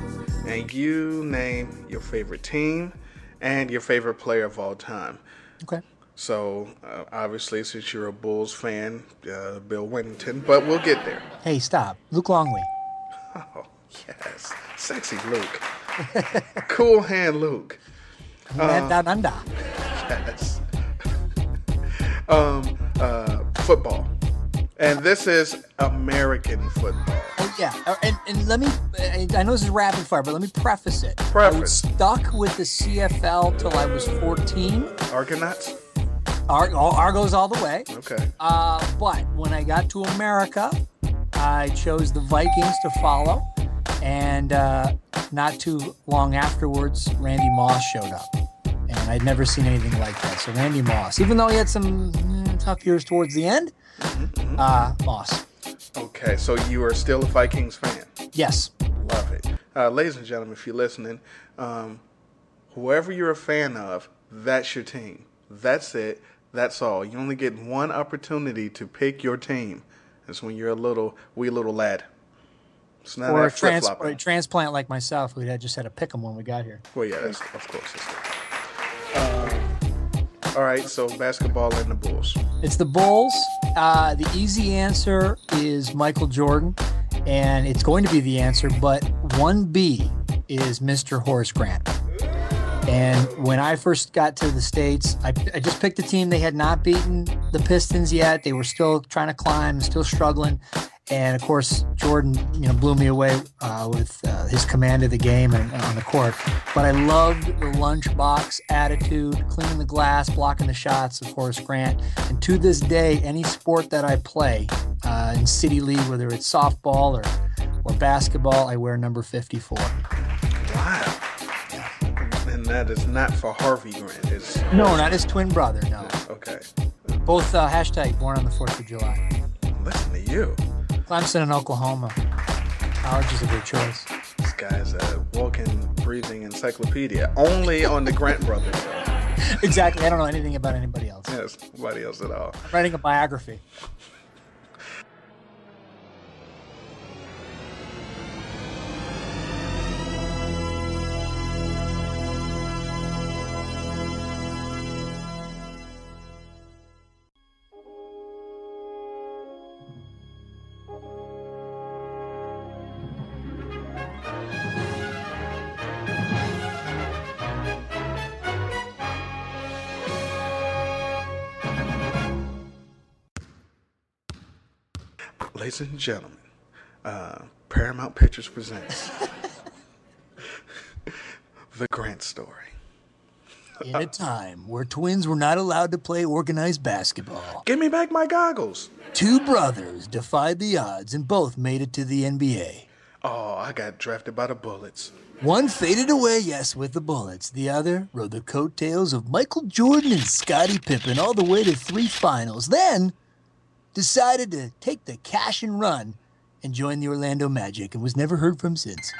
and you name your favorite team and your favorite player of all time. Okay. So uh, obviously, since you're a Bulls fan, uh, Bill Wennington, but we'll get there. Hey, stop, Luke Longley. Oh yes, sexy Luke, cool hand Luke. Went down under. Yes. Um, uh, football, and this is American football. Oh yeah, Uh, and, and let me. I I know this is rapid fire, but let me preface it. I was stuck with the CFL till I was 14. Argonauts. Ar- Argos all the way. Okay. Uh, but when I got to America, I chose the Vikings to follow, and uh, not too long afterwards, Randy Moss showed up, and I'd never seen anything like that. So Randy Moss, even though he had some mm, tough years towards the end, uh, Moss. Okay, so you are still a Vikings fan. Yes. Love it. Uh, ladies and gentlemen, if you're listening, um, whoever you're a fan of, that's your team. That's it. That's all. You only get one opportunity to pick your team. It's when you're a little wee little lad. It's not or a trans- or a transplant like myself, who had just had to pick them when we got here. Well, yeah, that's of course. That's uh, all right, so basketball and the Bulls. It's the Bulls. Uh, the easy answer is Michael Jordan, and it's going to be the answer, but 1B is Mr. Horace Grant. And when I first got to the States, I, I just picked a team. They had not beaten the Pistons yet. They were still trying to climb, still struggling. And of course, Jordan, you know, blew me away uh, with uh, his command of the game and on the court. But I loved the lunchbox attitude, cleaning the glass, blocking the shots of Horace Grant. And to this day, any sport that I play uh, in City League, whether it's softball or or basketball, I wear number 54. Wow. And that is not for Harvey Grant. It's No, not his twin brother. No, okay. both uh, hashtag born on the Fourth of July. Listen to you. Clemson and Oklahoma. College is a good choice. This guy's a walking, breathing encyclopedia. Only on the Grant brothers. exactly. I don't know anything about anybody else. Yes, nobody else at all. I'm writing a biography. Ladies and gentlemen, uh, Paramount Pictures presents The Grant story. In a time where twins were not allowed to play organized basketball, Give me back my goggles. two brothers defied the odds and both made it to the NBA. Oh, I got drafted by the Bullets. One faded away, yes, with the Bullets. The other rode the coattails of Michael Jordan and Scottie Pippen all the way to three finals. Then decided to take the cash and run and join the Orlando Magic and was never heard from since.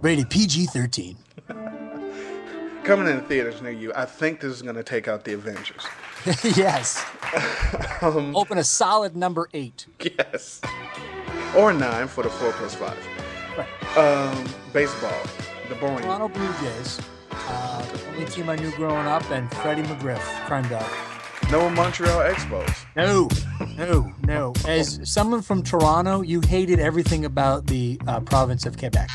Rated PG 13. Coming in theaters near you, I think this is going to take out the Avengers. yes. Um, Open a solid number eight. Yes. Or nine for the four plus five. Um, baseball. The boring. Toronto Blue Jays. Uh, only team I knew growing up, and Freddie McGriff, crime dog. No Montreal Expos. No, no, no. As someone from Toronto, you hated everything about the uh, province of Quebec.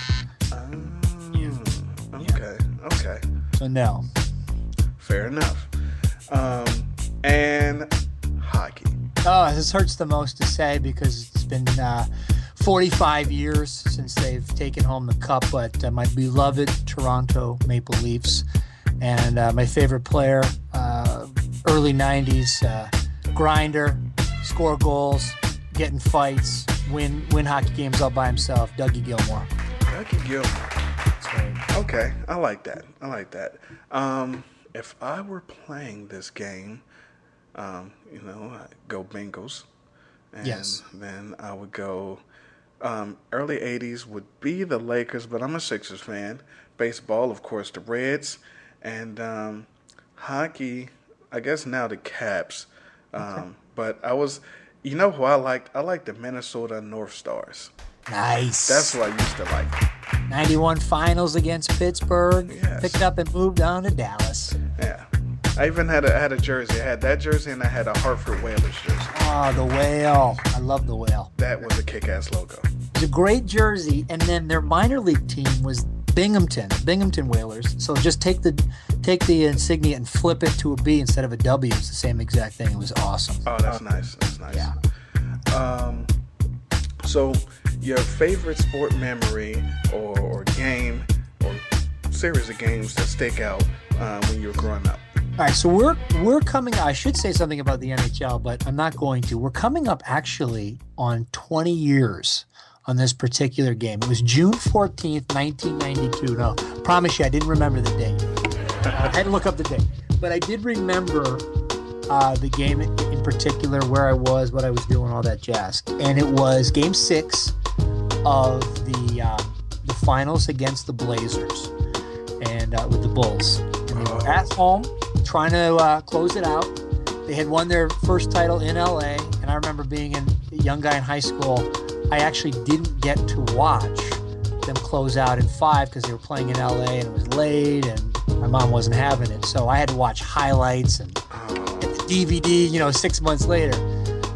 Okay. Okay. So no. Fair enough. Um, and hockey. Oh, this hurts the most to say because it's been uh, 45 years since they've taken home the cup. But uh, my beloved Toronto Maple Leafs and uh, my favorite player, uh, early 90s, uh, grinder, score goals, get in fights, win win hockey games all by himself. Dougie Gilmour. Dougie Gilmour. Okay, I like that. I like that. Um, if I were playing this game, um, you know, I'd go Bengals, and Yes. then I would go. Um, early '80s would be the Lakers, but I'm a Sixers fan. Baseball, of course, the Reds, and um, hockey. I guess now the Caps. Um, But I was, you know, who I liked? I liked the Minnesota North Stars. Nice. That's what I used to like. 91 finals against Pittsburgh. Yes. Picked up and moved on to Dallas. Yeah. I even had a had a jersey. I had that jersey and I had a Hartford Whalers jersey. Oh, the whale. I love the whale. That was a kick ass logo. It's a great jersey. And then their minor league team was Binghamton, Binghamton Whalers. So just take the take the insignia and flip it to a B instead of a W. It's the same exact thing. It was awesome. Oh, that's nice. That's nice. Yeah. Um, so your favorite sport memory or, or game or series of games that stick out uh, when you were growing up? All right, so we're we're coming. I should say something about the NHL, but I'm not going to. We're coming up actually on 20 years on this particular game. It was June 14th, 1992. No, promise you, I didn't remember the date. I had to look up the date, but I did remember uh, the game in, particular, where I was, what I was doing, all that jazz. And it was Game Six of the uh, the finals against the Blazers, and uh, with the Bulls. And they were at home trying to uh, close it out. They had won their first title in LA, and I remember being a young guy in high school. I actually didn't get to watch them close out in five because they were playing in LA and it was late, and my mom wasn't having it. So I had to watch highlights and get the DVD, you know, six months later.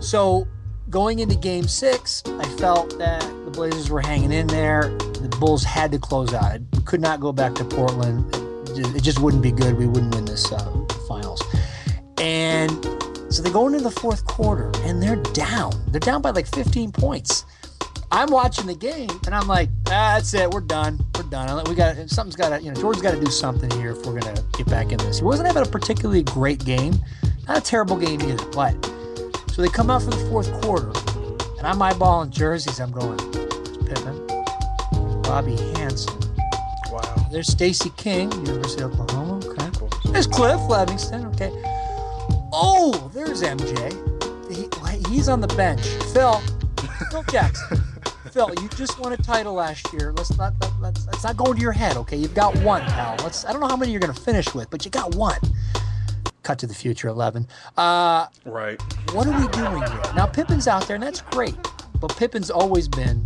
So going into game six, I felt that the Blazers were hanging in there. The Bulls had to close out. We could not go back to Portland. It ju- it just wouldn't be good. We wouldn't win this uh, finals. And so they go into the fourth quarter and they're down. They're down by like 15 points. I'm watching the game and I'm like, ah, that's it. We're done. We're done. We got something's got to, you know, George's got to do something here if we're gonna get back in this. He wasn't having a particularly great game, not a terrible game either. But so they come out for the fourth quarter, and I'm eyeballing jerseys. I'm going, there's Pippen, Bobby Hansen. Wow. There's Stacey King, University of Oklahoma. Okay. There's Cliff Levingston. Okay. Oh, there's MJ. He, he's on the bench. Phil, Phil Jackson. Phil, you just won a title last year. Let's not let, let's, let's not go into your head, okay? You've got one, pal. Let's. I don't know how many you're going to finish with, but you got one. Cut to the future, eleven. Uh, right. What are we doing here? Now Pippen's out there, and that's great, but Pippen's always been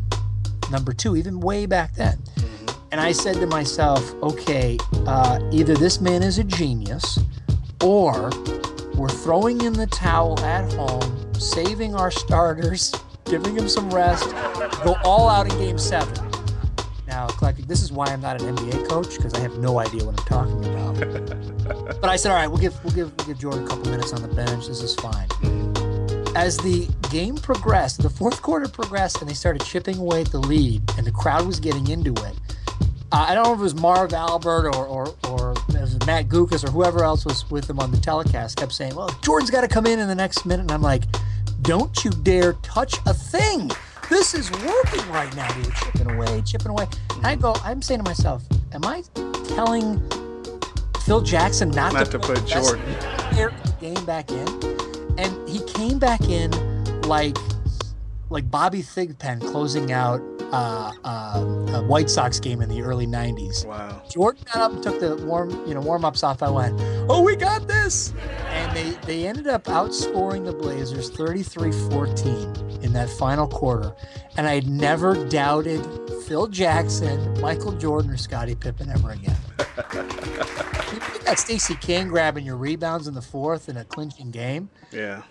number two, even way back then. And I said to myself, okay, uh, either this man is a genius, or we're throwing in the towel at home, saving our starters, giving him some rest, go all out in game seven. Now, Eclectik, this is why I'm not an NBA coach, because I have no idea what I'm talking about. but I said, all right, we'll give we'll give we'll give Jordan a couple minutes on the bench. This is fine. As the game progressed, the fourth quarter progressed, and they started chipping away at the lead, and the crowd was getting into it. Uh, I don't know if it was Marv Albert or or, or Matt Guokas or whoever else was with them on the telecast kept saying, "Well, Jordan's got to come in in the next minute," and I'm like, "Don't you dare touch a thing! This is working right now, dude. Chipping away, chipping away." And I go, I'm saying to myself, "Am I telling Phil Jackson not, Not to, to Jordan. the game back in?" And he came back in like like Bobby Thigpen closing out uh, uh, a White Sox game in the early '90s. Wow. Jordan got up and took the warm, you know, warm ups off. I went, "Oh, we got this!" And they they ended up outscoring the Blazers 33-14 in that final quarter. And I never doubted Phil Jackson, Michael Jordan, or Scottie Pippen ever again. you got Stacey King grabbing your rebounds in the fourth in a clinching game Yeah.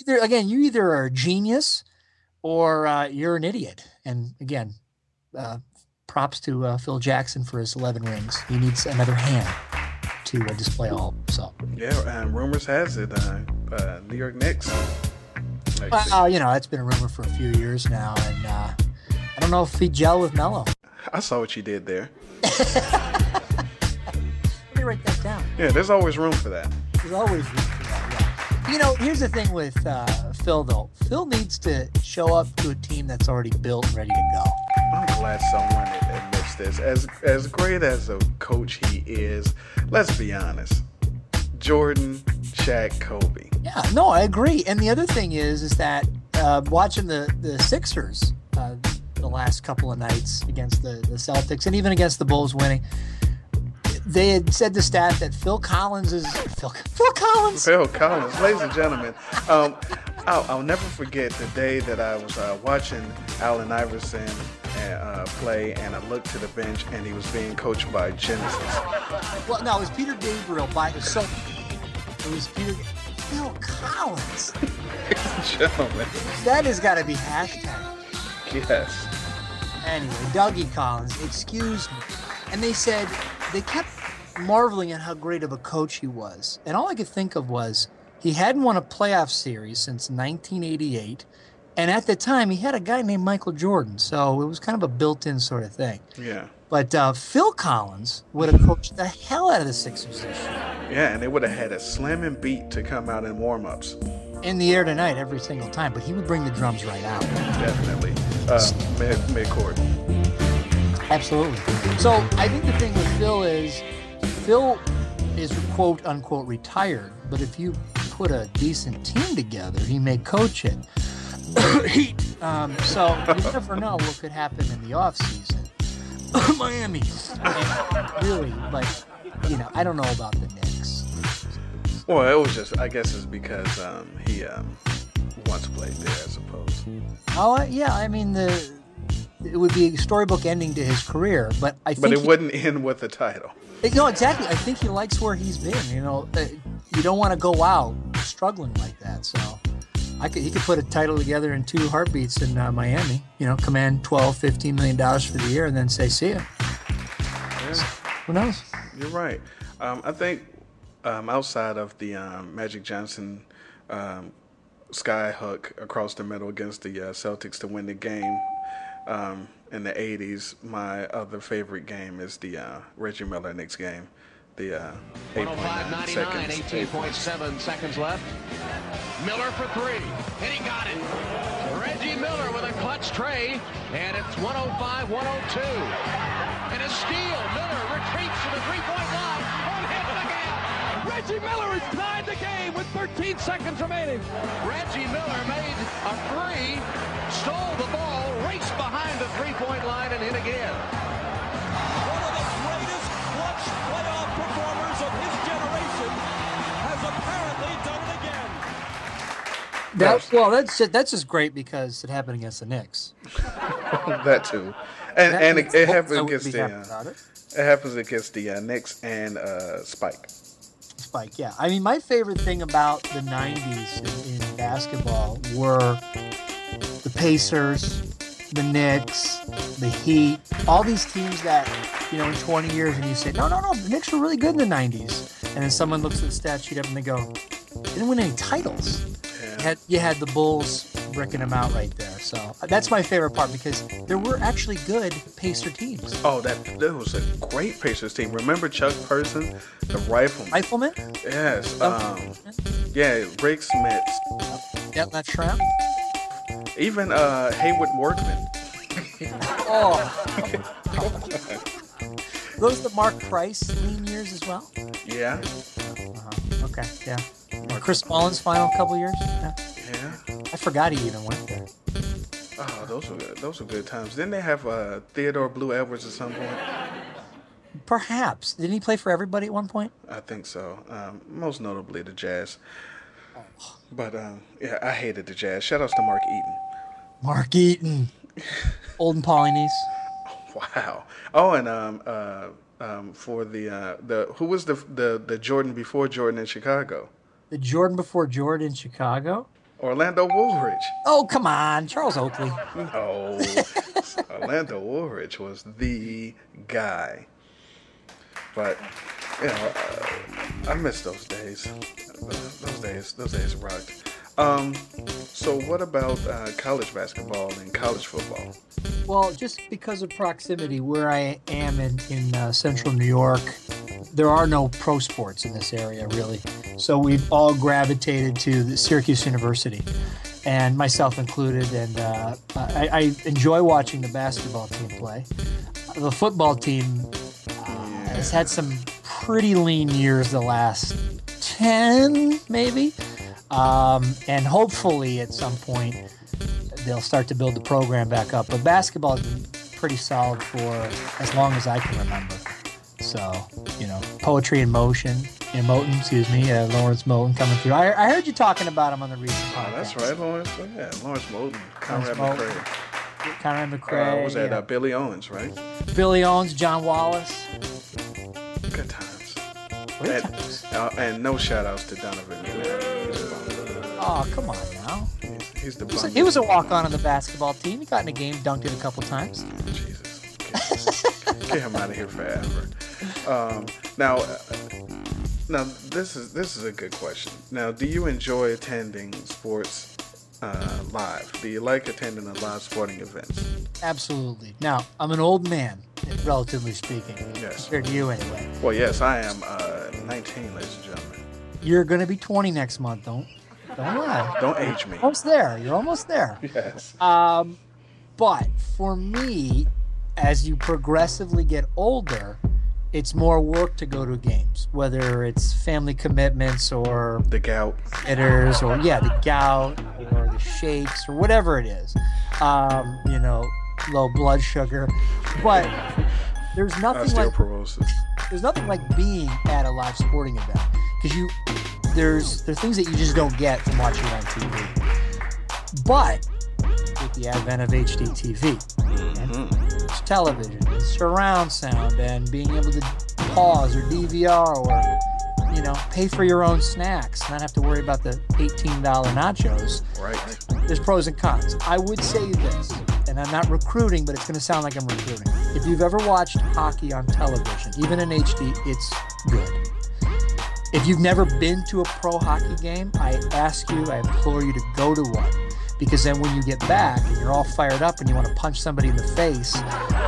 either again you either are a genius or uh, you're an idiot and again uh, props to uh, phil jackson for his 11 rings he needs another hand to uh, display all so Yeah, and rumors has it, uh, uh, New York Knicks. Uh, you know that's been a rumor for a few years now and uh, i don't know if he gel with Melo I saw what you did there. let me write that down Yeah, there's always room for that. There's always room for that, yeah. You know, here's the thing with uh, Phil, though. Phil needs to show up to a team that's already built and ready to go. I'm glad someone this. As as great as a coach he is, let's be honest. Jordan, Shaq, Kobe. Yeah, no, I agree. And the other thing is, is that uh, watching the the Sixers uh, the last couple of nights against the the Celtics and even against the Bulls winning, they had said the stat that Phil Collins is Phil, Phil Collins. Phil Collins, ladies and gentlemen. Um, I'll, I'll never forget the day that I was uh, watching Allen Iverson uh, play, and I looked to the bench, and he was being coached by Genesis. Well, no, it was Peter Gabriel by so it was Peter Phil Collins. Gentlemen, That has got to be hashtag. yes. Anyway, Dougie Collins, excuse me. And they said they kept marveling at how great of a coach he was. And all I could think of was he hadn't won a playoff series since 1988. And at the time, he had a guy named Michael Jordan. So it was kind of a built in sort of thing. Yeah. But uh, Phil Collins would have coached the hell out of the Sixers this year. Yeah, and they would have had a slamming beat to come out in warm-ups. In the air tonight, every single time. But he would bring the drums right out. Definitely. Uh, mid mid-court. Absolutely. So I think the thing with Phil is Phil is quote unquote retired, but if you put a decent team together, he may coach it. Heat. Um, so you never know what could happen in the offseason. Miami. And really, like, you know, I don't know about the Knicks. Well, it was just, I guess it's because um, he um, once played there, I suppose. Oh, uh, yeah. I mean, the it would be a storybook ending to his career, but I think But it he- wouldn't end with a title. No, exactly. I think he likes where he's been. You know, uh, you don't want to go out struggling like that. So, I could he could put a title together in two heartbeats in uh, Miami. You know, command 12, 15 million dollars for the year, and then say, "See ya." Who knows? You're right. Um, I think um, outside of the um, Magic Johnson um, sky hook across the middle against the uh, Celtics to win the game um, in the 80s, my other favorite game is the uh, Reggie Miller Knicks game. The uh, 8.9 105.99, seconds. 18.7 seconds left. Miller for three, and he got it. Reggie Miller with a clutch tray, and it's 105 102. And a steal. Miller retreats to the three point line. On hit again. Reggie Miller has tied the game with 13 seconds remaining. Reggie Miller made a three, stole the ball, raced behind the three point line, and hit again. That, well, that's just, that's just great because it happened against the Knicks. that too, and That and it, it happens against the uh, it. it happens against the uh, Knicks and uh, Spike. Spike, yeah. I mean, my favorite thing about the 90s in, in basketball were the Pacers, the Knicks, the Heat, all these teams that, you know, in 20 years, and you say, no, no, no, the Knicks were really good in the 90s. And then someone looks at the stat sheet up and they go, didn't win any titles. You, had, you had the Bulls bricking them out right there. So uh, that's my favorite part because there were actually good Pacer teams. Oh, that that was a great Pacers team. Remember Chuck Person, the rifleman? Rifleman? Yes. Um, yeah, Rik Smits. Yeah, that shrimp. Even uh, Haywoode Workman. Oh. Those the Mark Price lean years as well. Yeah. Uh-huh. Okay. Yeah. Chris Mullin's final couple years. Yeah. Yeah. I forgot he even went there. Oh, those were those were good times. Didn't they have uh, Theodore Blue Edwards at some point? Perhaps didn't he play for everybody at one point? I think so. Um, most notably the Jazz. But um, yeah, I hated the Jazz. Shout outs to Mark Eaton. Mark Eaton, Olden Polynice. Wow. Oh, and um, uh, um, for the uh, the who was the the the Jordan before Jordan in Chicago? The Jordan before Jordan in Chicago. Orlando Woolridge. Oh come on, Charles Oakley. No, Orlando Woolridge was the guy. But you know, uh, I miss those days. Those days, those days rocked. Um, so what about uh, college basketball and college football? Well, just because of proximity, where I am in in uh, central New York, there are no pro sports in this area really. So we've all gravitated to the Syracuse University, and myself included. And uh, I, I enjoy watching the basketball team play. The football team uh, has had some pretty lean years the last ten, maybe. Um, and hopefully at some point they'll start to build the program back up. But basketball has been pretty solid for as long as I can remember. So, you know, poetry in motion, in Moten, excuse me, uh, Lawrence Moten coming through. I, I heard you talking about him on the recent podcast. Oh, that's right, Lawrence. Yeah, Lawrence Moten, Conrad McRae. Conrad McRae. Uh, was that yeah. uh, Billy Owens, right? Billy Owens, John Wallace. Good times. And, times. Uh, and no shout outs to Donovan Oh, come on now. He's, the He was, bum. he was a walk on in the basketball team. He got in a game, dunked it a couple times. Jesus. Get him out of here forever. Um, now, uh, now this is this is a good question. Now, do you enjoy attending sports uh, live? Do you like attending the live sporting events? Absolutely. Now, I'm an old man, relatively speaking. Yes. Compared to you, anyway. Well, yes, I am uh, 19, ladies and gentlemen. You're going to be 20 next month. Don't don't lie. Don't age me. Almost there. You're almost there. Yes. Um, but for me, as you progressively get older, it's more work to go to games, whether it's family commitments or the gout, hitters, or yeah, the gout or the shakes or whatever it is. Um, you know, low blood sugar, but there's nothing like there's nothing like being at a live sporting event because you there's there's things that you just don't get from watching it on TV. But with the advent of HD TV, mm-hmm. it's television, and surround sound, and being able to pause or DVR or you know pay for your own snacks, not have to worry about the $18 nachos. Right. There's pros and cons. I would say this, and I'm not recruiting, but it's going to sound like I'm recruiting. If you've ever watched hockey on television, even in HD, it's good. If you've never been to a pro hockey game, I ask you, I implore you to go to one. Because then when you get back and you're all fired up and you want to punch somebody in the face,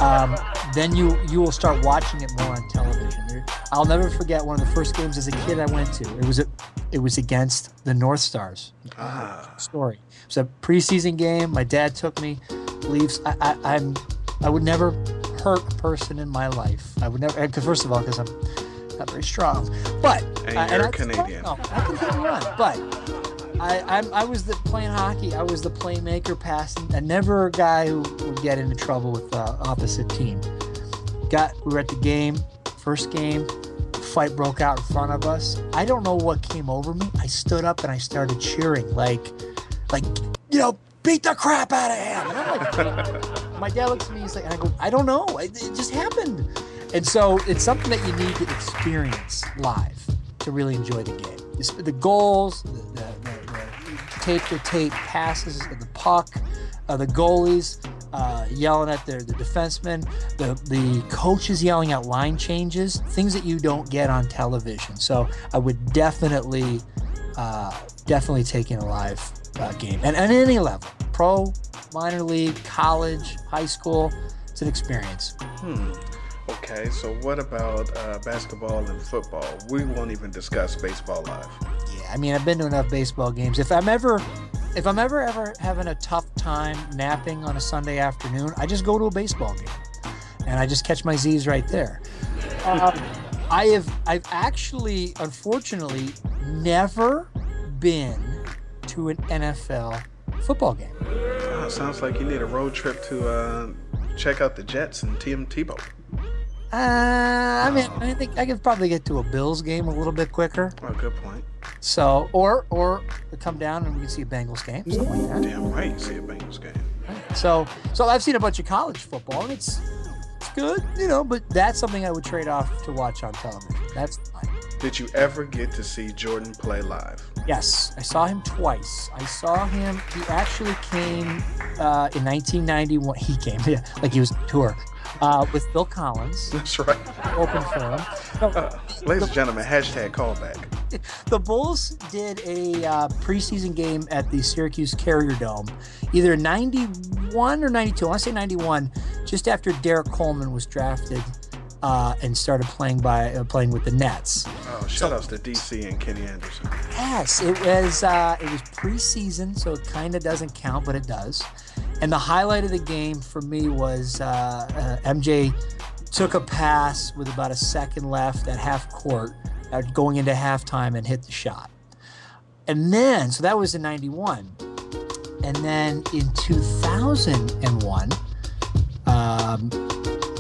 um, then you you will start watching it more on television. There- I'll never forget one of the first games as a kid I went to. It was a, it was against the North Stars. Ah. Story. It was a preseason game. My dad took me. Leaves. I, I, I'm. I would never hurt a person in my life. I would never. Because first of all, because I'm not very strong. But And uh, you're I can Canadian. run. I can hit and run. But I, I'm, I was the playing hockey. I was the playmaker, passing, and never a guy who would get into trouble with the opposite team. Got we were at the game, first game, fight broke out in front of us. I don't know what came over me. I stood up and I started cheering like, like you know, beat the crap out of him. And I'm like, my dad looks at me. He's like, and I go, I don't know. It, it just happened. And so it's something that you need to experience live to really enjoy the game. The goals, the, the, the, tape to tape passes of the puck, uh, the goalies uh, yelling at their the defensemen, the the coaches yelling out line changes, things that you don't get on television. So I would definitely, uh, definitely take in a live uh, game, and at any level, pro, minor league, college, high school. It's an experience. Hmm. Okay, so what about uh, basketball and football? We won't even discuss baseball live. Yeah, I mean, I've been to enough baseball games. If I'm ever, if I'm ever ever having a tough time napping on a Sunday afternoon, I just go to a baseball game, and I just catch my Z's right there. Um, I have, I've actually, unfortunately, never been to an NFL football game. Oh, sounds like you need a road trip to uh, check out the Jets and Tim Tebow. Uh, I mean, I think I could probably get to a Bills game a little bit quicker. Oh, good point. So, or or come down and we can see a Bengals game. Something like that. Damn right, see a Bengals game. So, so I've seen a bunch of college football, and it's it's good, you know. But that's something I would trade off to watch on television. That's fine. Did you ever get to see Jordan play live? Yes, I saw him twice. I saw him. He actually came uh, in 1991. He came, yeah, like he was tour uh, with Bill Collins. That's right. Open for him. No, uh, ladies and gentlemen, hashtag callback. The Bulls did a uh, preseason game at the Syracuse Carrier Dome, either 91 or 92. I want to say 91, just after Derrick Coleman was drafted uh, and started playing by uh, playing with the Nets. Oh, shout outs to DC and Kenny Anderson. Yes, it was uh, it was preseason, so it kind of doesn't count, but it does. And the highlight of the game for me was uh, uh, MJ took a pass with about a second left at half court, uh, going into halftime, and hit the shot. And then, so that was in '91, and then in 2001. Um,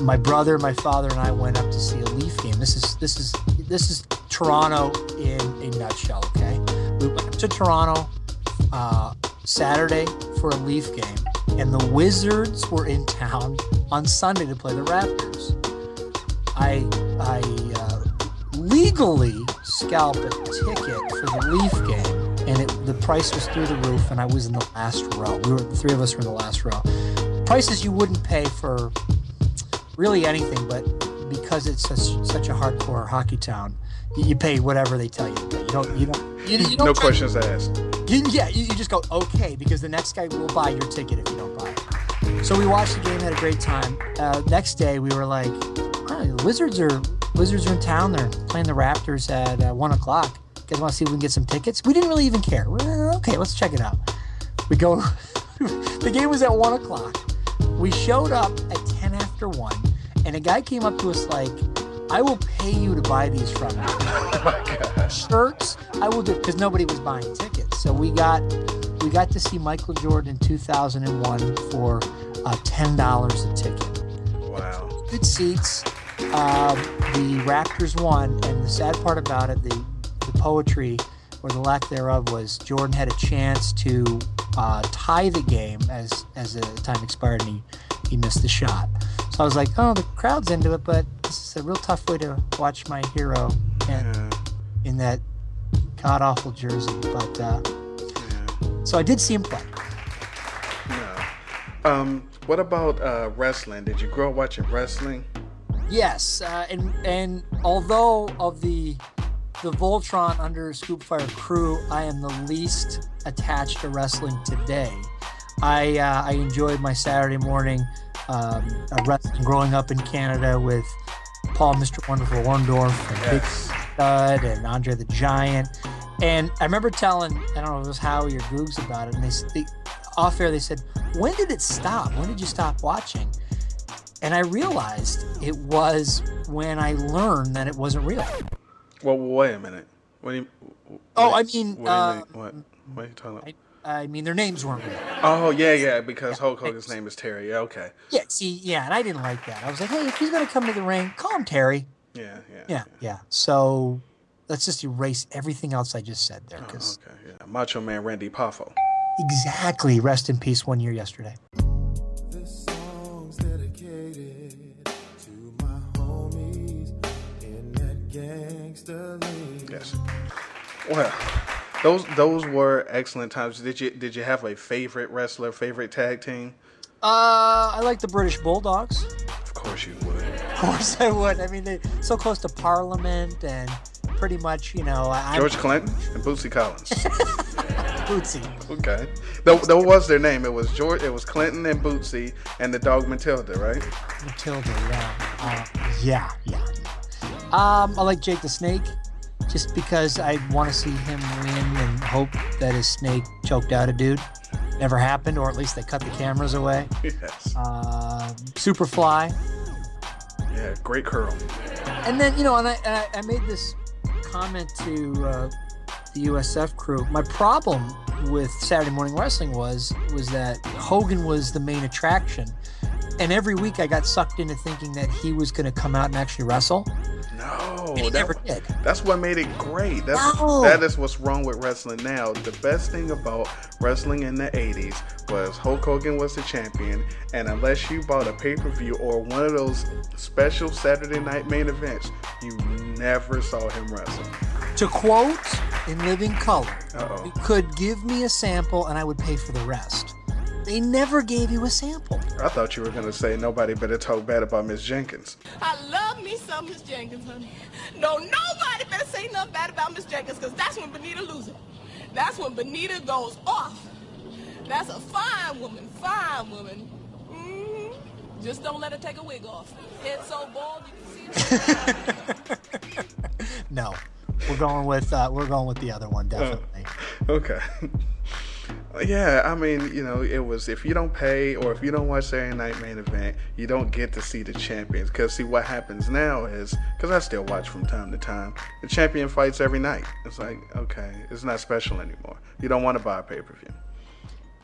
my brother, my father, and I went up to see a Leaf game. This is this is this is Toronto in a nutshell. Okay, we went to Toronto uh, Saturday for a Leaf game, and the Wizards were in town on Sunday to play the Raptors. I I uh, legally scalped a ticket for the Leaf game, and it, the price was through the roof, and I was in the last row. We were the three of us were in the last row. Prices you wouldn't pay for really anything, but because it's such such a hardcore hockey town, you, pay whatever they tell you. You don't you don't you, you don't no questions asked. you, yeah, you, you just go okay because the next guy will buy your ticket if you don't buy it. So we watched the game, had a great time. Uh, next day we were like, "Oh, the Wizards are Wizards are in town. They're playing the Raptors at uh, one o'clock. You guys want to see if we can get some tickets? We didn't really even care. We're, okay, let's check it out. We go. the game was at one o'clock. We showed up at ten after one, and a guy came up to us like, "I will pay you to buy these from me." Shirts, I will do because nobody was buying tickets. So we got we got to see Michael Jordan in 2001 for uh, ten dollars a ticket. Wow. Good seats. Um, the Raptors won, and the sad part about it, the the poetry or the lack thereof was Jordan had a chance to uh, tie the game as as the time expired, and he he missed the shot. I was like, oh, the crowd's into it, but this is a real tough way to watch my hero and in that god awful jersey. But uh, so I did see him play. Um, what about uh, wrestling? Did you grow up watching wrestling? Yes, uh, and and although of the the Voltron Underscoop Fire crew, I am the least attached to wrestling today. I uh, I enjoyed my Saturday morning um, uh, wrestling growing up in Canada with Paul, Mr. Wonderful Orndorff, and Big Stud, and Andre the Giant. And I remember telling I don't know if it was Howie or Googs about it, and they, they off air they said, "When did it stop? When did you stop watching?" And I realized it was when I learned that it wasn't real. Well, wait a minute. What do you? Oh, I mean, what, do you uh, what? What are you talking about? I mean, their names weren't real. Oh yeah, yeah, because Hulk Hogan's name is Terry. Yeah, okay. Yeah, see, yeah, and I didn't like that. I was like, hey, if he's gonna come to the ring, call him Terry. Yeah, yeah. Yeah, yeah. So let's just erase everything else I just said there, oh, because Okay, yeah. Macho Man Randy Poffo. exactly. Rest in peace. One year yesterday. This song's dedicated to my homies in that gangster league. Yes. Well, those those were excellent times. Did you did you have a favorite wrestler, favorite tag team? Uh, I like the British Bulldogs. Of course you would. Of course, I would. I mean, they're so close to Parliament and pretty much, you know, I, George Clinton and Bootsy Collins. Bootsy. Okay, that, that was their name. It was George. It was Clinton and Bootsy and the dog Matilda, right? Matilda, yeah, uh, yeah, yeah. Um, I like Jake the Snake, just because I want to see him win and hope that his snake choked out a dude. Never happened, or at least they cut the cameras away. Yes. Uh, Superfly, Yeah, great curl. and then you know, and I, I made this comment to uh, the USF crew. My problem with Saturday Morning Wrestling was was that Hogan was the main attraction, and every week I got sucked into thinking that he was going to come out and actually wrestle. No, he that- never did. That's what made it great. That's No. that is what's wrong with wrestling now. The best thing about wrestling in the '80s was Hulk Hogan was the champion, and unless you bought a pay-per-view or one of those special Saturday night main events, you never saw him wrestle. To quote in living color, Uh-oh. you could give me a sample and I would pay for the rest. They never gave you a sample. I thought you were gonna say nobody better talk bad about Miss Jenkins. I love me some Miss Jenkins, honey. No, nobody better say nothing bad about Miss Jenkins, because that's when Benita loses. That's when Benita goes off. That's a fine woman, fine woman. hmm Just don't let her take a wig off. Head so bald you can see it. No, we're going with uh, we're going with the other one definitely. Okay. Yeah, I mean, you know, it was if you don't pay or if you don't watch Saturday Night Main Event, you don't get to see the champions. Because see, what happens now is because I still watch from time to time, the champion fights every night. It's like okay, it's not special anymore. You don't want to buy a pay per view.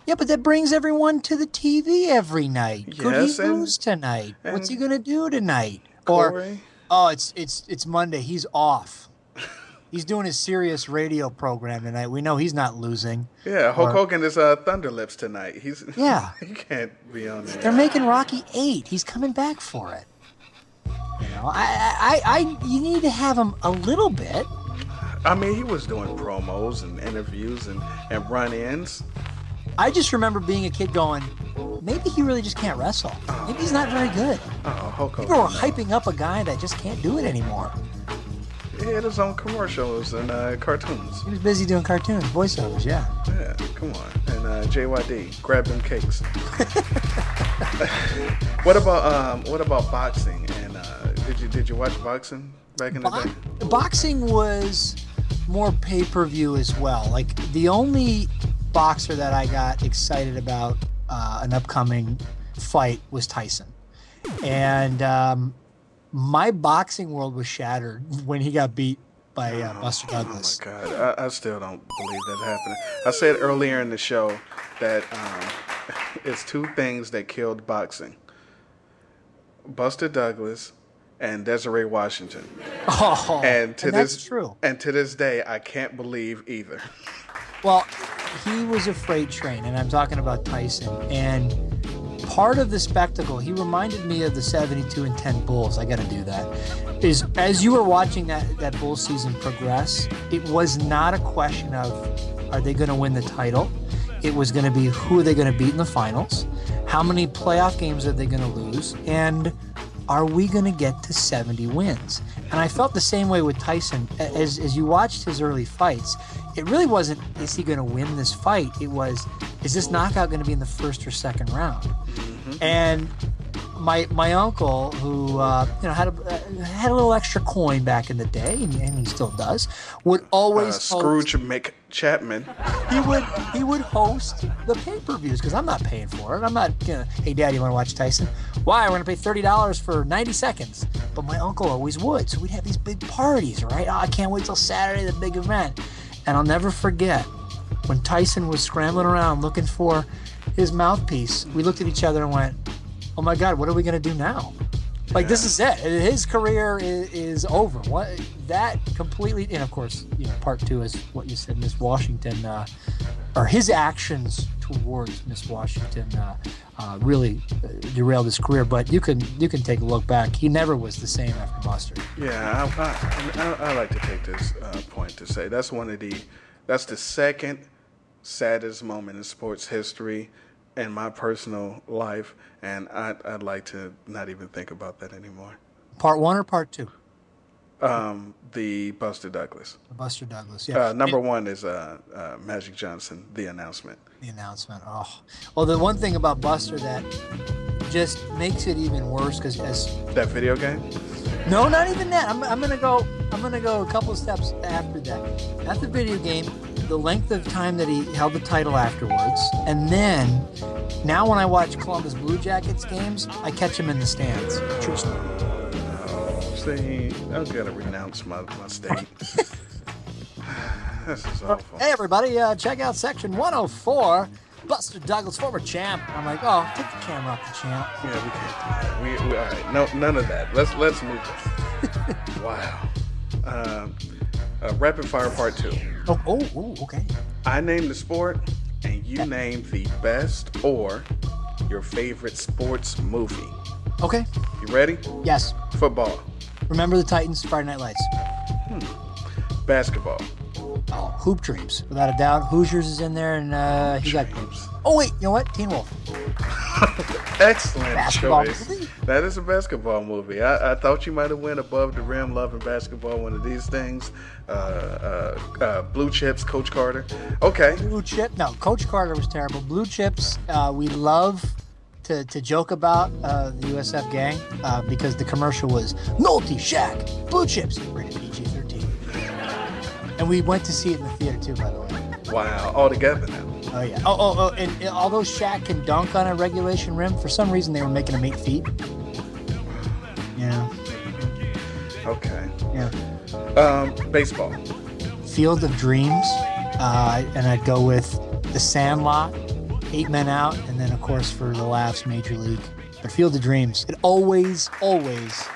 Yeah, but that brings everyone to the TV every night. Could Yes, he and- lose tonight? What's he gonna do tonight? Or oh, it's it's it's Monday. He's off. He's doing his Sirius radio program tonight. We know he's not losing. Yeah, Hulk Or- Hogan is uh, Thunderlips tonight. He's Yeah. he can't be on there. They're making Rocky eight. He's coming back for it. You know, I, I, I, you need to have him a little bit. I mean, he was doing promos and interviews and and run-ins. I just remember being a kid going, maybe he really just can't wrestle. Maybe he's not very good. Oh, Hulk Hogan. People were hyping up a guy that just can't do it anymore. He had his own commercials and uh, cartoons. He was busy doing cartoons, voiceovers, yeah. Yeah, come on. And uh, JYD, grab them cakes. what about um? What about boxing? And uh, did you did you watch boxing back in the Bo- day? boxing was more pay per view as well. Like the only boxer that I got excited about uh, an upcoming fight was Tyson, and um, my boxing world was shattered when he got beat by uh, Buster Douglas. Oh my god, I, I still don't believe that happened. I said earlier in the show that um, it's two things that killed boxing: Buster Douglas and Desiree Washington. Oh, and to and that's this true. and to this day, I can't believe either. Well, he was a freight train, and I'm talking about Tyson. And part of the spectacle, he reminded me of the 72 and 10 Bulls. I got to do that. Is as you were watching that that Bull season progress, it was not a question of are they going to win the title. It was going to be who are they going to beat in the finals, how many playoff games are they going to lose, and are we going to get to 70 wins? And I felt the same way with Tyson. As, as you watched his early fights, it really wasn't, is he going to win this fight? It was, is this knockout going to be in the first or second round? And my my uncle, who uh, you know had a uh, had a little extra coin back in the day, and, and he still does, would Uh, always host- Scrooge McChapman. he would he would host the pay per views because I'm not paying for it. I'm not you know, hey dad, you want to watch Tyson? Why? I want to pay thirty dollars for ninety seconds. But my uncle always would, so we'd have these big parties, right? Oh, I can't wait till Saturday, the big event. And I'll never forget when Tyson was scrambling around looking for his mouthpiece. We looked at each other and went, "Oh my God, what are we gonna do now?" Like this is it. His career is, is over. What that completely, and of course, you know, part two is what you said, Miss Washington, uh, or his actions towards Miss Washington uh, uh, really uh, derailed his career. But you can you can take a look back. He never was the same after Buster. Yeah, I, I, I, I like to take this uh, point to say that's one of the that's the second saddest moment in sports history in my personal life, and I'd, I'd like to not even think about that anymore. Part one or part two? Um, the Buster Douglas. Buster Douglas. Yeah. Uh, number one is uh, uh, Magic Johnson. The announcement. the announcement. Oh, well, the one thing about Buster that just makes it even worse because as That video game. no, not even that. I'm, I'm gonna go. I'm gonna go a couple steps after that. Not the video game, the length of time that he held the title afterwards, and then now when I watch Columbus Blue Jackets games, I catch him in the stands. True story. See, I've gotta renounce my, my state. this is awful. Hey everybody, uh, check out section 104. Buster Douglas, former champ. I'm like, oh, take the camera off the champ. Yeah, we can't do that. We, we all right. No, none of that. Let's let's move this. wow. Um, uh, rapid fire part two. Oh, oh, oh, okay. I name the sport, and you name the best or your favorite sports movie. Okay. You ready? Yes. Football, Remember the Titans, Friday Night Lights. basketball, Oh, Hoop Dreams, without a doubt. Hoosiers is in there, and uh, he got. Hoops. Oh wait, you know what? Teen Wolf. Excellent Basketball choice. movie? That is a basketball movie. I, I thought you might have went above the rim, loving basketball. One of these things. Uh, uh, uh, Blue Chips, Coach Carter. Okay. Blue Chip. No, Coach Carter was terrible. Blue Chips. Uh, we love to, to joke about uh, the USF gang uh, because the commercial was Nolte, Shaq, Blue Chips, rated PG-13. And we went to see it in the theater too, by the way. Wow. All together now. Oh yeah. Oh oh oh. And, and although Shaq can dunk on a regulation rim, for some reason they were making him eight feet. Yeah. Okay. Yeah. Um, baseball. Field of Dreams, uh, and I'd go with The Sandlot, Eight Men Out, and then of course for the laughs, Major League. But Field of Dreams, it always, always,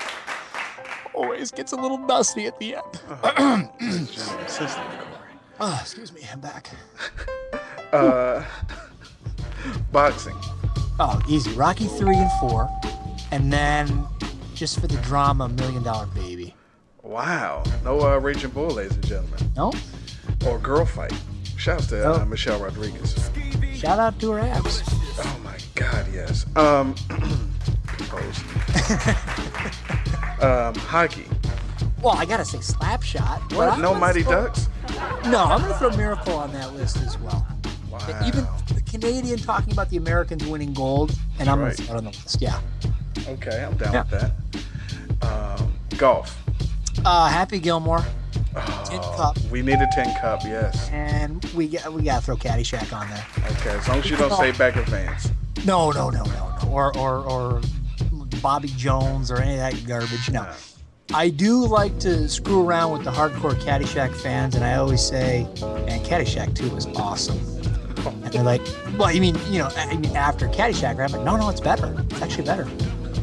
always gets a little dusty at the end. oh, excuse me, I'm back. Uh, boxing. Oh, easy. Rocky three and four, and then just for the drama, Million Dollar Baby. Wow. No uh, Raging Bull, ladies and gentlemen. No. Or Girl Fight. Shouts to uh, Michelle Rodriguez. Shout out to her abs. Oh my God, yes. Um. um, hockey. Well, I gotta say Slapshot. What? No Mighty throw- Ducks? No, I'm gonna throw Miracle on that list as well. Even the Canadian talking about the Americans winning gold, and I'm Right. gonna throw it on the list. Yeah. Okay, I'm down Yeah. with that. Um, golf. Uh, Happy Gilmore, Tin Cup, We need a tin cup, yes. and we got we gotta throw Caddyshack on there. Okay, as long as you don't say Bagger Vance. No, no, no, no, no. Or or or Bobby Jones or any of that garbage. No. I do like to screw around with the hardcore Caddyshack fans, and I always say, "Man, Caddyshack 2 was awesome." And they're like, "Well, you mean you know, I mean after Caddyshack?" Right? I'm like, "No, no, it's better. It's actually better."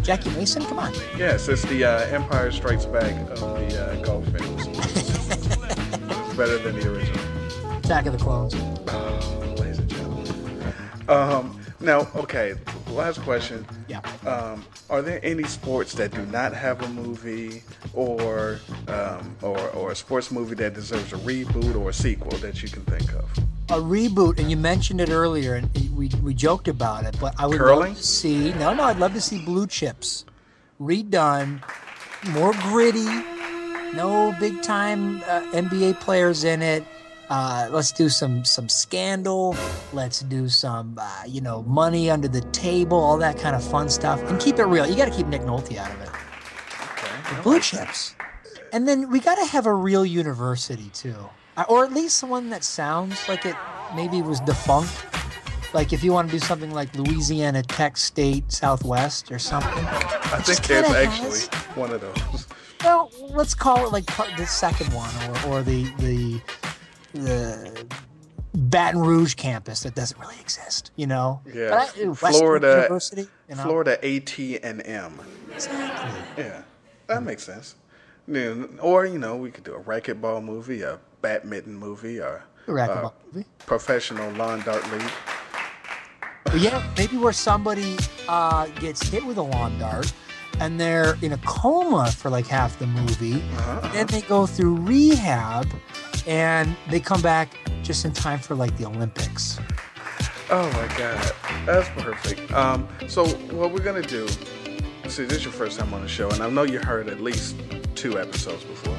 Jackie Mason, come on. Yes, it's the uh, Empire Strikes Back of the uh, golf films. it's better than the original. Attack of the Clones. Oh, ladies and gentlemen. Um, now, okay, last question. Yeah. Um, are there any sports that do not have a movie, or um, or or a sports movie that deserves a reboot or a sequel that you can think of? a reboot, and you mentioned it earlier, and we, we joked about it, but I would Curling? love to see. No, no, I'd love to see Blue Chips redone, more gritty, no big time uh, NBA players in it. Uh, let's do some some scandal. Let's do some uh, you know money under the table, all that kind of fun stuff, and keep it real. You got to keep Nick Nolte out of it. The Blue Chips, and then we got to have a real university too, Uh, or at least one that sounds like it maybe was defunct. Like if you want to do something like Louisiana Tech State Southwest or something. I think just there's actually has- one of those. well, let's call it like part, the second one, or, or the the the Baton Rouge campus that doesn't really exist. You know, Yeah, But I- Florida, University. You know? Florida AT and M. Exactly. Yeah, that makes sense. Yeah, Or you know, we could do a racquetball movie, a badminton movie, or A racquetball uh, movie. professional lawn dart league. Yeah, maybe where somebody uh, gets hit with a lawn dart and they're in a coma for like half the movie. Then they go through rehab and they come back just in time for like the Olympics. Oh my god, that's perfect. Um, so what we're gonna do? See, this is your first time on the show, and I know you heard at least two episodes before.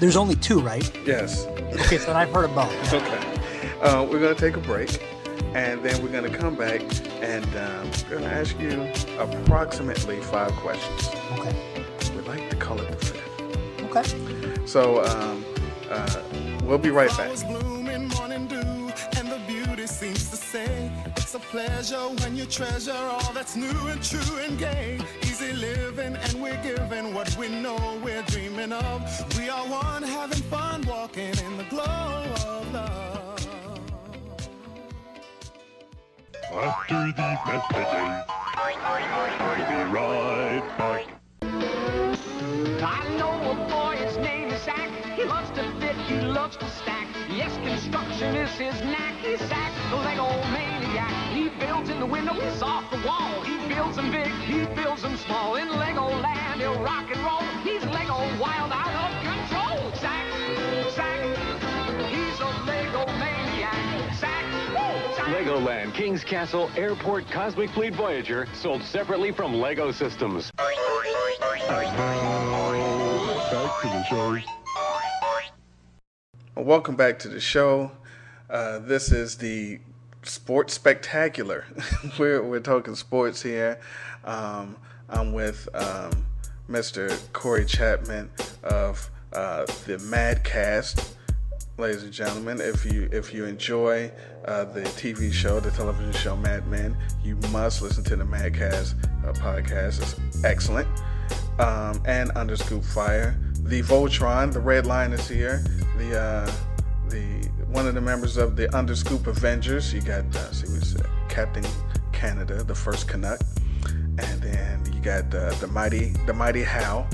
There's only two, right? Yes. Okay, so I've heard of both. Okay. Uh, we're to take a break, and then we're to come back, and um, we're to ask you approximately five questions. Okay. We'd like to call it the fifth. Okay. So um, uh, we'll be right back. Flowers bloom in morning dew, and the beauty seems to say it's a pleasure when you treasure all that's new and true and gay. Easy living, and we're giving what we know we're dreaming of. We are one, having fun, walking in the glow of love. After the messages, we'll be right back. I know a boy, his name is Zach. He loves to fit, he loves to stack. Yes, construction is his knack. He's Zach, the Lego maniac. He builds in the windows off the wall. He builds them big, he builds them small. In Lego land, he'll rock and roll. He's Lego wild out of control. Zach, Zach, he's a Lego maniac. Zach, Zach. Legoland, King's Castle, Airport, Cosmic Fleet Voyager, sold separately from Lego Systems. Welcome back to the show. Uh, this is the Sports Spectacular. we're, we're talking sports here. Um, I'm with um, Mr. Corey Chapman of uh, the Madcast. Ladies and gentlemen, if you if you enjoy uh, the TV show, the television show Mad Men, you must listen to the Madcast uh, podcast. It's excellent. Um, and Underscoop Fire, the Voltron, the Red Line is here. The uh, the one of the members of the Underscoop Avengers. You got uh, see what's uh, Captain Canada, the first Canuck, and then you got uh, the mighty the mighty Hal,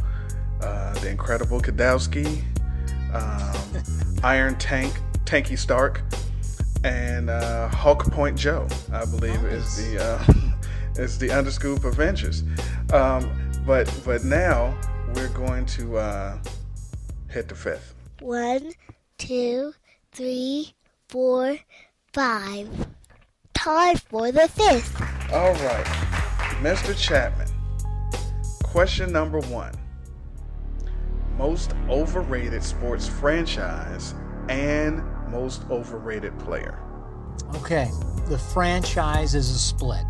uh, the incredible Kadowski, um, Iron Tank Tanky Stark, and uh, Hulk Point Joe. I believe is the uh, is the Underscoop Avengers. Um, but but now we're going to uh, hit the fifth. One, two, three, four, five. Time for the fifth. All right, Mr. Chapman. Question number one Most overrated sports franchise and most overrated player. Okay, the franchise is a split.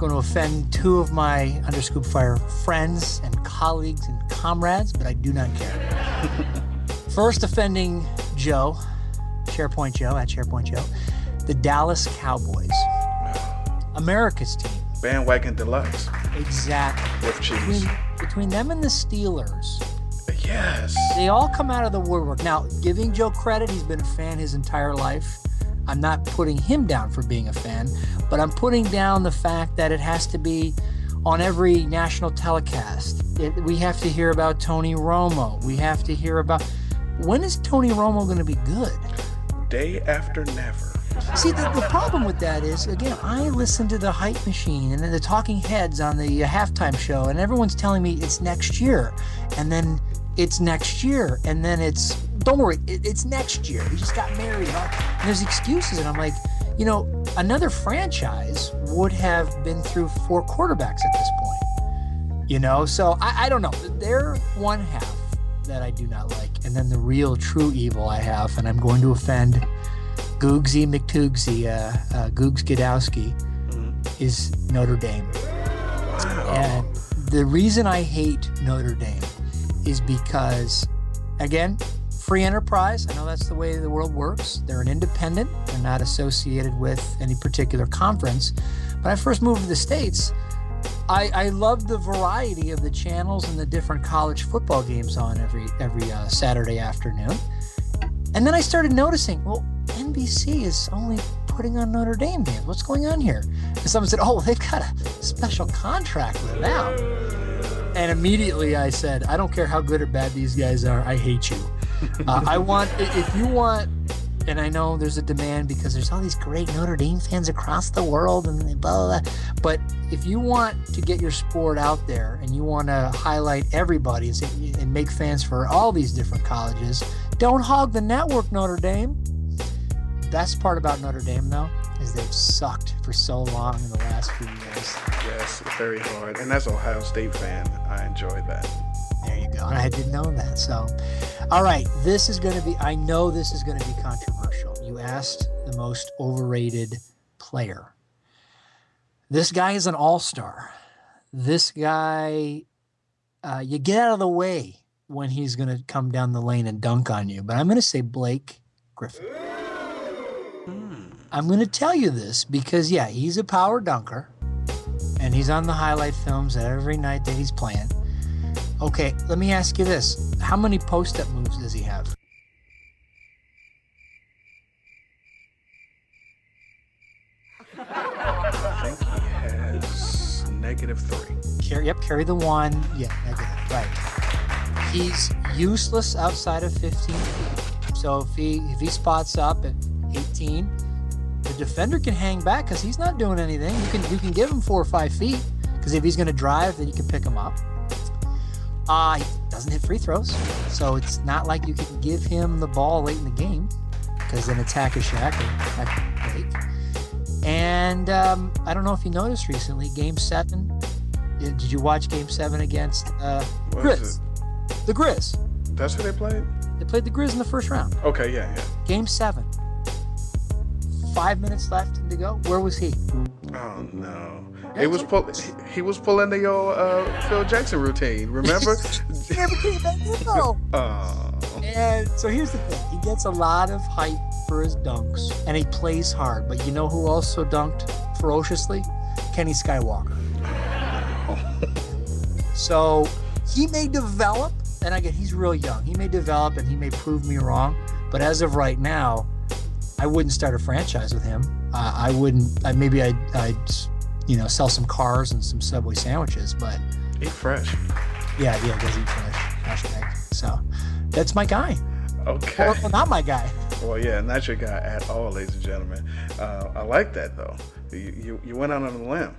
Going to offend two of my Underscoop Fire friends and colleagues and comrades, but I do not care. First offending Joe, SharePoint Joe at SharePoint Joe, the Dallas Cowboys, America's team. Bandwagon Deluxe. Exactly. With cheese. Between, between them and the Steelers, Yes. they all come out of the woodwork. Now, giving Joe credit, he's been a fan his entire life. I'm not putting him down for being a fan, but I'm putting down the fact that it has to be on every national telecast. It, we have to hear about Tony Romo. We have to hear about when is Tony Romo going to be good? Day after never. See, the, the problem with that is, again, I listen to the hype machine and then the talking heads on the halftime show, and everyone's telling me it's next year. And then it's next year. And then it's, don't worry, it, it's next year. We just got married. And, and there's excuses. And I'm like, you know, another franchise would have been through four quarterbacks at this point. You know, so I, I don't know. They're one half that I do not like. And then the real true evil I have, and I'm going to offend Googsy McToogsy, uh, uh, Googs Gadowski, is Notre Dame. And the reason I hate Notre Dame is because, again, free enterprise. I know that's the way the world works. They're an independent, they're not associated with any particular conference. When I first moved to the States, I, I loved the variety of the channels and the different college football games on every every uh, Saturday afternoon. And then I started noticing, well, NBC is only putting on Notre Dame games. What's going on here? And someone said, oh, they've got a special contract with them. And immediately I said, I don't care how good or bad these guys are. I hate you. Uh, I want, if you want, and I know there's a demand because there's all these great Notre Dame fans across the world and blah, blah, blah. But if you want to get your sport out there and you want to highlight everybody and, say- and make fans for all these different colleges, don't hog the network, Notre Dame. Best part about Notre Dame, though, is they've sucked for so long in the last few years. Yes, very hard. And as an Ohio State fan, I enjoy that. There you go. And I didn't know that. So, all right, this is going to be. I know this is going to be controversial. You asked the most overrated player. This guy is an all-star. This guy, uh, you get out of the way when he's going to come down the lane and dunk on you. But I'm going to say Blake Griffin. I'm going to tell you this because, yeah, he's a power dunker and he's on the highlight films every night that he's playing. Okay, let me ask you this. How many post up moves does he have? I think he has negative three. Carry, yep, carry the one. Yeah, negative. Right. He's useless outside of 15 feet. So if he if he spots up at 18, the defender can hang back because he's not doing anything. You can you can give him four or five feet because if he's going to drive, then you can pick him up. Uh, he doesn't hit free throws, so it's not like you can give him the ball late in the game because then attack is Shaq or attack Blake. And um, I don't know if you noticed recently, Game Seven. Did you watch Game Seven against uh, Grizz? The Grizz. That's who they played? They played the Grizz in the first round. Okay, yeah, yeah. Game seven. Five minutes left to go. Where was he? Oh no. He was pull, he, he was pulling the old uh, Phil Jackson routine. Remember? oh. And so here's the thing: he gets a lot of hype for his dunks, and he plays hard. But you know who also dunked ferociously? Kenny Skywalker. so he may develop, and again, he's real young. He may develop, and he may prove me wrong. But as of right now, I wouldn't start a franchise with him. Uh, I wouldn't. I, maybe I'd, I'd, you know, sell some cars and some Subway sandwiches. But Eat fresh. yeah, yeah, does eat fresh. So that's my guy. Okay. Or, well, not my guy. Well, yeah, not your guy at all, ladies and gentlemen. Uh, I like that though. You, you, you went out on a limb.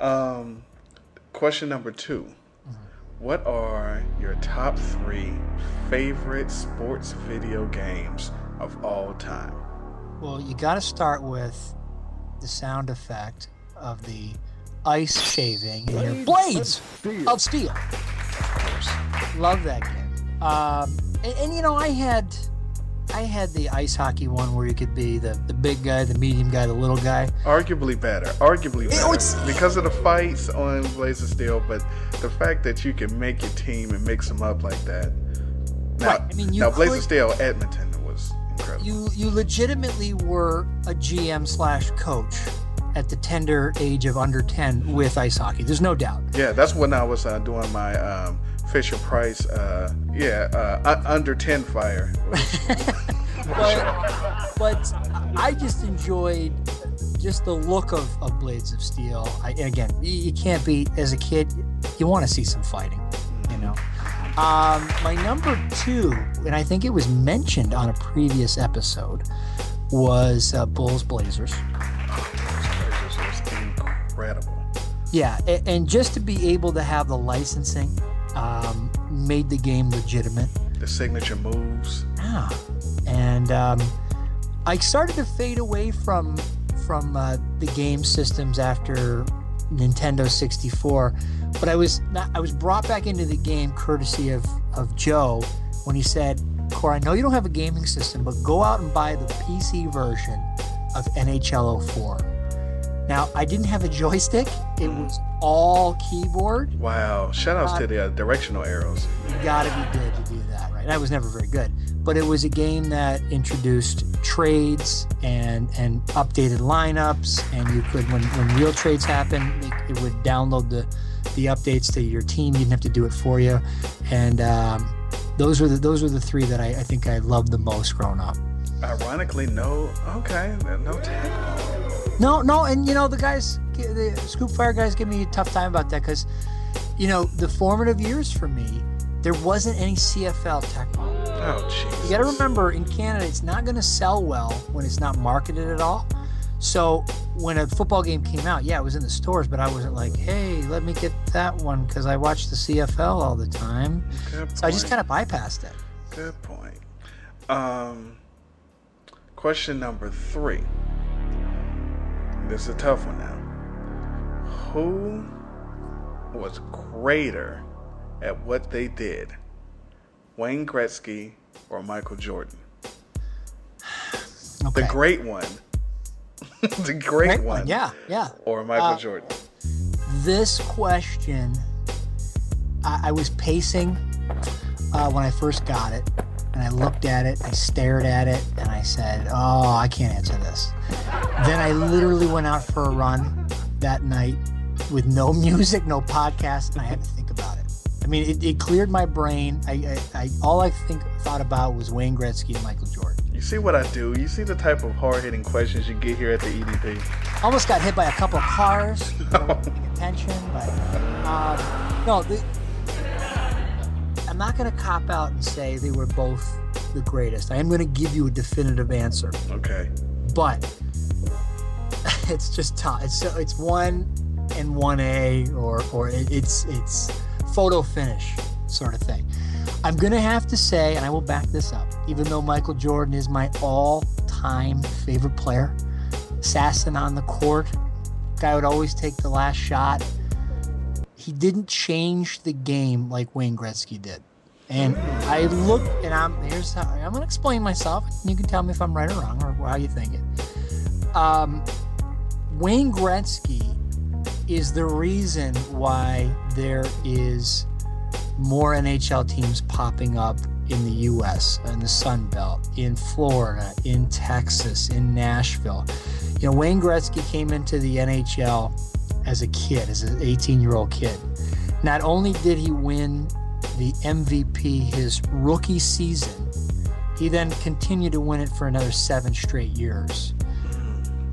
Um, question number 2 What are your top three favorite sports video games of all time? Well, you got to start with the sound effect of the ice shaving in your blades of steel. Love that game. Um, and, and, you know, I had I had the ice hockey one where you could be the, the big guy, the medium guy, the little guy. Arguably better. Arguably better. It's- because of the fights on Blades of Steel, but the fact that you can make your team and mix them up like that. Now, Right, I mean, now Blades of Steel, Edmonton incredible. You you legitimately were a GM slash coach at the tender age of under ten with ice hockey. There's no doubt. Yeah, that's when I was uh, doing my um, Fisher Price, uh, yeah, uh, under 10 fire. but, but I just enjoyed just the look of, of Blades of Steel. I, again, you, you can't be as a kid. You want to see some fighting, you know. Um, my number two, and I think it was mentioned on a previous episode, was uh, Bulls Blazers. incredible. Yeah, a- and just to be able to have the licensing um, made the game legitimate. The signature moves. Yeah, and um, I started to fade away from from uh, the game systems after Nintendo 64, but I was not, I was brought back into the game courtesy of of Joe when he said, "Core, I know you don't have a gaming system, but go out and buy the PC version of NHL 04." Now, I didn't have a joystick; it was all keyboard. Wow. Shout outs to the uh, directional arrows. You gotta be good to do that, right? I was never very good, but it was a game that introduced trades and and updated lineups, and you could, when when real trades happened, it, it would download the the updates to your team. You didn't have to do it for you, and um, those were the those were the three that I, I think I loved the most growing up. Ironically, no. Okay, no tag. No, no, and you know the guys, the Scoop Fire guys, give me a tough time about that because, you know, the formative years for me, there wasn't any CFL Tecmo. Oh, jeez. You got to remember, in Canada, it's not going to sell well when it's not marketed at all. So when a football game came out, yeah, it was in the stores, but I wasn't like, hey, let me get that one because I watch the CFL all the time. So I just kind of bypassed it. Good point. Um, question number three. This is a tough one now. Who was greater at what they did, Wayne Gretzky or Michael Jordan? The great one. the great, Great one. one, yeah, yeah. Or Michael Uh, Jordan. This question, I, I was pacing uh, when I first got it, and I looked at it, I stared at it, and I said, "Oh, I can't answer this." Then I literally went out for a run that night with no music, no podcast, and I had to think about it. I mean, it, it cleared my brain. I, I, I all I think thought about was Wayne Gretzky and Michael Jordan. You see what I do? You see the type of hard hitting questions you get here at the EDP? almost got hit by a couple of cars. Attention, but um, no. The, I'm not going to cop out and say they were both the greatest. I am going to give you a definitive answer, Okay. but it's just tough. It's it's one and one A, or or it's it's photo finish sort of thing. I'm going to have to say, and I will back this up, even though Michael Jordan is my all-time favorite player assassin on the court. Guy would always take the last shot. He didn't change the game like Wayne Gretzky did. And I look, and I'm here's how I'm gonna explain myself. You can tell me if I'm right or wrong or how you think it. Um, Wayne Gretzky is the reason why there is more NHL teams popping up in the U.S., in the Sun Belt, in Florida, in Texas, in Nashville. You know, Wayne Gretzky came into the NHL as a kid, as an 18 year old kid. Not only did he win the MVP his rookie season, he then continued to win it for another seven straight years.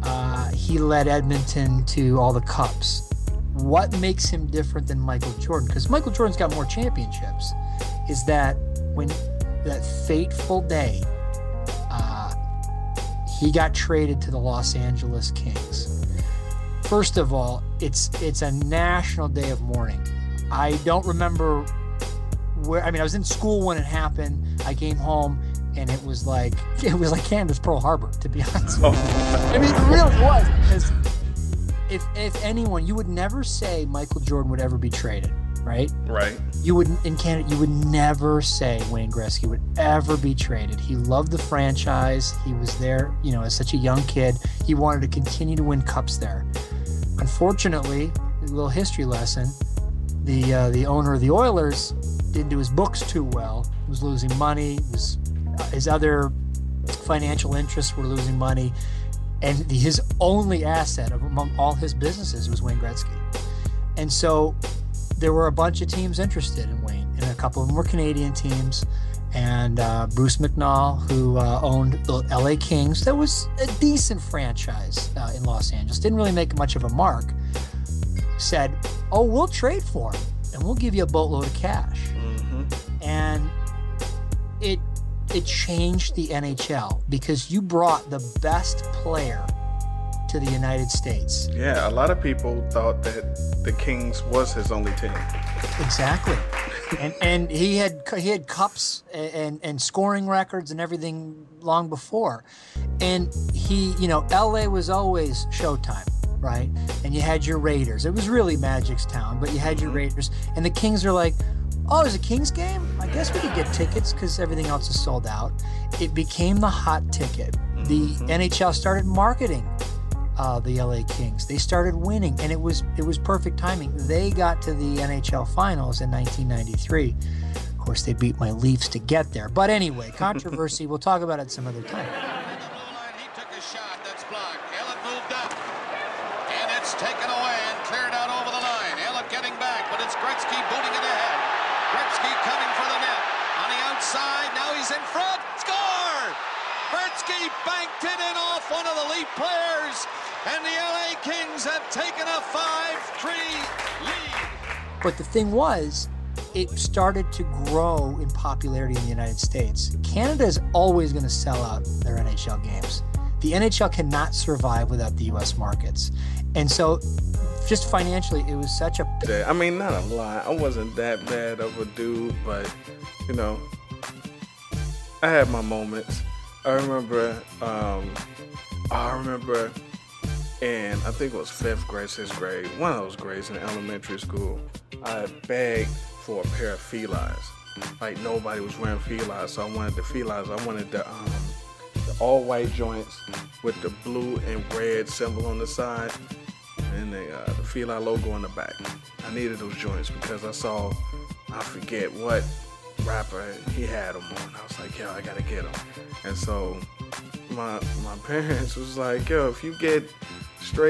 Uh, he led Edmonton to all the cups. What makes him different than Michael Jordan? Because Michael Jordan's got more championships. Is that when that fateful day, uh, he got traded to the Los Angeles Kings. First of all, it's it's a national day of mourning. I don't remember where. I mean, I was in school when it happened. I came home and it was like it was like Canada's Pearl Harbor, to be honest. you. I mean, it really was. If if anyone, you would never say Michael Jordan would ever be traded, right? Right. You would in Canada, you would never say Wayne Gretzky would ever be traded. He loved the franchise. He was there, you know, as such a young kid. He wanted to continue to win cups there. Unfortunately, a little history lesson: the uh, the owner of the Oilers didn't do his books too well. He was losing money. Was his other financial interests were losing money, and his only asset among all his businesses was Wayne Gretzky. And so there were a bunch of teams interested in Wayne, and a couple of them were Canadian teams. And uh, Bruce McNall, who uh, owned the LA Kings, that was a decent franchise uh, in Los Angeles, didn't really make much of a mark, said, Oh, we'll trade for him and we'll give you a boatload of cash. And it it changed the NHL because you brought the best player to the United States. Yeah, a lot of people thought that the Kings was his only team. Exactly. and and he had he had cups and and scoring records and everything long before. And he, you know, LA was always Showtime, right? And you had your Raiders. It was really Magic's town, but you had your mm-hmm. Raiders and the Kings are like, "Oh, there's a Kings game? I guess we could get tickets cuz everything else is sold out." It became the hot ticket. The NHL started marketing uh, the LA Kings. They started winning, and it was it was perfect timing. They got to the NHL Finals in 1993. Of course, they beat my Leafs to get there. But anyway, controversy. we'll talk about it some other time. And it's taken away and cleared out over the line. Ellett getting back, but it's Gretzky booting it ahead. Gretzky coming for the net. On the outside, now he's in front. Score! Gretzky banked it in off one of the Leaf players. And the LA Kings have taken a 5-3 lead. But the thing was, it started to grow in popularity in the United States. Canada is always going to sell out their NHL games. The NHL cannot survive without the US markets. And so, just financially, it was such a. I Yeah, I mean, not a lot. I wasn't that bad of a dude, but you know, I had my moments. I remember, um, I remember in I think it was fifth grade, sixth grade, one of those grades in elementary school. I begged for a pair of Filas. Like nobody was wearing Filas, so I wanted the Filas. I wanted the um, the all white joints with the blue and red symbol on the side and the, uh, the Fila logo on the back. I needed those joints because I saw I forget what rapper he had them on. I was like, yo, I gotta get them. And so my my parents was like, yo, if you get straight.